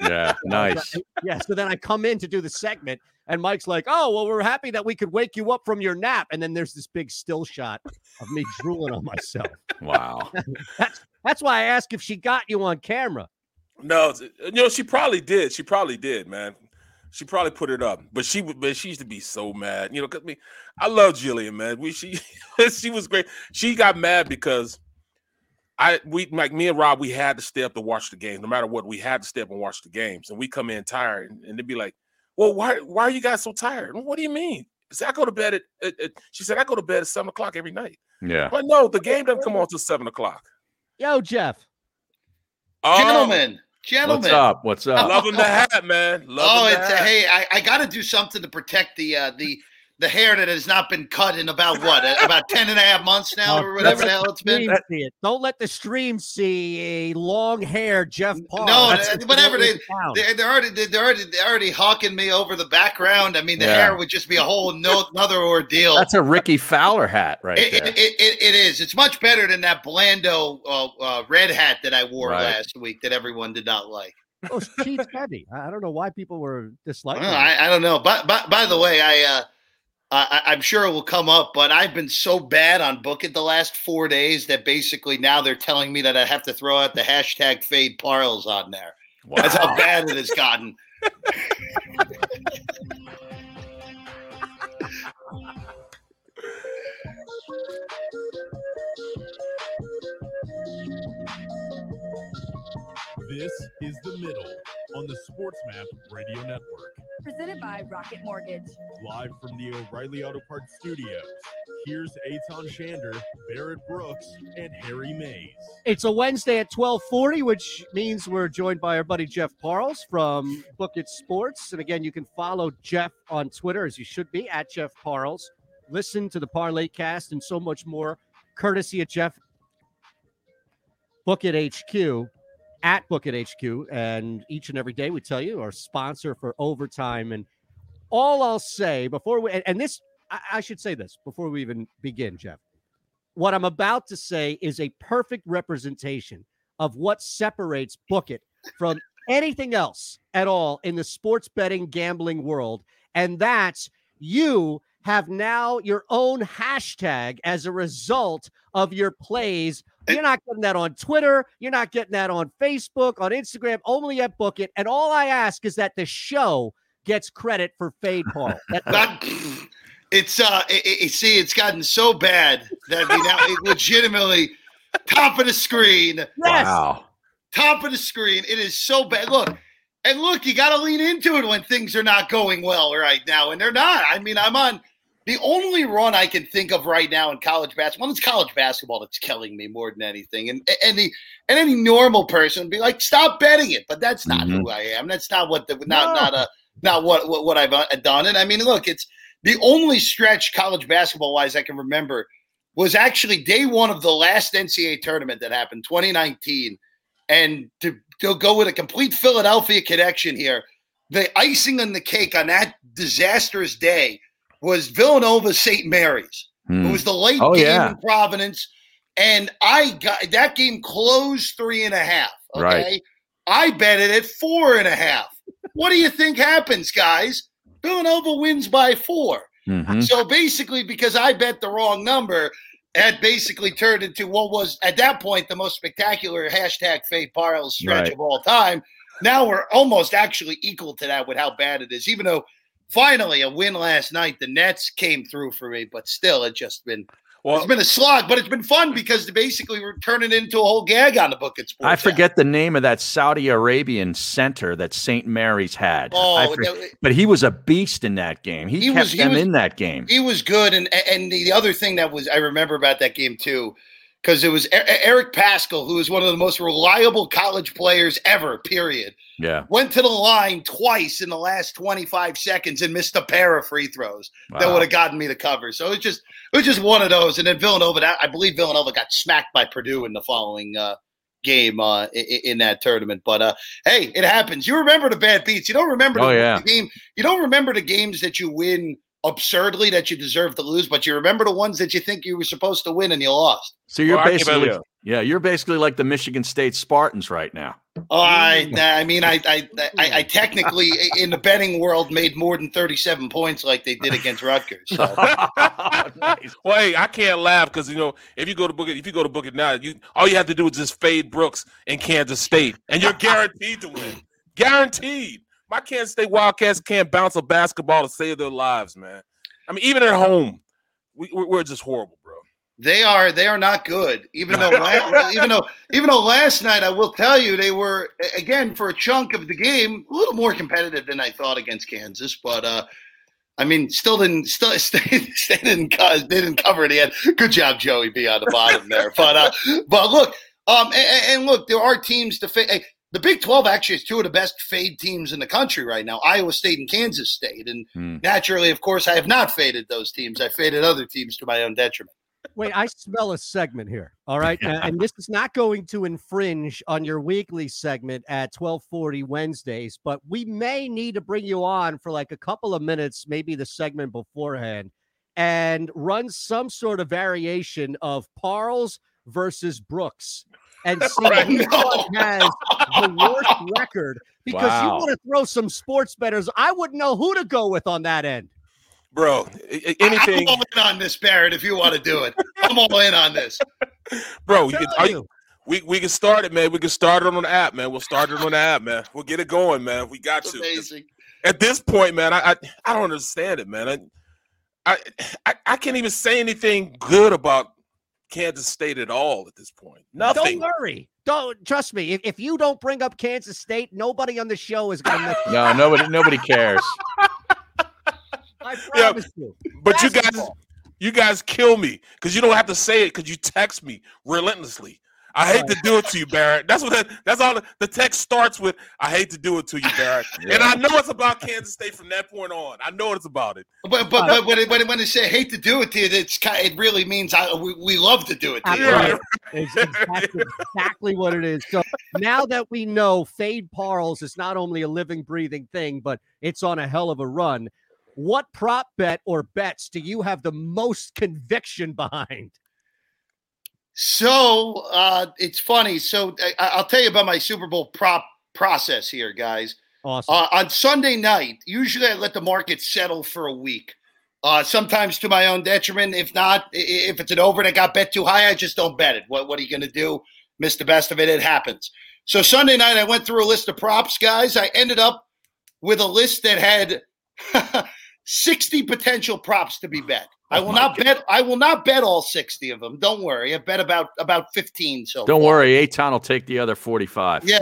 Yeah, nice. yeah. So then I come in to do the segment, and Mike's like, "Oh, well, we're happy that we could wake you up from your nap." And then there's this big still shot of me drooling on myself. Wow. That's that's why I asked if she got you on camera. No, you know she probably did. She probably did, man. She probably put it up, but she would. But she used to be so mad, you know. Cause me, I love Jillian, man. We she she was great. She got mad because I we like me and Rob. We had to stay up to watch the games, no matter what. We had to stay up and watch the games, and we come in tired, and, and they'd be like, "Well, why why are you guys so tired? Well, what do you mean?" I go to bed at, at, at, She said I go to bed at seven o'clock every night. Yeah, but no, the game doesn't come on till seven o'clock. Yo, Jeff. Oh, Gentlemen, gentlemen. What's up? What's up? Loving the hat, man. Loving oh, the it's hat. A, hey, I, I got to do something to protect the uh, the the hair that has not been cut in about what about 10 and a half months now or whatever the hell it's been. It. Don't let the stream see a long hair Jeff Paul. No, That's th- whatever they, they they're already they're already they're already hawking me over the background. I mean, the Yeah. hair would just be a whole no, another ordeal. That's a Rickie Fowler hat right It, there. it, it, it, it is. It's much better than that Blando uh, uh, red hat that I wore Right. last week that everyone did not like. Oh, Chiefs heavy. I I don't know why people were disliking. Well. I, I don't know. But by, by the way, I, uh, I I'm sure it will come up, but I've been so bad on Book It the last four days that basically now they're telling me that I have to throw out the hashtag fade Parles on there. That's how bad it has gotten. This is The Middle on the SportsMap Radio Network. Presented by Rocket Mortgage. Live from the O'Reilly Auto Parts Studios. Here's Eytan Shander, Barrett Brooks, and Harry Mayes. It's a Wednesday at 1240, which means we're joined by our buddy Jeff Parles from Book It Sports. And again, you can follow Jeff on Twitter, as you should be, at Jeff Parles. Listen to the Parlay Cast and so much more, courtesy of Jeff Book It HQ at Book It HQ. And each and every day we tell you our sponsor for overtime. And all I'll say before we, and, this, I, I should say this before we even begin, Jeff. What I'm about to say is a perfect representation of what separates Book It from anything else at all in the sports betting gambling world. And that's you have now your own hashtag as a result of your plays. You're not getting that on Twitter. You're not getting that on Facebook, on Instagram, only at Book It. And all I ask is that the show gets credit for Fade Paul. That's Not- it's uh, it, it- see, it's gotten so bad that we now it legitimately top of the screen. Wow. top of the screen. It is so bad. Look, and look, you got to lean into it when things are not going well right now, and they're not. I mean, I'm on the only run I can think of right now in college basketball. It's college basketball that's killing me more than anything. And and the and any normal person would be like, stop betting it. But that's not who I am. That's not what the not not a not what what, what I've uh, done. And I mean, look, it's the only stretch college basketball wise I can remember was actually day one of the last NCAA tournament that happened, 2019. And to, to go with a complete Philadelphia connection here, the icing on the cake on that disastrous day was Villanova St. Mary's. It was the late Oh, game yeah. in Providence. And I got that game closed three and a half. Okay. Right. I bet it at four and a half. What do you think happens, guys? Villanova wins by 4 Mhm. So basically, because I bet the wrong number, it basically turned into what was at that point the most spectacular hashtag fade Parles stretch Right. of all time. Now we're almost actually equal to that with how bad it is. Even though finally a win last night, the Nets came through for me, but still, it's just been it's been a slog. But it's been fun because basically we're turning into a whole gag on the book sports. I forget the name of that Saudi Arabian center that St. Mary's had. Oh, that- but he was a beast in that game. He, He kept was- he them was- in that game. He was good, and and the other thing that was I remember about that game too, because it was E- Eric Paschall, who was one of the most reliable college players ever. Period. Yeah. Went to the line twice in the last 25 seconds and missed a pair of free throws that would have gotten me the cover. So it's just it was just one of those. And then Villanova, that, I believe Villanova got smacked by Purdue in the following uh, game uh, in, in that tournament. But uh, hey, it happens. You remember the bad beats. You don't remember Oh, the, yeah. the game. You don't remember the games that you win absurdly that you deserve to lose, but you remember the ones that you think you were supposed to win and you lost. So you're Well, basically, it- yeah, you're basically like the Michigan State Spartans right now. Oh, I, I mean, I, I, I, I technically in the betting world made more than thirty-seven points, like they did against Rutgers. So. Well, hey, I can't laugh because you know if you go to book it, if you go to book it now, you all you have to do is just fade Brooks in Kansas State, and you're guaranteed to win. Guaranteed. My Kansas State Wildcats can't bounce a basketball to save their lives, man. I mean, even at home, we, we're just horrible, bro. They are they are not good. Even though even though even though last night I will tell you they were again for a chunk of the game a little more competitive than I thought against Kansas, but uh I mean, still didn't still they, didn't they didn't cover it yet. Good job, Joey, be on the bottom there. But uh, but look, um, and, and look, there are teams to fit. The Big Twelve actually is two of the best fade teams in the country right now: Iowa State and Kansas State. And hmm. naturally, of course, I have not faded those teams. I faded other teams to my own detriment. Wait, I smell a segment here. All right. and this is not going to infringe on your weekly segment at 1240 Wednesdays, but we may need to bring you on for like a couple of minutes, maybe the segment beforehand, and run some sort of variation of Parles versus Brooks and see right, who no. has the worst record because wow. you want to throw some sports betters. I wouldn't know who to go with on that end bro. Anything. I'm all in on this, Barrett. If you want to do it, I'm all in on this, bro. You can, you, we we can start it, man. We can start it on the app, man. We'll start it on the app, man. We'll get it going, man. We got to. Amazing. At this point, man, I, I I don't understand it, man. I, I I can't even say anything good about Kansas State at all at this point. Nothing. Don't worry. Don't trust me. If, if you don't bring up Kansas State, nobody on the show is going to. Make it. No, nobody. Nobody cares. I promise yeah, you. But Basketball. you guys, you guys kill me because you don't have to say it because you text me relentlessly. I hate to do it to you, Barrett. That's what that, that's all the, the, text starts with. I hate to do it to you, Barrett. yeah. And I know it's about Kansas State from that point on. I know it's about it. But but uh, but when, it, when, it, when they say hate to do it to you, it's it really means I, we, we love to do it to you. Right. It's exactly, exactly what it is. So now that we know Fade Parles is not only a living, breathing thing, but it's on a hell of a run. What prop bet or bets do you have the most conviction behind? So uh, it's funny. So I, will tell you about my Super Bowl prop process here, guys. Awesome. Uh, on Sunday night, usually I let the market settle for a week. Uh, sometimes to my own detriment. If not, if it's an over that got bet too high, I just don't bet it. What, what are you going to do? Miss the best of it. It happens. So Sunday night, I went through a list of props, guys. I ended up with a list that had 60 potential props to be bet. I oh will not God. bet. I will not bet all 60 of them. Don't worry. I bet about about 15. So don't far. worry. Eytan will take the other 45. Yeah.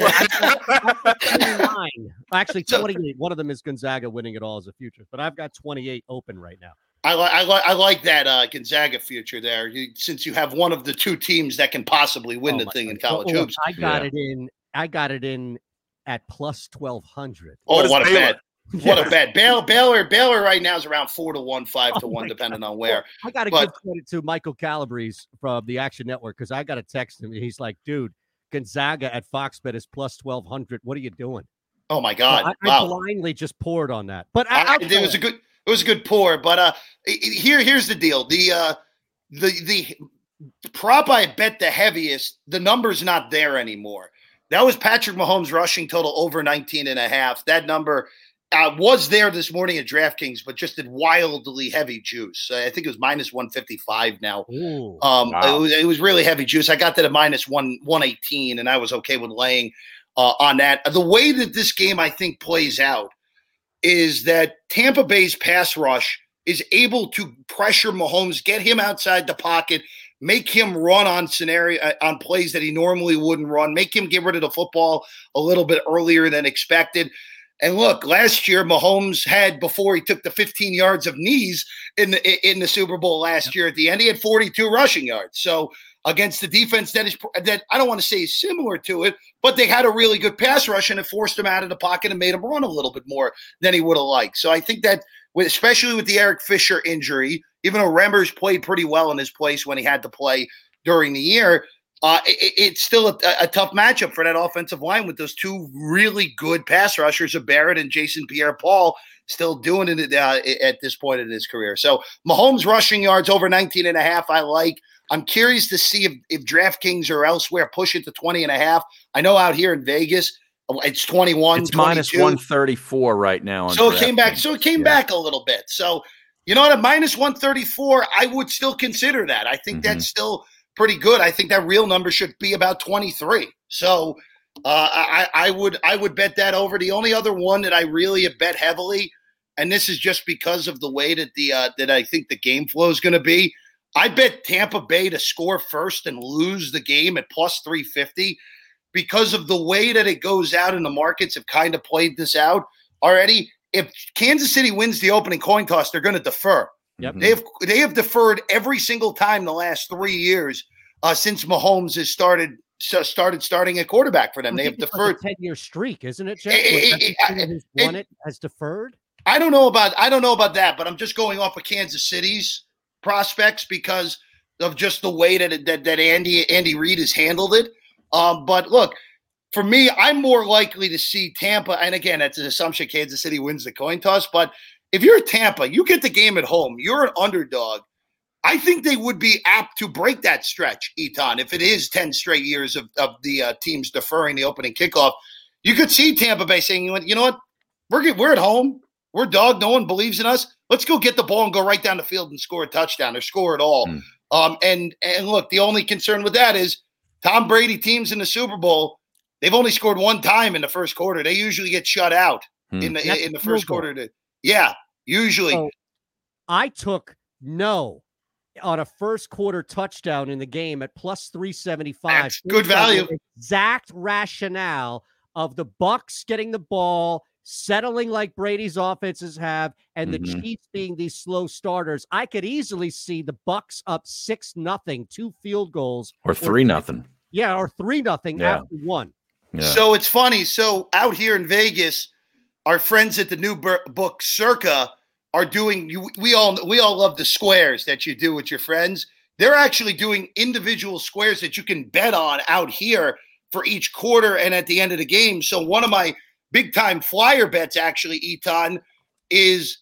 Actually, 28. One of them is Gonzaga winning it all as a future, but I've got 28 open right now. I like I like I like that uh, Gonzaga future there. You, since you have one of the two teams that can possibly win oh the thing God. in college oh, hoops. I got yeah. it in. I got it in at plus 1200. Oh, what a bet! What a bet. Baylor, Baylor, Baylor right now is around four to one, five to oh one, depending God. on where. I got to give credit to Michael Calabrese from the Action Network because I got to text him. He's like, dude, Gonzaga at Fox Bet is plus 1200. What are you doing? Oh, my God. I, wow. I, blindly just poured on that. But I, it was a good. It was a good pour, but uh, here, here's the deal. The uh, the the prop I bet the heaviest, the number's not there anymore. That was Patrick Mahomes rushing total over 19 and a half. That number uh, was there this morning at DraftKings, but just did wildly heavy juice. I think it was minus 155 now. Ooh, um, wow. it, was, it, was, really heavy juice. I got that at minus one 118, and I was okay with laying uh, on that. The way that this game, I think, plays out is that Tampa Bay's pass rush is able to pressure Mahomes, get him outside the pocket, make him run on scenario uh, on plays that he normally wouldn't run, make him get rid of the football a little bit earlier than expected. And look, last year Mahomes had before he took the 15 yards of knees in the in the Super Bowl last year at the end, he had 42 rushing yards. So against the defense that is that I don't want to say is similar to it, but they had a really good pass rush and it forced him out of the pocket and made him run a little bit more than he would have liked. So I think that especially with the Eric Fisher injury, even though Remmers played pretty well in his place when he had to play during the year, uh, it, it's still a, a, tough matchup for that offensive line with those two really good pass rushers of Barrett and Jason Pierre-Paul still doing it uh, at this point in his career. So Mahomes rushing yards over 19 and a half, I like. I'm curious to see if, if DraftKings or elsewhere push it to 20 and a half. I know out here in Vegas, it's 21. It's minus 134 right now. so it came back. So it came yeah. back a little bit. So you know what? A minus 134, I would still consider that. I think mm-hmm. that's still pretty good. I think that real number should be about 23. So Uh, I, I would I would bet that over. The only other one that I really bet heavily, and this is just because of the way that the uh, that I think the game flow is going to be. I bet Tampa Bay to score first and lose the game at plus 350 because of the way that it goes out and the markets have kind of played this out already. If Kansas City wins the opening coin toss, they're going to defer. Yep. They have they have deferred every single time the last three years uh, since Mahomes has started so started starting at quarterback for them. They have think it's like a deferred. ten-year streak, isn't it, Jeff? Where every team who's eh, won it has deferred. I don't know about I don't know about that, but I'm just going off of Kansas City's prospects because of just the way that that, that Andy Andy Reid has handled it. Um, but look, for me, I'm more likely to see Tampa, and again, that's an assumption Kansas City wins the coin toss. But if you're Tampa, you get the game at home, you're an underdog. I think they would be apt to break that stretch, Eytan, if it is 10 straight years of, of the uh, teams deferring the opening kickoff. You could see Tampa Bay saying, you know what? We're, get- we're at home. We're dog. No one believes in us. Let's go get the ball and go right down the field and score a touchdown or score it all. Um, and and look, the only concern with that is Tom Brady teams in the Super Bowl. They've only scored one time in the first quarter. They usually get shut out Hmm. in the in the first quarter. To, yeah, usually. So I took no on a first quarter touchdown in the game at plus 375. That's good Based on the value. Exact rationale of the Bucks getting the ball, settling like Brady's offenses have, and the Mhm. Chiefs being these slow starters. I could easily see the Bucks up six nothing, two field goals, Or three nothing. Yeah, or three nothing Yeah. after one. Yeah. So it's funny. So out here in Vegas, our friends at the new book Circa are doing. You, we all we all love the squares that you do with your friends. They're actually doing individual squares that you can bet on out here for each quarter and at the end of the game. So one of my big time flyer bets, actually, Eytan, is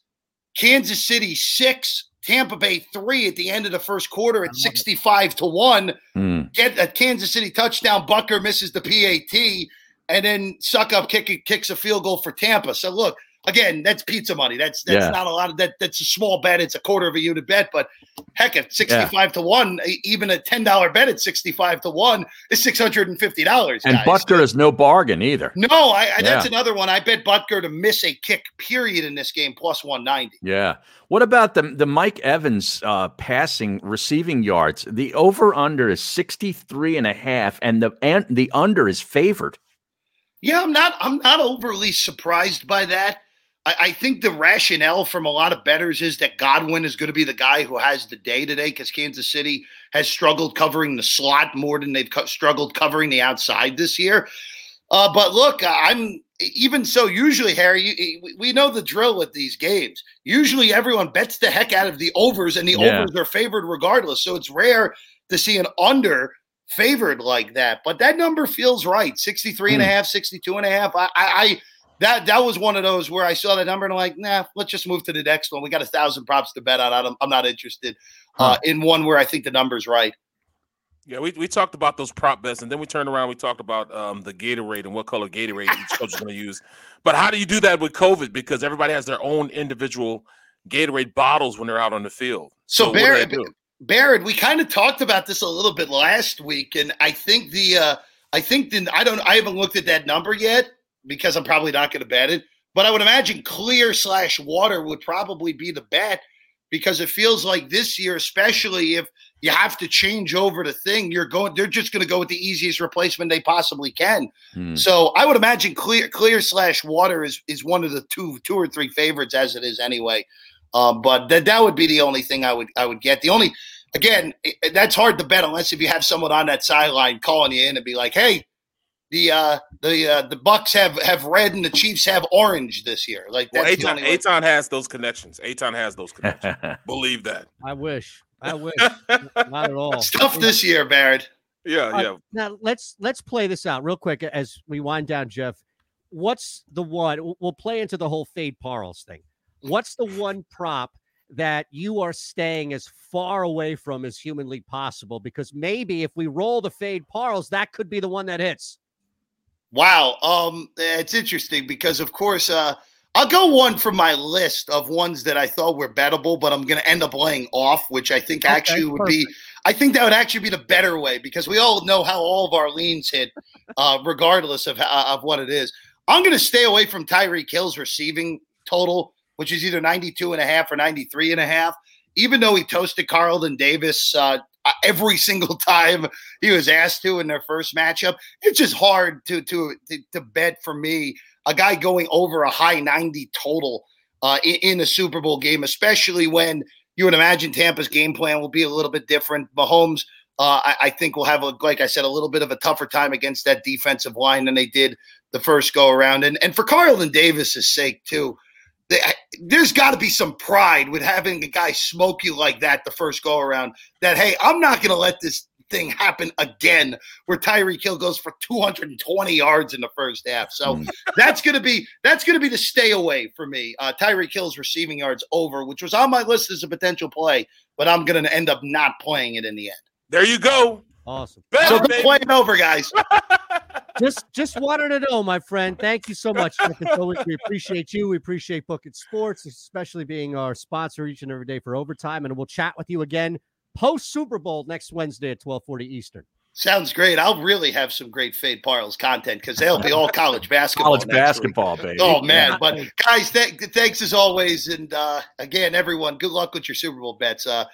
Kansas City six, Tampa Bay three at the end of the first quarter at sixty-five to one Hmm. get a Kansas City touchdown. Butker misses the PAT, and then Succop kick, kicks a field goal for Tampa. So look, again, that's pizza money. That's that's Yeah. not a lot of that. That's a small bet. It's a quarter of a unit bet, but heck, at sixty-five to one, even a ten dollar bet at sixty-five to one is six hundred and fifty dollars. And Butker is no bargain either. No, I, I that's Yeah. another one. I bet Butker to miss a kick. Period in this game plus one ninety. Yeah. What about the the Mike Evans uh, passing receiving yards? The over under is 63 and a half and the and the under is favored. Yeah, I'm not. I'm not overly surprised by that. I, I think the rationale from a lot of bettors is that Godwin is going to be the guy who has the day today because Kansas City has struggled covering the slot more than they've co- struggled covering the outside this year. Uh, but look, I'm even so. Usually, Harry, you, we- we know the drill with these games. Usually, everyone bets the heck out of the overs, and the Yeah. overs are favored regardless. So it's rare to see an under favored like that. But that number feels right 63 and a Hmm. half, 62 and a half. I, I, I that that was one of those where I saw that number and I'm like, nah, let's just move to the next one. We got a thousand props to bet on. I don't, I'm not interested uh, in one where I think the number's right. Yeah, we, we talked about those prop bets, and then we turned around. We talked about um, the Gatorade and what color Gatorade each coach is going to use. But how do you do that with COVID? Because everybody has their own individual Gatorade bottles when they're out on the field. So, what do they Barrett, do? Barrett, we kind of talked about this a little bit last week, and I think the uh, I think the I don't I haven't looked at that number yet because I'm probably not going to bet it. But I would imagine clear slash water would probably be the bet because it feels like this year, especially if you have to change over the thing, you're going. They're just going to go with the easiest replacement they possibly can. Hmm. So I would imagine clear clear slash water is is one of the two two or three favorites as it is anyway. Um, but that that would be the only thing I would I would get. The only again i- that's hard to bet unless if you have someone on that sideline calling you in and be like, hey. The uh the uh the Bucks have have red and the Chiefs have orange this year. Like Well, that's the Eytan, way- Eytan has those connections. Eytan has those connections. Believe that. I wish. I wish. Not at all. It's tough this year, Barrett. Yeah, Uh, yeah. Now let's let's play this out real quick as we wind down, Jeff. What's the one? we'll- We'll play into the whole fade Parles thing. What's the one prop that you are staying as far away from as humanly possible? Because maybe if we roll the fade Parles, that could be the one that hits. Wow. Um, it's interesting because, of course, uh, I'll go one from my list of ones that I thought were bettable, but I'm going to end up laying off, which I think Okay, actually would be. I think that would actually be the better way because we all know how all of our leans hit, uh, regardless of of what it is. I'm going to stay away from Tyree Hill's receiving total, which is either 92 and a half or 93 and a half. Even though he toasted Carlton Davis uh, every single time he was asked to in their first matchup, it's just hard to to to, to bet for me a guy going over a high 90 total uh, in, in a Super Bowl game, especially when you would imagine Tampa's game plan will be a little bit different. Mahomes, uh, I, I, think, will have, a, like I said, a little bit of a tougher time against that defensive line than they did the first go around. And, and for Carlton Davis's sake, too, there's got to be some pride with having a guy smoke you like that the first go around. That, hey, I'm not going to let this thing happen again where Tyreek Hill goes for 220 yards in the first half. So mm. that's gonna be that's gonna be the stay away for me. Uh, Tyreek Hill's receiving yards over, which was on my list as a potential play, but I'm gonna end up not playing it in the end. There you go. Awesome. so go play it over, guys. just just wanted to know, my friend. Thank you so much. we appreciate you. We appreciate Book It Sports, especially being our sponsor each and every day for overtime. And we'll chat with you again post Super Bowl next Wednesday at 1240 Eastern. Sounds great. I'll really have some great Fade Parles content because they'll be all college basketball. college basketball, week. baby. Oh man! Yeah. But guys, th- thanks as always, and uh, again, everyone, good luck with your Super Bowl bets. Uh,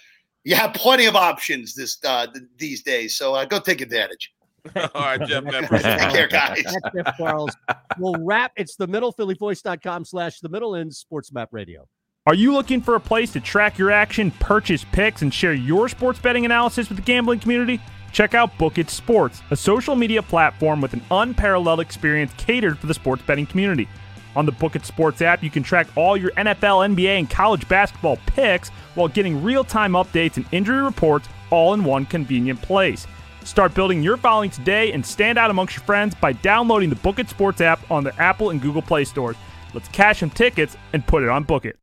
you have plenty of options this uh, th- these days, so uh, go take advantage. all right, Jeff. Man, take care, guys. That's Jeff Parles. We'll wrap. It's the middle phillyvoice.com slash the middle in sports map radio. Are you looking for a place to track your action, purchase picks, and share your sports betting analysis with the gambling community? Check out Book It Sports, a social media platform with an unparalleled experience catered for the sports betting community. On the Book It Sports app, you can track all your NFL, NBA, and college basketball picks while getting real time updates and injury reports all in one convenient place. Start building your following today and stand out amongst your friends by downloading the Book It Sports app on the Apple and Google Play stores. Let's cash some tickets and put it on Book It.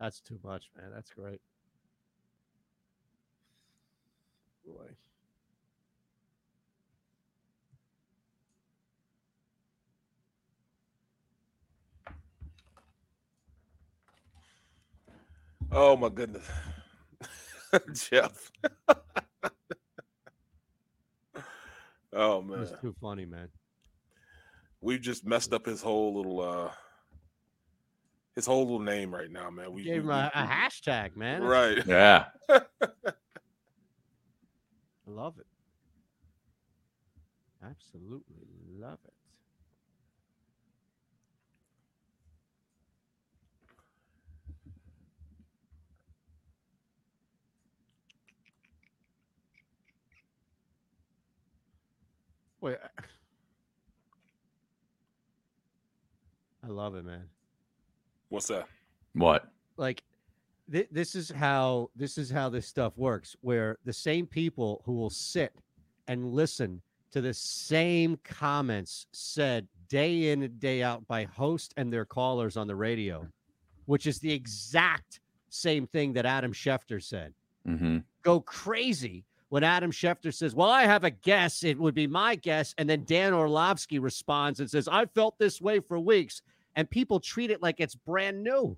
That's too much, man. That's great. Boy. Oh my goodness. Jeff. oh man. It's too funny, man. We've just messed up his whole little uh his whole little name right now, man. We gave him we, a, a, hashtag, man. Right. Yeah. I love it. Absolutely love it. Wait. I love it, man. What's that? What? Like th- this is how this is how this stuff works where the same people who will sit and listen to the same comments said day in and day out by host and their callers on the radio, which is the exact same thing that Adam Schefter said. Mm-hmm. Go crazy when Adam Schefter says, Well, I have a guess. It would be my guess. And then Dan Orlovsky responds and says, I felt this way for weeks and people treat it like it's brand new.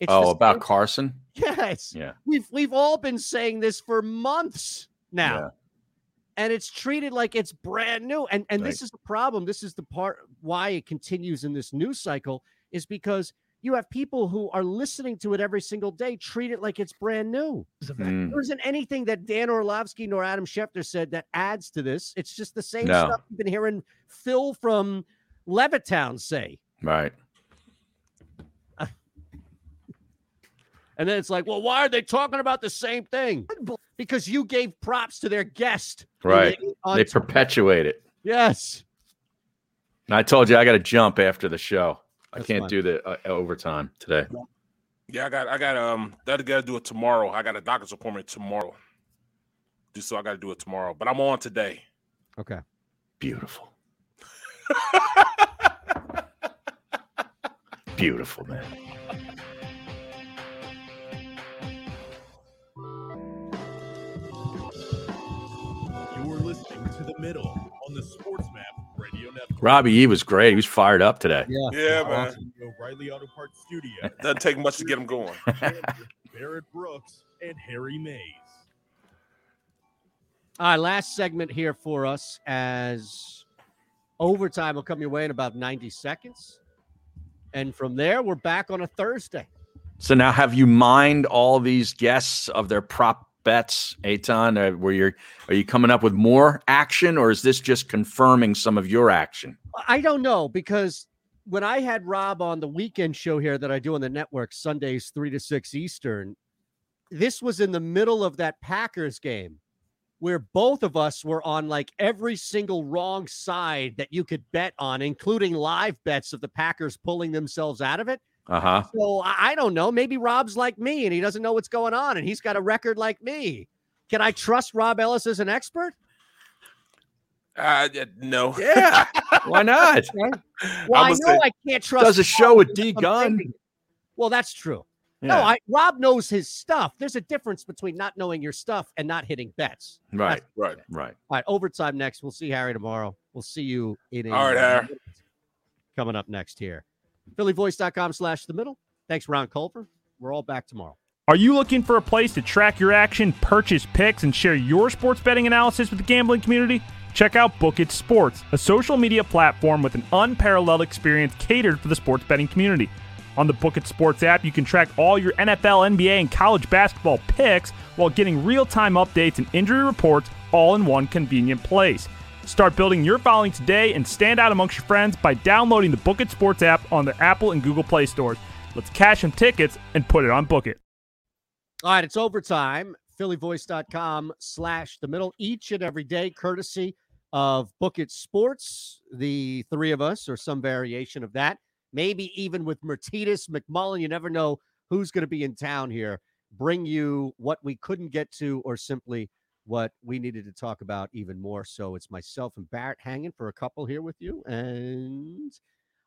It's oh, about Carson? Yes. Yeah. We've we've all been saying this for months now. Yeah. And it's treated like it's brand new. And and right. this is the problem. This is the part why it continues in this news cycle is because you have people who are listening to it every single day treat it like it's brand new. Mm. There isn't anything that Dan Orlovsky nor Adam Schefter said that adds to this. It's just the same no. stuff you've been hearing Phil from Levittown say. Right. And then it's like, well, why are they talking about the same thing? Because you gave props to their guest. Right. They, they perpetuate it. Yes. And I told you I got to jump after the show. That's I can't fine. do the uh, overtime today. Yeah, I got, I got, um, that got to do it tomorrow. I got a doctor's appointment tomorrow. So I got to do it tomorrow, but I'm on today. Okay. Beautiful. Beautiful, man. You're listening to the middle on the Sports Map Radio Network. Robbie E was great. He was fired up today. Yeah, yeah, man. O'Reilly Auto Parts Studio. Doesn't take much to get him going. Barrett Brooks and Harry Mayes. All right, last segment here for us as overtime will come your way in about 90 seconds. And from there, we're back on a Thursday. So now, have you mined all these guests of their prop bets, Eytan? Uh, where you're are you coming up with more action, or is this just confirming some of your action? I don't know because when I had Rob on the weekend show here that I do on the network Sundays three to six Eastern, this was in the middle of that Packers game where both of us were on like every single wrong side that you could bet on, including live bets of the Packers pulling themselves out of it. Uh huh. So I don't know. Maybe Rob's like me and he doesn't know what's going on and he's got a record like me. Can I trust Rob Ellis as an expert? Uh, no. Yeah. Why not? Well, I, would know say- I can't trust. Does a show Rob with D Gun. Well, that's true. No, I Rob knows his stuff. There's a difference between not knowing your stuff and not hitting bets. Right. Right. Right. All right, overtime next. We'll see Harry tomorrow. We'll see you in a All right, Harry. coming up next here. PhillyVoice.com slash the middle. Thanks, Ron Culver. We're all back tomorrow. Are you looking for a place to track your action, purchase picks, and share your sports betting analysis with the gambling community? Check out Book It Sports, a social media platform with an unparalleled experience catered for the sports betting community. On the Book It Sports app, you can track all your NFL, NBA, and college basketball picks while getting real time updates and injury reports all in one convenient place. Start building your following today and stand out amongst your friends by downloading the Book It Sports app on the Apple and Google Play stores. Let's cash some tickets and put it on Book It. All right, it's overtime. PhillyVoice.com slash the middle each and every day, courtesy of Book It Sports. The three of us, or some variation of that. Maybe even with Mertitas, McMullen. You never know who's going to be in town here. Bring you what we couldn't get to, or simply what we needed to talk about even more. So it's myself and Barrett hanging for a couple here with you, and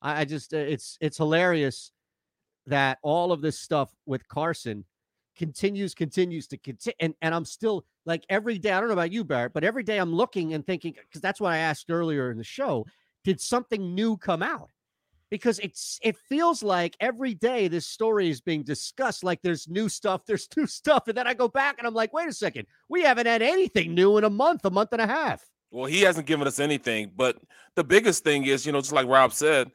I, I just uh, it's it's hilarious that all of this stuff with Carson continues, continues to continue. And, and I'm still like every day, I don't know about you, Barrett, but every day I'm looking and thinking, because that's what I asked earlier in the show. Did something new come out? Because it's it feels like every day this story is being discussed like there's new stuff, there's new stuff. And then I go back and I'm like, wait a second, we haven't had anything new in a month, a month and a half. Well, he hasn't given us anything, but the biggest thing is, you know, just like Rob said,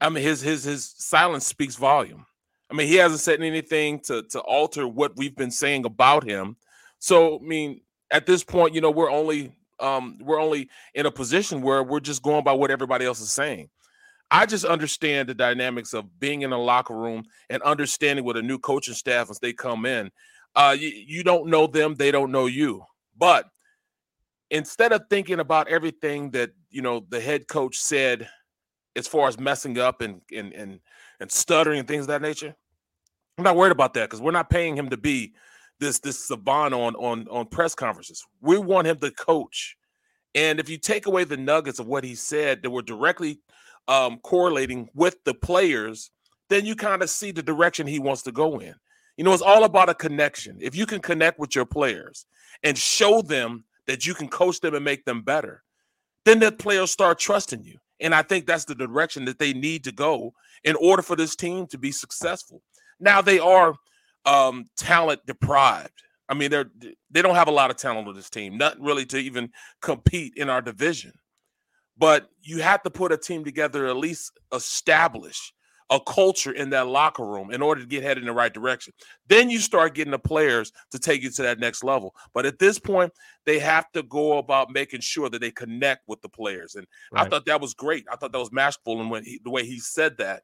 I mean, his his his silence speaks volume. I mean, he hasn't said anything to to alter what we've been saying about him. So, I mean, at this point, you know, we're only um we're only in a position where we're just going by what everybody else is saying. I just understand the dynamics of being in a locker room and understanding with a new coaching staff as they come in. Uh, you, you don't know them, they don't know you. But instead of thinking about everything that you know the head coach said as far as messing up and and and, and stuttering and things of that nature, I'm not worried about that because we're not paying him to be this this savant on on on press conferences. We want him to coach. And if you take away the nuggets of what he said that were directly um, correlating with the players, then you kind of see the direction he wants to go in. You know, it's all about a connection. If you can connect with your players and show them that you can coach them and make them better, then the players start trusting you. And I think that's the direction that they need to go in order for this team to be successful. Now they are um, talent deprived. I mean, they're they don't have a lot of talent on this team, not really to even compete in our division. But you have to put a team together, at least establish a culture in that locker room in order to get headed in the right direction. Then you start getting the players to take you to that next level. But at this point, they have to go about making sure that they connect with the players. And I thought that was great. I thought that was masterful and when he, the way he said that.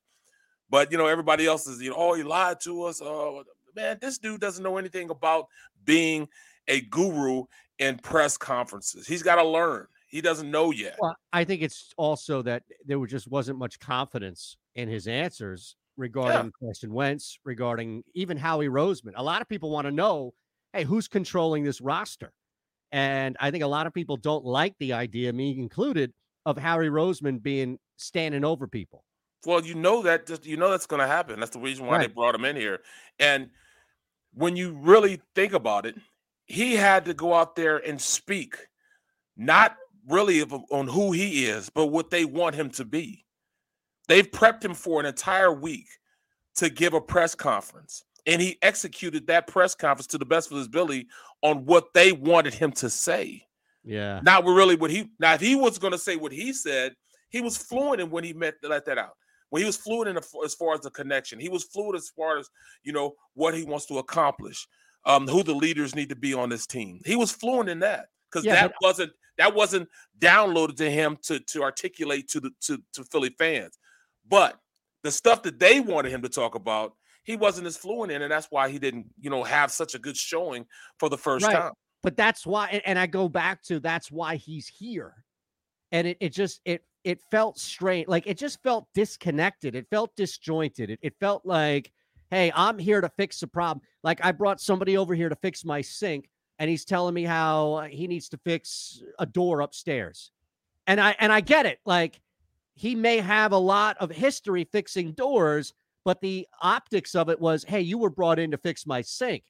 But you know, everybody else is, you know, oh, he lied to us. Oh, man, this dude doesn't know anything about being a guru in press conferences. He's got to learn. He doesn't know yet. Well, I think it's also that there was just wasn't much confidence in his answers regarding Carson Wentz, regarding even Howie Roseman. A lot of people want to know, hey, who's controlling this roster? And I think a lot of people don't like the idea, me included, of Howie Roseman being standing over people. Well, you know that just you know that's going to happen. That's the reason why they brought him in here. And when you really think about it, he had to go out there and speak, not really on who he is, but what they want him to be. They've prepped him for an entire week to give a press conference and he executed that press conference to the best of his ability on what they wanted him to say. Yeah. Not really what he now if he was going to say what he said, he was fluent in when he met let that out. When he was fluent in the, as far as the connection, he was fluent as far as you know what he wants to accomplish, um, who the leaders need to be on this team. He was fluent in that because Yeah, that wasn't that wasn't downloaded to him to to articulate to the to, to Philly fans. But the stuff that they wanted him to talk about, he wasn't as fluent in, and that's why he didn't, you know, have such a good showing for the first Right. time. But that's why, and- I go back to that's why he's here, and it, it just it it felt strange, like it just felt disconnected. It felt disjointed. It, it felt like, hey, I'm here to fix the problem. Like I brought somebody over here to fix my sink, and he's telling me how uh, he needs to fix a door upstairs, and I and I get it. Like he may have a lot of history fixing doors, but the optics of it was, hey, you were brought in to fix my sink.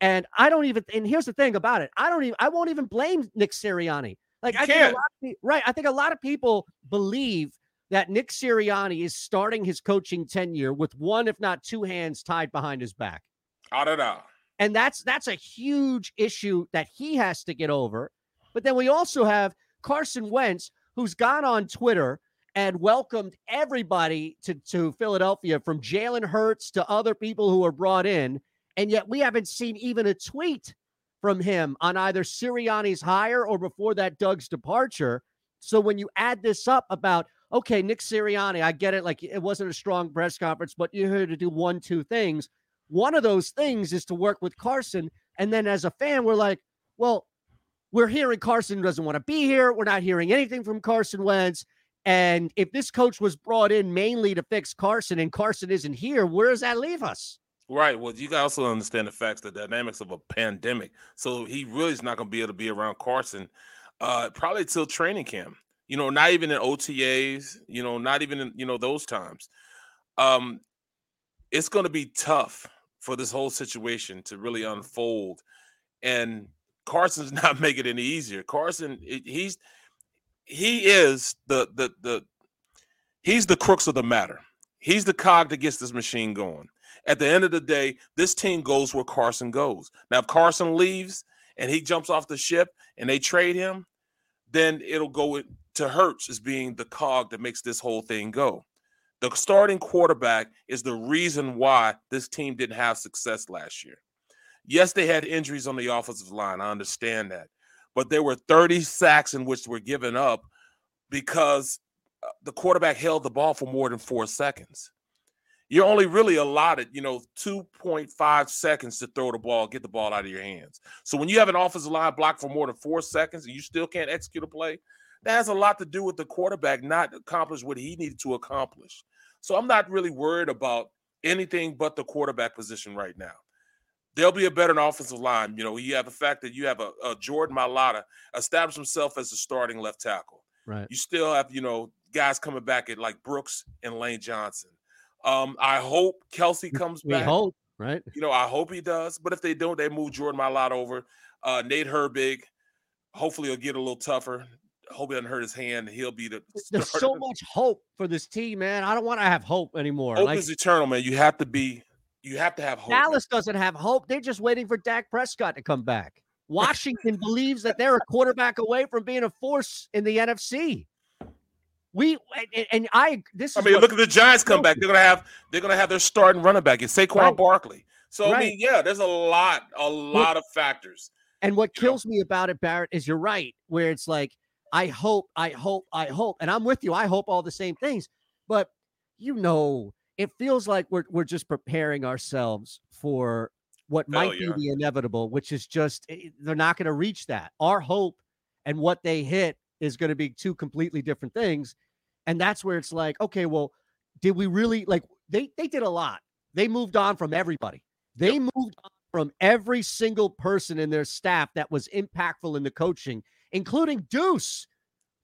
And I don't even, and here's the thing about it. I don't even, I won't even blame Nick Sirianni. Like, You I think a can't. lot of, pe- right. I think a lot of people believe that Nick Sirianni is starting his coaching tenure with one, if not two hands tied behind his back. I don't know. And that's that's a huge issue that he has to get over. But then we also have Carson Wentz, who's gone on Twitter and welcomed everybody to, to Philadelphia from Jalen Hurts to other people who were brought in. And yet we haven't seen even a tweet from him on either Sirianni's hire or before that Doug's departure. So when you add this up about, okay, Nick Sirianni, I get it, like it wasn't a strong press conference, but you're here to do one, two things. One of those things is to work with Carson. And then as a fan, we're like, well, we're hearing Carson doesn't want to be here. We're not hearing anything from Carson Wentz. And if this coach was brought in mainly to fix Carson and Carson isn't here, where does that leave us? Right. Well, you also understand the facts, the dynamics of a pandemic. So he really is not going to be able to be around Carson uh, probably till training camp. You know, not even in OTAs. You know, not even in you know those times. Um, it's going to be tough for this whole situation to really mm-hmm. unfold, and Carson's not making it any easier. Carson, he's he is the the the he's the crux of the matter. He's the cog that gets this machine going. At the end of the day, this team goes where Carson goes. Now, if Carson leaves and he jumps off the ship and they trade him, then it'll go to Hurts as being the cog that makes this whole thing go. The starting quarterback is the reason why this team didn't have success last year. Yes, they had injuries on the offensive line. I understand that. But there were 30 sacks in which were given up because uh, the quarterback held the ball for more than four seconds. You're only really allotted, you know, 2.5 seconds to throw the ball, get the ball out of your hands. So when you have an offensive line block for more than four seconds and you still can't execute a play, that has a lot to do with the quarterback not accomplish what he needed to accomplish. So I'm not really worried about anything but the quarterback position right now. There'll be a better offensive line. You know, you have the fact that you have a, a Jordan Mailata establish himself as the starting left tackle. Right. You still have, you know, guys coming back at like Brooks and Lane Johnson. Um, I hope Kelce comes back. We back. hope, right? You know, I hope he does. But if they don't, they move Jordan Mailata over. Uh, Nate Herbig, hopefully he'll get a little tougher. Hope he doesn't hurt his hand. He'll be the There's starter. so much hope for this team, man. I don't want to have hope anymore. hope Like is eternal, man. You have to be, you have to have hope. man. Dallas doesn't have hope. They're just waiting for Dak Prescott to come back. Washington believes that they're a quarterback away from being a force in the NFC. We and, and I this I mean, look at the Giants come back. They're gonna have they're gonna have their starting running back. It's Saquon Right. Barkley. So I mean, yeah, there's a lot, a lot of factors. And what kills me about it, Barrett, is you're right, where it's like, I hope, I hope, I hope. And I'm with you. I hope all the same things. But you know, it feels like we're we're just preparing ourselves for what Hell might yeah. be the inevitable, which is just eh, they're not going to reach that. Our hope and what they hit is going to be two completely different things. And that's where it's like, okay, well, did we really like they they did a lot. They moved on from everybody. They moved on from every single person in their staff that was impactful in the coaching, including Duce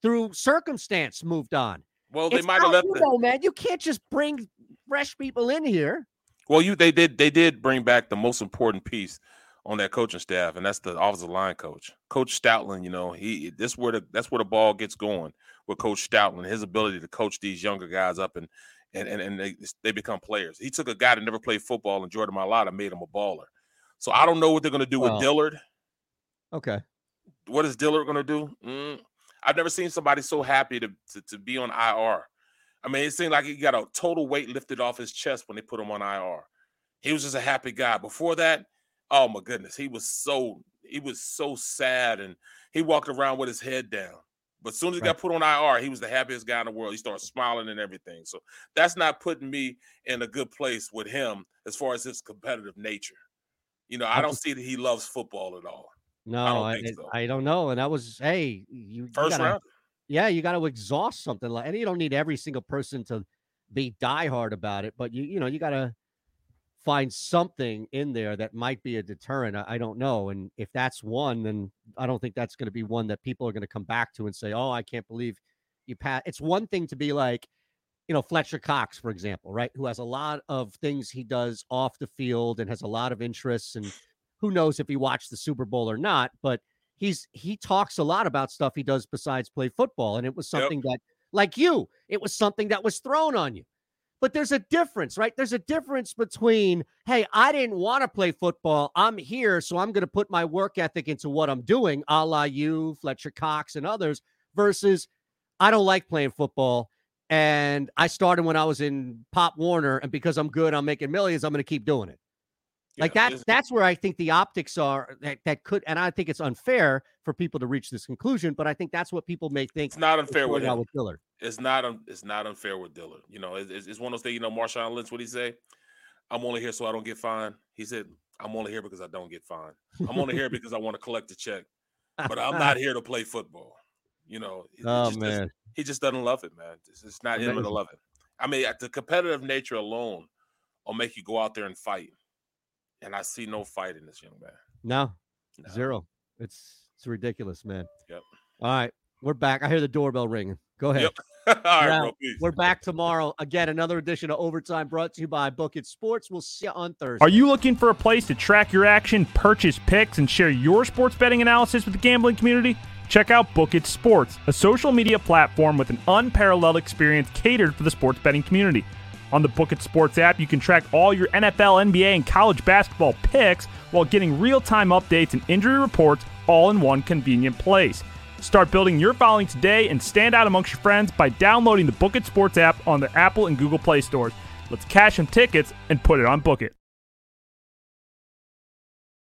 through circumstance moved on. Well, they It's might have left you the- know, man. You can't just bring fresh people in here. Well, you they did they did bring back the most important piece on that coaching staff, and that's the offensive line coach, Coach Stoutland. You know, he this where the that's where the ball gets going with Coach Stoutland, his ability to coach these younger guys up and and and, and they they become players. He took a guy that never played football and Jordan Mailata made him a baller. So I don't know what they're going to do Well, with Dillard. Okay. What is Dillard going to do? Mm, I've never seen somebody so happy to, to to be on IR. I mean, it seemed like he got a total weight lifted off his chest when they put him on IR. He was just a happy guy. Before that, oh my goodness, he was so he was so sad and he walked around with his head down. But as soon as he got put on IR, he was the happiest guy in the world. He started smiling and everything. So that's not putting me in a good place with him as far as his competitive nature. You know, I don't see that he loves football at all. No, don't I, I- so. I don't know. And that was hey, you you First gotta- round. Yeah, you got to exhaust something like, and you don't need every single person to be diehard about it, but you you know you got to find something in there that might be a deterrent. I, I don't know, and if that's one, then I don't think that's going to be one that people are going to come back to and say, "Oh, I can't believe you passed." It's one thing to be like, you know, Fletcher Cox, for example, right, who has a lot of things he does off the field and has a lot of interests, and who knows if he watched the Super Bowl or not, but he's he talks a lot about stuff he does besides play football, and it was Yep. something that, like you, it was something that was thrown on you. But there's a difference, right? There's a difference between, hey, I didn't want to play football. I'm here, so I'm going to put my work ethic into what I'm doing, a la you, Fletcher Cox, and others, versus I don't like playing football. And I started when I was in Pop Warner, and because I'm good, I'm making millions, I'm going to keep doing it. Like Yeah, that's that's where I think the optics are that, that could, and I think it's unfair for people to reach this conclusion, but I think that's what people may think. It's not unfair with with Dillard. It's not it's not unfair with Dillard. You know, it's, it's one of those things. You know, Marshawn Lynch. What he say? I'm only here so I don't get fined. He said, "I'm only here because I don't get fined. I'm only here because I want to collect the check, but I'm not here to play football." You know, Oh, just man. he just doesn't love it, man. It's, it's not him to love it. I mean, the competitive nature alone will make you go out there and fight, and I see no fight in this young man. No, zero. It's it's ridiculous, man. Yep. All right, we're back. I hear the doorbell ringing. Go ahead. Yep. All right, bro. Peace. We're back tomorrow. Again, another edition of Overtime brought to you by Book It Sports. We'll see you on Thursday. Are you looking for a place to track your action, purchase picks, and share your sports betting analysis with the gambling community? Check out Book It Sports, a social media platform with an unparalleled experience catered for the sports betting community. On the Book It Sports app, you can track all your NFL, NBA, and college basketball picks while getting real time updates and injury reports all in one convenient place. Start building your following today and stand out amongst your friends by downloading the Book It Sports app on the Apple and Google Play stores. Let's cash some tickets and put it on Book It.